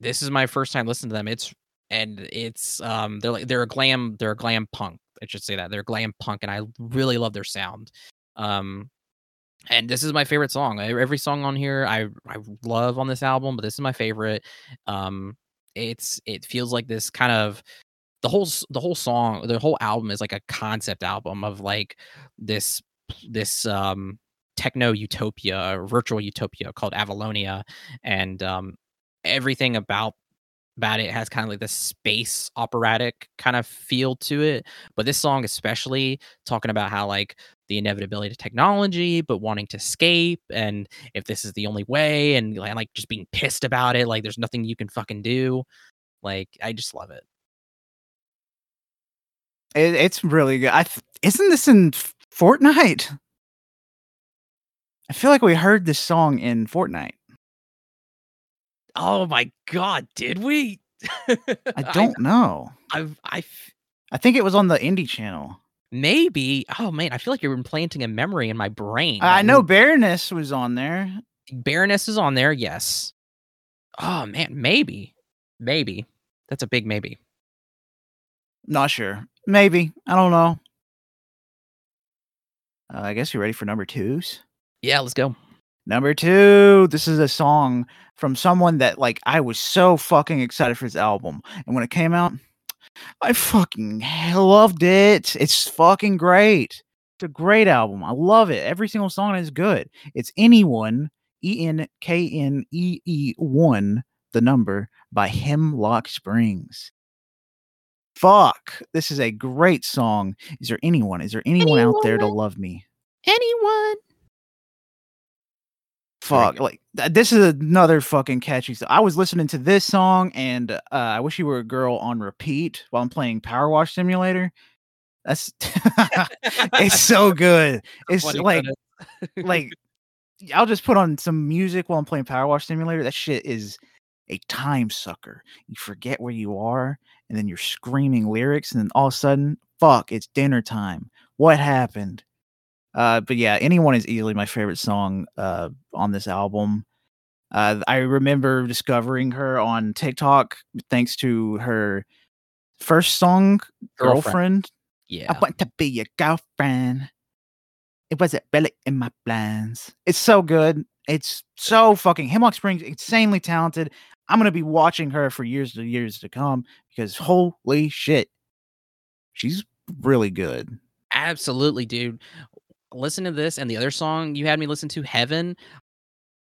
this is my first time listening to them. It's and it's um they're like they're a glam they're a glam punk. I should say that they're glam punk, and I really love their sound. Um, and this is my favorite song. Every song on here I I love on this album, but this is my favorite. Um, it's it feels like this kind of the whole the whole song the whole album is like a concept album of like this this um techno utopia or virtual utopia called avalonia and um everything about about it has kind of like this space operatic kind of feel to it but this song especially talking about how like the inevitability of technology but wanting to escape and if this is the only way and like, like just being pissed about it like there's nothing you can fucking do like i just love it It, it's really good. I th- isn't this in Fortnite? I feel like we heard this song in Fortnite. oh my god did we I don't know. I I I think it was on the indie channel. maybe oh man i feel like you're implanting a memory in my brain I that know Baroness was on there. baroness is on there yes oh man maybe maybe that's a big maybe Not sure. Maybe. I don't know. Uh, I guess you're ready for number twos. Yeah let's go Number two, this is a song from someone that like I was so fucking excited for this album, and when it came out, I fucking loved it. It's fucking great. It's a great album. I love it. Every single song is good. It's anyone, E N K N E E one, the number by Hemlock Springs. Fuck, this is a great song. Is there anyone? Is there anyone out there to love me? anyone Fuck, like th- this is another fucking catchy song. I was listening to this song and uh, I wish you were a girl on repeat while I'm playing Power Wash Simulator. That's it's so good. It's Funny like like I'll just put on some music while I'm playing Power Wash Simulator. That shit is a time sucker. You forget where you are, and then you're screaming lyrics, and then all of a sudden, fuck, it's dinner time. What happened? Uh, but yeah, anyone is easily my favorite song uh, on this album. Uh, I remember discovering her on TikTok thanks to her first song, Girlfriend. girlfriend. yeah I want to be your girlfriend. It wasn't really in my plans. It's so good. It's so fucking Hemlock Springs, insanely talented. I'm gonna be watching her for years to years to come because holy shit, she's really good. Absolutely, dude. Listen to this and the other song you had me listen to, Heaven.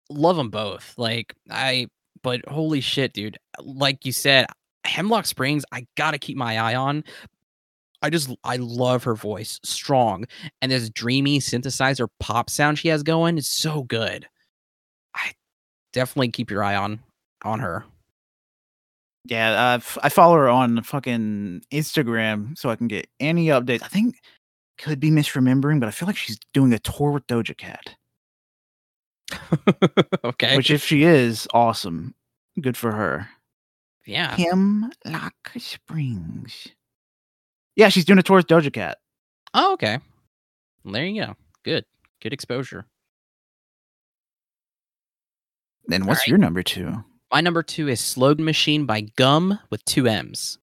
Love them both. Like I, but holy shit, dude. Like you said, Hemlock Springs, I gotta keep my eye on. I just I love her voice, strong, and this dreamy synthesizer pop sound she has going is so good. I definitely keep your eye on on her. Yeah, uh, f- I follow her on fucking Instagram so I can get any updates. I think could be misremembering, but I feel like she's doing a tour with Doja Cat. okay. Which, if she is, awesome. Good for her. yeah. Hemlock Springs. Yeah, she's doing a tour with Doja Cat. Oh, okay. There you go. Good. Good exposure. Then what's Alright. your number two? My number two is Slogan Machine by Gum with two M's.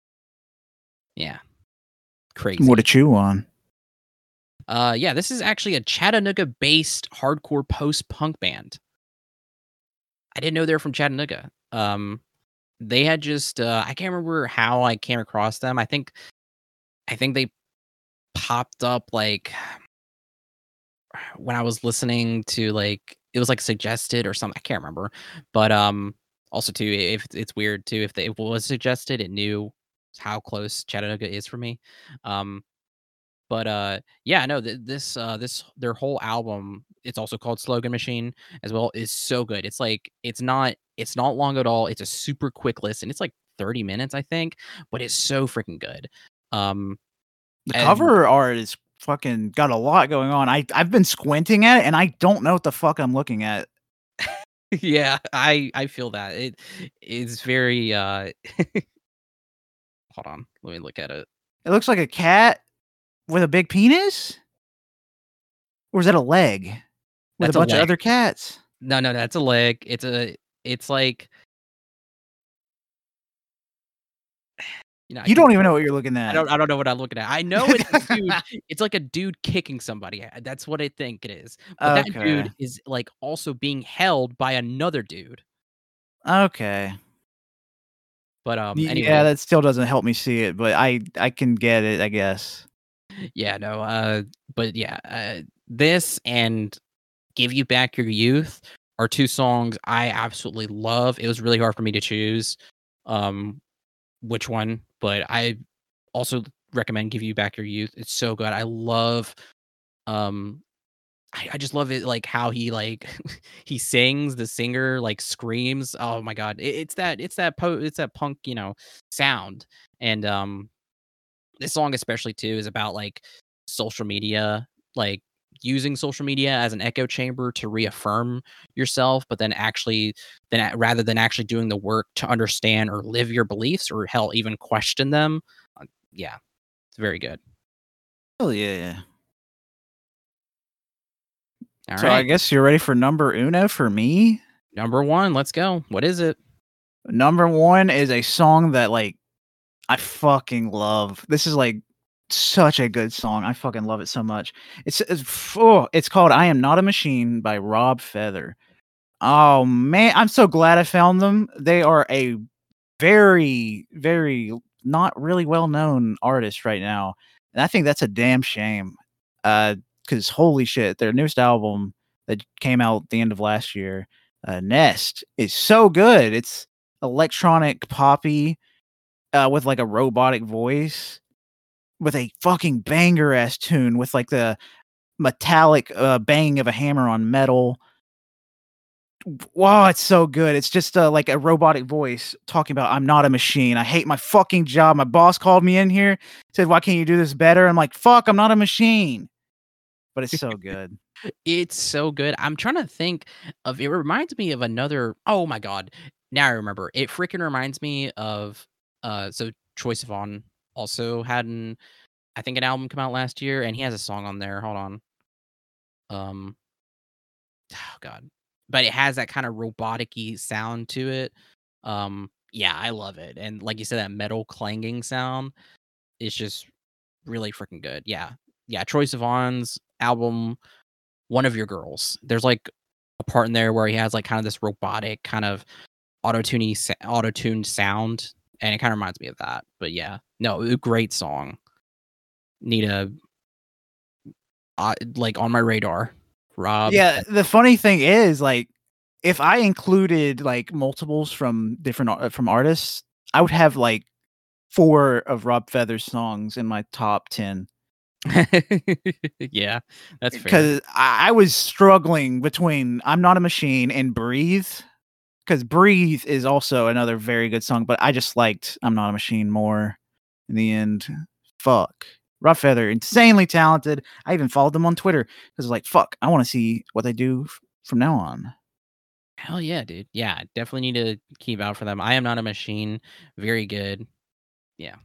Yeah. Crazy. More to chew on. Uh, yeah, this is actually a Chattanooga-based hardcore post-punk band. I didn't know they were from Chattanooga. Um, they had just uh, I can't remember how I came across them. I think, I think they popped up like when I was listening to like it was like suggested or something. I can't remember, but um, also too, if it's weird too, if they, if it was suggested, it knew how close Chattanooga is for me. Um, but uh yeah no th- this uh this their whole album it's also called slogan machine as well is so good it's like it's not it's not long at all it's a super quick listen it's like 30 minutes i think but it's so freaking good um The And- cover art is fucking got a lot going on. I I've been squinting at it and I don't know what the fuck I'm looking at. yeah i i feel that it is very uh hold on let me look at it It looks like a cat with a big penis? Or is that a leg? With That's a a bunch of other cats. no no that's a leg it's a it's like you know You don't even know what you're looking at. I don't I don't know what I'm looking at. I know it's a dude. It's like a dude kicking somebody. That's what I think it is. But that dude is like also being held by another dude. Okay. But um anyway, Yeah, that still doesn't help me see it, but I I can get it, I guess. Yeah, no, uh but yeah, uh this and Give You Back Your Youth are two songs I absolutely love. It was really hard for me to choose um which one, but I also recommend Give You Back Your Youth. It's so good. I love um I, I just love it like how he like he sings the singer like screams oh my god it, it's that it's that po- it's that punk you know sound and um this song especially too is about like social media like using social media as an echo chamber to reaffirm yourself but then actually then rather than actually doing the work to understand or live your beliefs or hell even question them uh, yeah it's very good Oh yeah. all right so I guess you're ready for number uno for me. number one let's go what is it Number one is a song that like I fucking love. This is like such a good song. I fucking love it so much. It's it's oh, it's called "I Am Not a Machine" by Rob Feather. Oh man, I'm so glad I found them. They are a very very not really well known artist right now, and I think that's a damn shame. Uh, because holy shit, their newest album that came out the end of last year, uh, Nest, is so good. It's electronic poppy uh, with like a robotic voice with a fucking banger ass tune with like the metallic uh, bang of a hammer on metal. Wow, it's so good. It's just uh, like a robotic voice talking about I'm not a machine. I hate my fucking job. My boss called me in here, said, "Why can't you do this better?" I'm like, "Fuck, I'm not a machine." But it's so good. It's so good. I'm trying to think of it reminds me of another oh my god. Now I remember. It freaking reminds me of uh so Troye Sivan also had an I think an album come out last year and he has a song on there. Hold on. Um oh god. But it has that kind of robotic-y sound to it. Um yeah, I love it. And like you said that metal clanging sound is just really freaking good. Yeah. Yeah, Troye Sivan's album one of your girls. There's like a part in there where he has like kind of this robotic kind of auto-tuney auto-tuned sound and it kind of reminds me of that. But yeah, no, great song. Need a uh, like on my radar. Rob. Yeah, the funny thing is like if I included like multiples from different from artists, I would have like four of Rob Feather's songs in my top 10. yeah, that's because I, I was struggling between "I'm Not a Machine" and "Breathe," because "Breathe" is also another very good song, but I just liked "I'm Not a Machine" more in the end. Fuck, Rob Feather, insanely talented. I even followed them on Twitter because like, fuck, I want to see what they do f- from now on. Hell yeah, dude. Yeah, definitely need to keep out for them. I am not a machine. Very good. Yeah.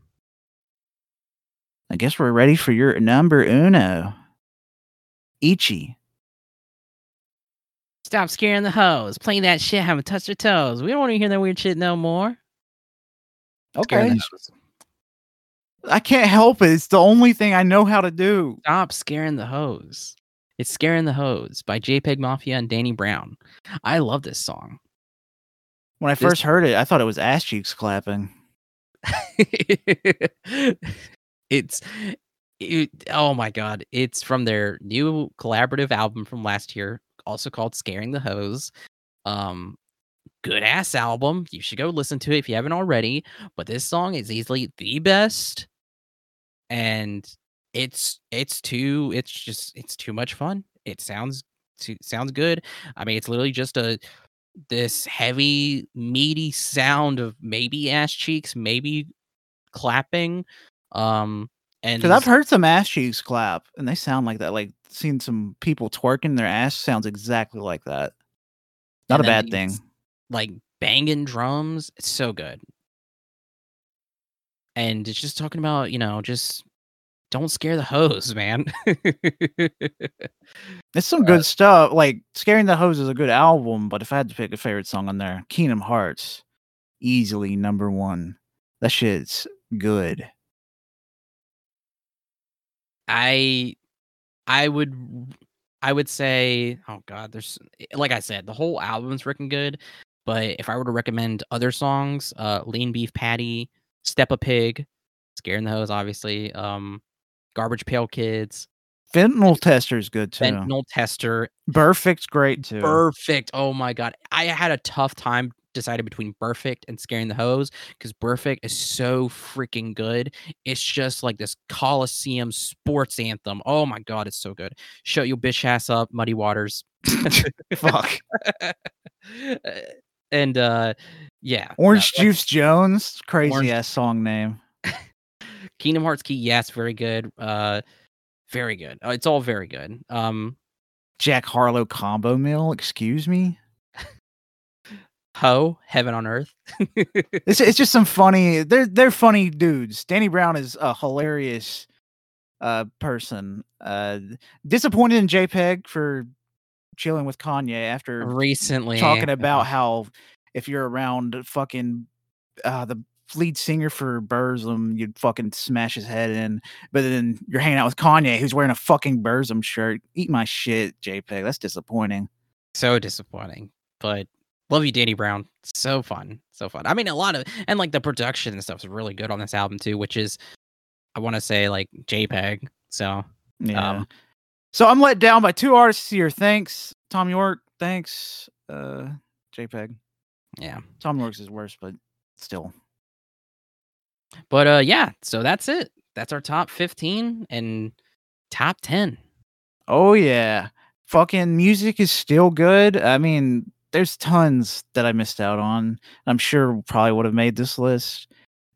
I guess we're ready for your number uno. Ichi. Stop scaring the hoes. Playing that shit, haven't touched your toes. We don't want to hear that weird shit no more. Okay. I can't help it. It's the only thing I know how to do. Stop scaring the hoes. It's Scaring the Hoes by JPEGMAFIA and Danny Brown. I love this song. When I first heard it, I thought it was ass cheeks clapping. it's it, oh my god, it's from their new collaborative album from last year, also called Scaring the Hoes. Um good ass album. You should go listen to it if you haven't already, but this song is easily the best and it's it's too it's just it's too much fun. It sounds too, sounds good. I mean, it's literally just a this heavy meaty sound of maybe ass cheeks, maybe clapping. Um and because I've heard some ass cheeks clap and they sound like that. Like seeing some people twerking their ass sounds exactly like that. Not a bad thing. Like banging drums, it's so good. And it's just talking about, you know, just don't scare the hoes, man. it's some good uh, stuff. Like Scaring the Hoes is a good album, but if I had to pick a favorite song on there, Kingdom Hearts, easily number one. That shit's good. I I would I would say, oh god, there's like I said, the whole album's freaking good. But if I were to recommend other songs, uh Lean Beef Patty, Steppa Pig, Scaring the Hoes, obviously, um, Garbage Pail Kids. Fentanyl Tester is good too. Fentanyl Tester. Burfict's great too. Burfict. Oh my god. I had a tough time deciding between Burfict and Scaring the Hoes because Burfict is so freaking good. It's just like this Coliseum sports anthem. Oh my god, it's so good. Shut your bitch ass up, Muddy Waters. Fuck. and uh yeah. Orange no, Juice Jones, crazy Orange- ass song name. Kingdom Hearts key, yes, very good. Uh, very good. Uh, it's all very good. Um, Jack Harlow combo meal, Excuse me. Ho, Heaven on Earth. it's it's just some funny. They're they're funny dudes. Danny Brown is a hilarious uh person. Uh, disappointed in JPEG for chilling with Kanye after recently talking about how if you're around fucking uh the lead singer for Burzum, you'd fucking smash his head in. But then you're hanging out with Kanye, who's wearing a fucking Burzum shirt. Eat my shit, JPEG. That's disappointing. So disappointing. But love you, Danny Brown. So fun. So fun. I mean, a lot of, and like the production and stuff is really good on this album too, which is, I want to say like JPEG. So, yeah. Um, so I'm let down by two artists here. Thanks, Thom Yorke. Thanks, uh, JPEG. Yeah. Thom Yorke's is worse, but still but uh yeah, so that's it. That's our top 15 and top 10. Oh yeah. Fucking music is still good. I mean, there's tons that I missed out on. I'm sure probably would have made this list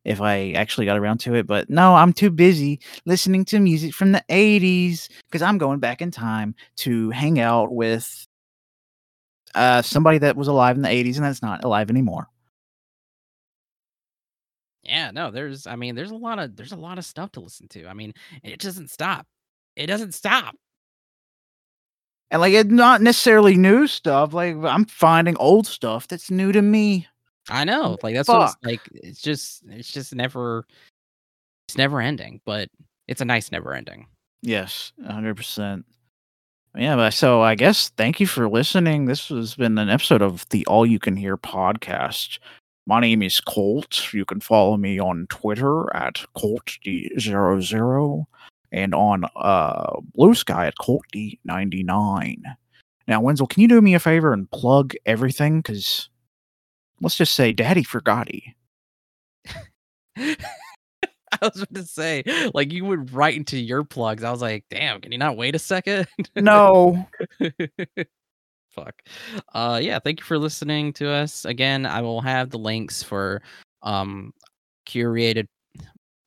if I actually got around to it, but no, I'm too busy listening to music from the 80s because I'm going back in time to hang out with uh, somebody that was alive in the 80s and that's not alive anymore. Yeah, no, there's I mean, there's a lot of there's a lot of stuff to listen to. I mean, it doesn't stop. It doesn't stop. And like it's not necessarily new stuff. Like I'm finding old stuff that's new to me. I know. Like that's what it's like. It's just it's just never it's never ending, but it's a nice never ending. Yes, hundred percent. Yeah, but so I guess thank you for listening. This has been an episode of the All You Can Hear podcast. My name is Colt. You can follow me on Twitter at ColtD00 and on uh, Bluesky at ColtD99. Now, Wenzel, can you do me a favor and plug everything? Because let's just say Daddy forgotty. I was about to say, like, you went right into your plugs. I was like, damn, can you not wait a second? No. Fuck. Uh, yeah, thank you for listening to us. Again, I will have the links for um curated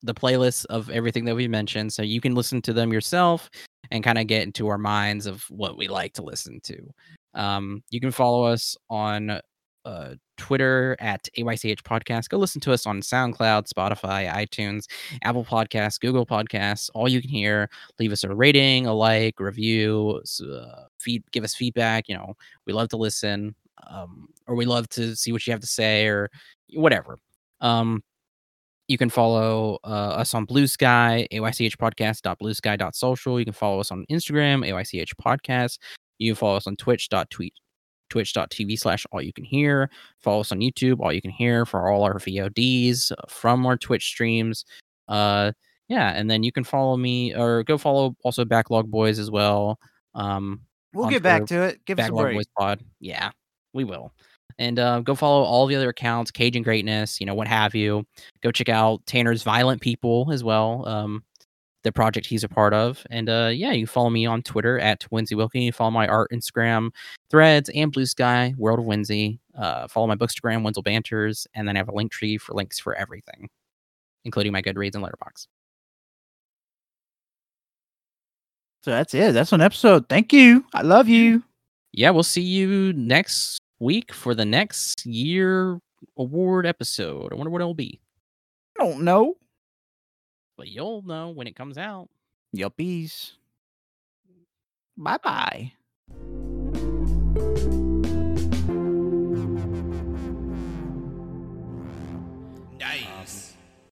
the playlist of everything that we mentioned so you can listen to them yourself and kind of get into our minds of what we like to listen to. Um, you can follow us on uh, Twitter at AYCH Podcast. Go listen to us on SoundCloud, Spotify, iTunes, Apple Podcasts, Google Podcasts, all you can hear. Leave us a rating, a like, review, uh, feed, give us feedback. You know, we love to listen, um, or we love to see what you have to say, or whatever. Um, you can follow uh, us on Bluesky, aychpodcast.bluesky.social. You can follow us on Instagram, aych podcast. You can follow us on twitch.tweet twitch.tv slash all you can hear. Follow us on YouTube, all you can hear for all our VODs from our Twitch streams. Uh yeah, and then you can follow me or go follow also Backlog BoyZ as well. Um We'll get back to it. Give us a Backlog break. Boys Pod. Yeah, we will. And uh, go follow all the other accounts, Caging Greatness, you know, what have you. Go check out Tanner's Violent People as well. Um, the project he's a part of. And uh, yeah, you follow me on Twitter at Winsy Wilkie. You follow my art Instagram, Threads, and Bluesky, World of Winsy. Uh, follow my Bookstagram, Wenzel Banters, and then I have a link tree for links for everything, including my Goodreads and Letterboxd. So that's it. That's an episode. Thank you. I love you. Yeah, we'll see you next week for the next year award episode. I wonder what it'll be. I don't know. But you'll know when it comes out. Yuppies. Bye bye.